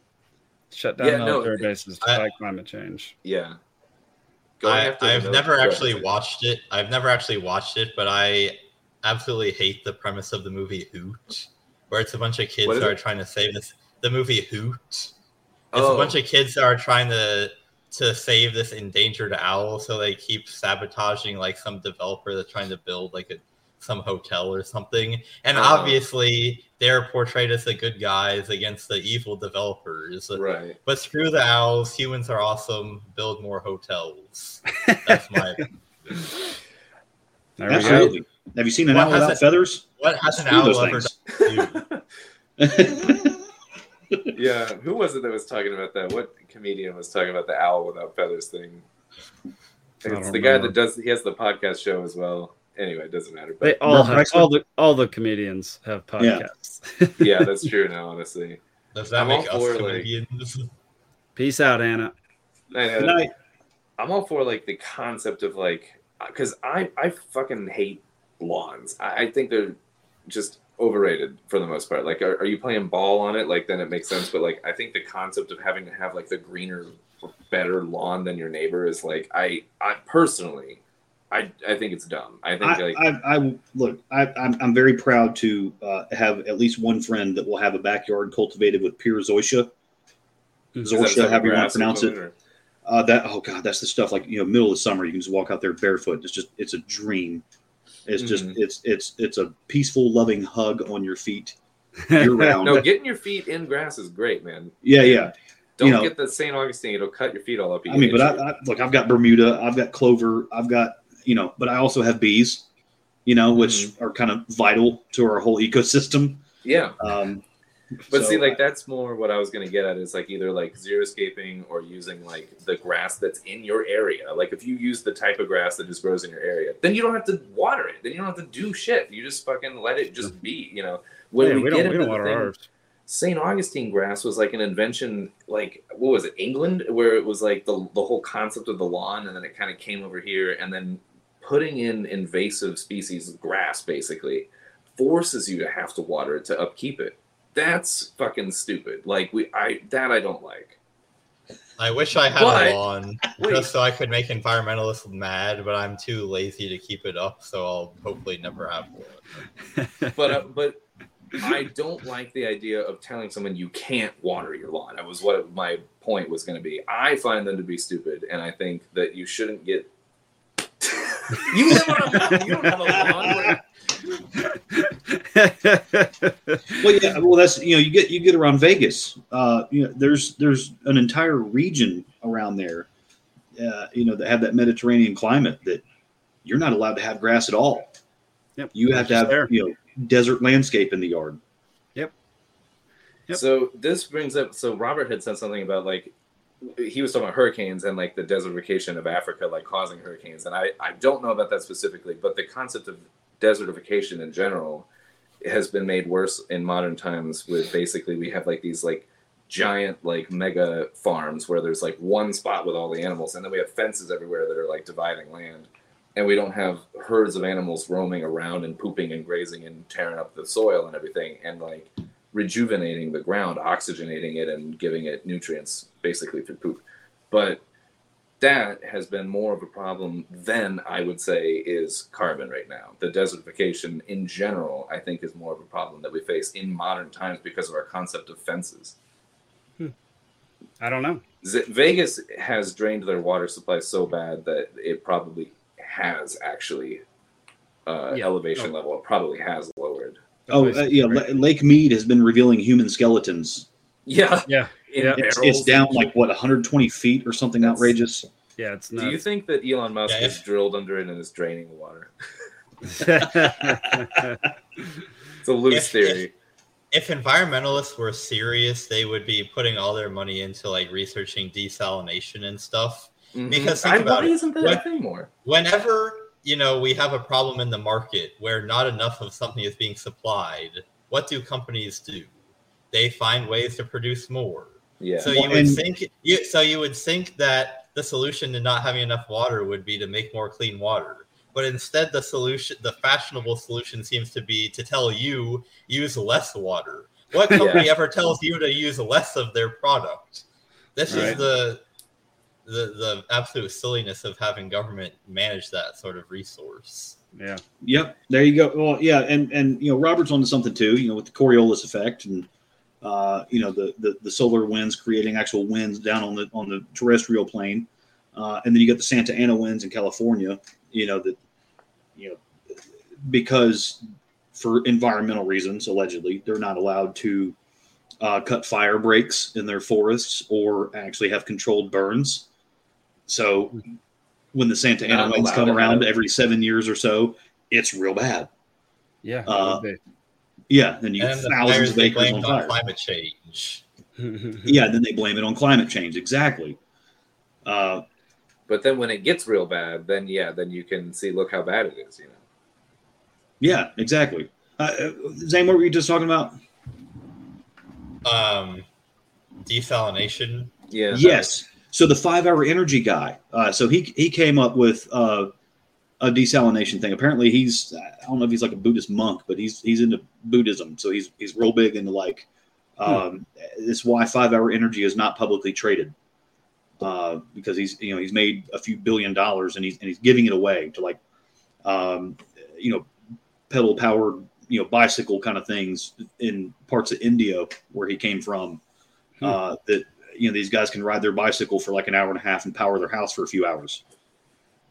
Shut down Yeah, no, military bases fight climate change. yeah. Going I, I've never go actually sorry. watched it. I've never actually watched it, but I absolutely hate the premise of the movie Hoot. where it's a bunch of kids What is that are it? trying to save this. The movie Hoot. It's Oh. a bunch of kids that are trying to to save this endangered owl, so they keep sabotaging like some developer that's trying to build like a some hotel or something. And Oh. obviously, they're portrayed as the good guys against the evil developers. Right. But screw the owls. Humans are awesome. Build more hotels. That's my. *laughs* There. Absolutely. Have you seen an What owl without it- feathers? What has an owl those ever things. done to you? *laughs* Yeah, who was it that was talking about that? What comedian was talking about the owl without feathers thing? It's don't the guy that does. He has the podcast show as well. Anyway, it doesn't matter. They But all have, all the all the comedians have podcasts. yeah, *laughs* that's true. Now, honestly, Does that I'm make all us for, like- Peace out, Anna. I know. Good night. I'm all for like the concept of like uh, because I I fucking hate lawns. I, I think they're just overrated for the most part. Like, are, are you playing ball on it? Like, then it makes sense. But like, I think the concept of having to have like the greener, better lawn than your neighbor is like I I personally. I, I think it's dumb. I think I, like I, I look. I, I'm, I'm very proud to uh, have at least one friend that will have a backyard cultivated with pure zoysia. is that a type Zoysia, however you want to pronounce it. equivalent, Uh, that oh god, that's the stuff like you know, middle of the summer, you can just walk out there barefoot. It's just it's a dream. It's just Mhm. it's it's it's a peaceful, loving hug on your feet *laughs* year or- round. No, getting your feet in grass is great, man. yeah, yeah. Don't You know- get the St. Augustine; it'll cut your feet all up. You I mean, but I. I look, I've got Bermuda, I've got clover, I've got you know, but I also have bees, you know, which Mm-hmm. are kind of vital to our whole ecosystem. yeah. Um, But so, see, like that's more what I was gonna get at is like either like zero scaping or using like the grass that's in your area. Like if you use the type of grass that just grows in your area, then you don't have to water it. Then you don't have to do shit. You just fucking let it just be. You know, when Yeah, we, we get don't- we into don't the water thing- ours. St. Augustine grass was like an invention, like what was it, England, where it was like the the whole concept of the lawn, and then it kind of came over here, and then putting in invasive species of grass basically forces you to have to water it to upkeep it. That's fucking stupid. Like we, I that I don't like. I wish I had But- a lawn *laughs* wait. just so I could make environmentalists mad, but I'm too lazy to keep it up, so I'll hopefully never have one. *laughs* But uh, but I don't like the idea of telling someone you can't water your lawn. That was what my point was going to be. I find them to be stupid, and I think that you shouldn't get. You live on a you don't have a lawn. where- well, yeah, well, that's you know, you get you get around Vegas. Uh, you know, there's there's an entire region around there, uh, you know, that have that Mediterranean climate that you're not allowed to have grass at all. Yep, You have to have there. you know desert landscape in the yard. Yep. Yep. So this brings up. So Robert had said something about like he was talking about hurricanes and like the desertification of Africa, like causing hurricanes. And I I don't know about that specifically, but the concept of desertification in general has been made worse in modern times. With basically we have like these like giant like mega farms where there's like one spot with all the animals, and then we have fences everywhere that are like dividing land. And we don't have herds of animals roaming around and pooping and grazing and tearing up the soil and everything. And like rejuvenating the ground, oxygenating it, and giving it nutrients basically through poop. But that has been more of a problem than I would say is carbon right now. The desertification in general, I think, is more of a problem that we face in modern times because of our concept of fences. I don't know. Vegas has drained their water supply so bad that it probably has actually uh, Yeah. elevation Oh. level. It probably has lowered. Oh, uh, yeah, La- Lake Mead has been revealing human skeletons. Yeah, Yeah. Yeah. It's, it's down like what 120 feet or something outrageous. Yeah, it's Do you think that Elon Musk has drilled under it and is draining the water? *laughs* it's a loose If- theory. If environmentalists were serious, they would be putting all their money into like researching desalination and stuff. Mhm. Because I- think about why it, isn't that when- a thing more? Whenever you know we have a problem in the market where not enough of something is being supplied, what do companies do? They find ways to produce more. Yeah. So you Well, would and- think you, so you would think that the solution to not having enough water would be to make more clean water. But instead the solution the fashionable solution seems to be to tell you use less water. What *laughs* company Yeah. ever tells you to use less of their product? This Right. is the the the absolute silliness of having government manage that sort of resource. Yeah. Yep, there you go. Well, yeah, and and you know Robert's onto something too. You know with the Coriolis effect and uh, you know the, the the solar winds creating actual winds down on the on the terrestrial plane, uh, and then you got the Santa Ana winds in California. You know that you know because for environmental reasons allegedly they're not allowed to uh, cut fire breaks in their forests or actually have controlled burns. So when the Santa Ana Not winds come around every seven years or so, it's real bad. Yeah. Uh, yeah, then you get And thousands fires of they acres on blamed on fire. climate change. *laughs* yeah, then they blame it on climate change. Exactly. Uh, But then when it gets real bad, then yeah, then you can see look how bad it is. You know. yeah, exactly. Uh, uh, Zane, what were you just talking about? Um, desalination. Yeah. Yes. So the five-hour energy guy. Uh, so he he came up with uh, a desalination thing. Apparently, he's I don't know if he's like a Buddhist monk, but he's he's into Buddhism. So he's he's real big into like um, this. Why five-hour energy is not publicly traded uh, because he's you know he's made a few billion dollars and he's and he's giving it away to like um, you know pedal powered you know bicycle kind of things in parts of India where he came from. Uh, that you know these guys can ride their bicycle for like an hour and a half and power their house for a few hours.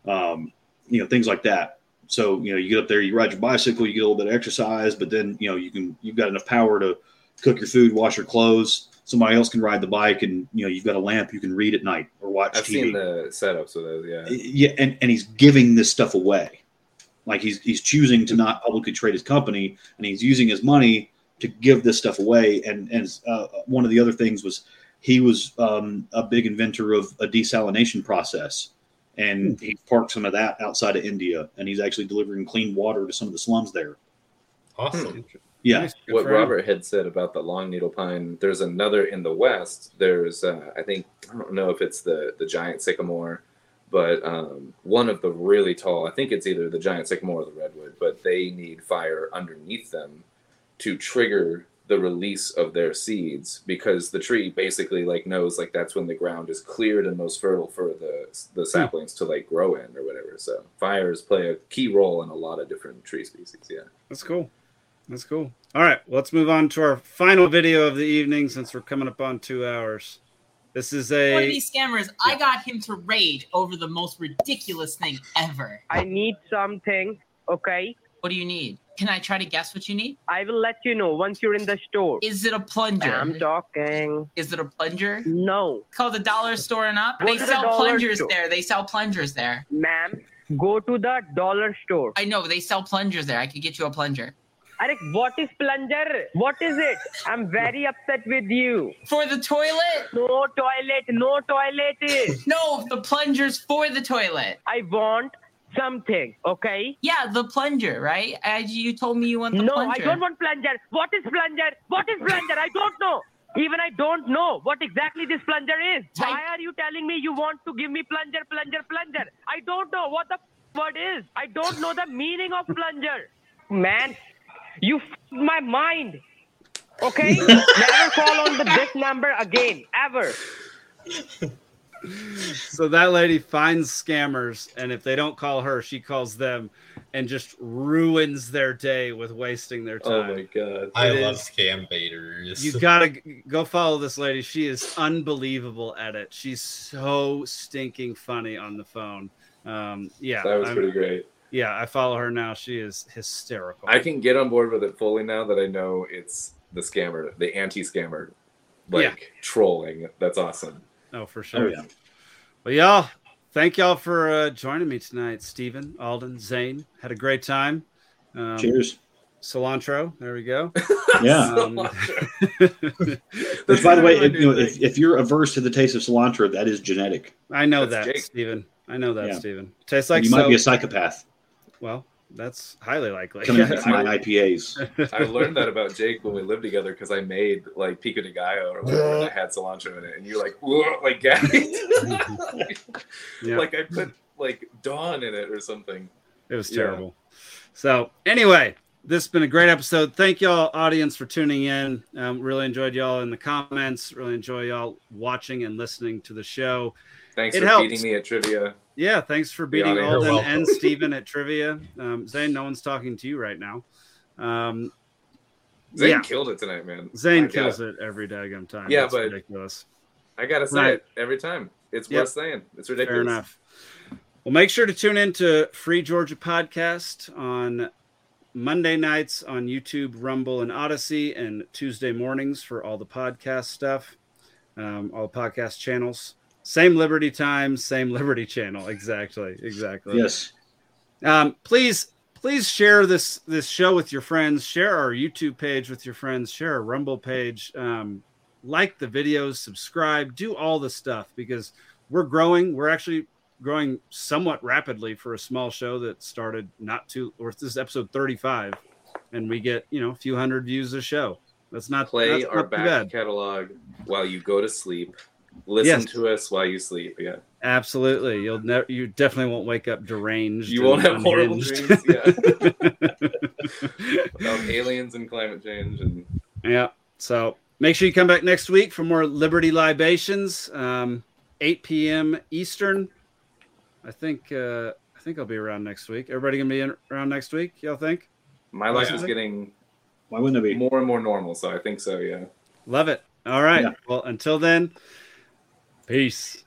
Um, you know things like that. So you know you get up there, you ride your bicycle, you get a little bit of exercise, but then you know you can you've got enough power to cook your food, wash your clothes. Somebody else can ride the bike, and you know you've got a lamp you can read at night or watch I've TV. seen the setups of those. Yeah. yeah, and, and he's giving this stuff away. Like he's he's choosing to not publicly trade his company, and he's using his money to give this stuff away. And and uh, one of the other things was he was um, a big inventor of a desalination process, and he parked some of that outside of India, and he's actually delivering clean water to some of the slums there. Awesome. Yeah, what Robert had said about the long needle pine, there's another in the west. There's, uh, I think, I don't know if it's the the giant sycamore, but um, one of the really tall. I think it's either the giant sycamore or the redwood, but they need fire underneath them to trigger the release of their seeds because the tree basically like knows like that's when the ground is cleared and most fertile for the the hmm. saplings to like grow in or whatever. So fires play a key role in a lot of different tree species. Yeah. That's cool. That's cool. All right, let's move on to our final video of the evening since we're coming up on two hours. This is One of a these scammers, I got him to rage over the most ridiculous thing ever. I need something, okay? What do you need? Can I try to guess what you need? I will let you know once you're in the store. Is it a plunger? I'm talking. Is it a plunger? No. Call the dollar store and up. Go they to the sell plungers store. there. They sell plungers there. Ma'am, go to the dollar store. I know they sell plungers there. I could get you a plunger. Eric, what is plunger? What is it? I'm very upset with you. For the toilet? No toilet, no toilet. No, the plunger's for the toilet. I want something, okay? Yeah, the plunger, right? As you told me you want the no, plunger. I don't want plunger. What is plunger? What is plunger? I don't know. Even I don't know what exactly this plunger is. *laughs* Why are you telling me you want to give me plunger, plunger, plunger? I don't know what the f- word is. I don't know the meaning of plunger. Man, you f- my mind. Okay? *laughs* Never call on the, this number again, ever. *laughs* so that lady finds scammers, and if they don't call her, she calls them, and just ruins their day with wasting their time. Oh my god. I It love scam baiters. You gotta go follow this lady. She is unbelievable at it. She's so stinking funny on the phone. Um, yeah, That was I'm- pretty great. Yeah, I follow her now. She is hysterical. I can get on board with it fully now that I know it's the scammer, the anti-scammer, like Yeah. trolling. That's awesome. Oh, for sure. yeah. Well, y'all, thank y'all for uh, joining me tonight. Stephen, Alden, Zane, had a great time. Um, Cheers. Cilantro. There we go. *laughs* Yeah. Um, Which, by the way, if, you know, if, if you're averse to the taste of cilantro, that is genetic. I know That's that, Jake. Stephen. I know that, Yeah. Stephen. Tastes like you might be a psychopath Well, that's highly likely. coming *laughs* up with my IPAs. *laughs* I learned that about Jake when we lived together because I made like pico de gallo or whatever and I had cilantro in it, and you're like, like *laughs* gagging. Yeah. Like I put like Dawn in it or something. It was Yeah. terrible. So anyway, this has been a great episode. Thank y'all, audience, for tuning in. Um, really enjoyed y'all in the comments. Really enjoy y'all watching and listening to the show. Thanks It for helps. beating me at trivia. Yeah, thanks for beating. Alden Welcome. and Steven at trivia. Um, Zane, no one's talking to you right now. Um, Zane yeah. killed it tonight, man. Zane My kills it every daggum time. Yeah, That's but ridiculous. I gotta say Right. it every time. It's Yep. worth saying. It's ridiculous. Fair enough. Well, make sure to tune in to Free Georgia Podcast on Monday nights on YouTube, Rumble, and Odysee, and Tuesday mornings for all the podcast stuff, um, all podcast channels. Same Liberty time, same Liberty channel. Exactly. Exactly. Yes. Um, please, please share this this show with your friends. Share our YouTube page with your friends. Share our Rumble page. Um, like the videos, subscribe, do all the stuff because we're growing. We're actually growing somewhat rapidly for a small show that started not too. Or this is episode thirty five, and we get you know a few hundred views a show. That's not Play that's our not back catalog while you go to sleep. Listen Yes. to us while you sleep. Yeah. Absolutely, you'll never. You definitely won't wake up deranged. You won't and have horrible dreams. Yeah. *laughs* About aliens and climate change and Yeah. So make sure you come back next week for more Liberty Libations, um, 8 p.m. Eastern. I think uh, I think I'll be around next week. Everybody gonna be in, around next week? Y'all think? my life is getting Why wouldn't it be? more and more normal. So I think so. Yeah. Love it. All right. Yeah. Well, until then, peace.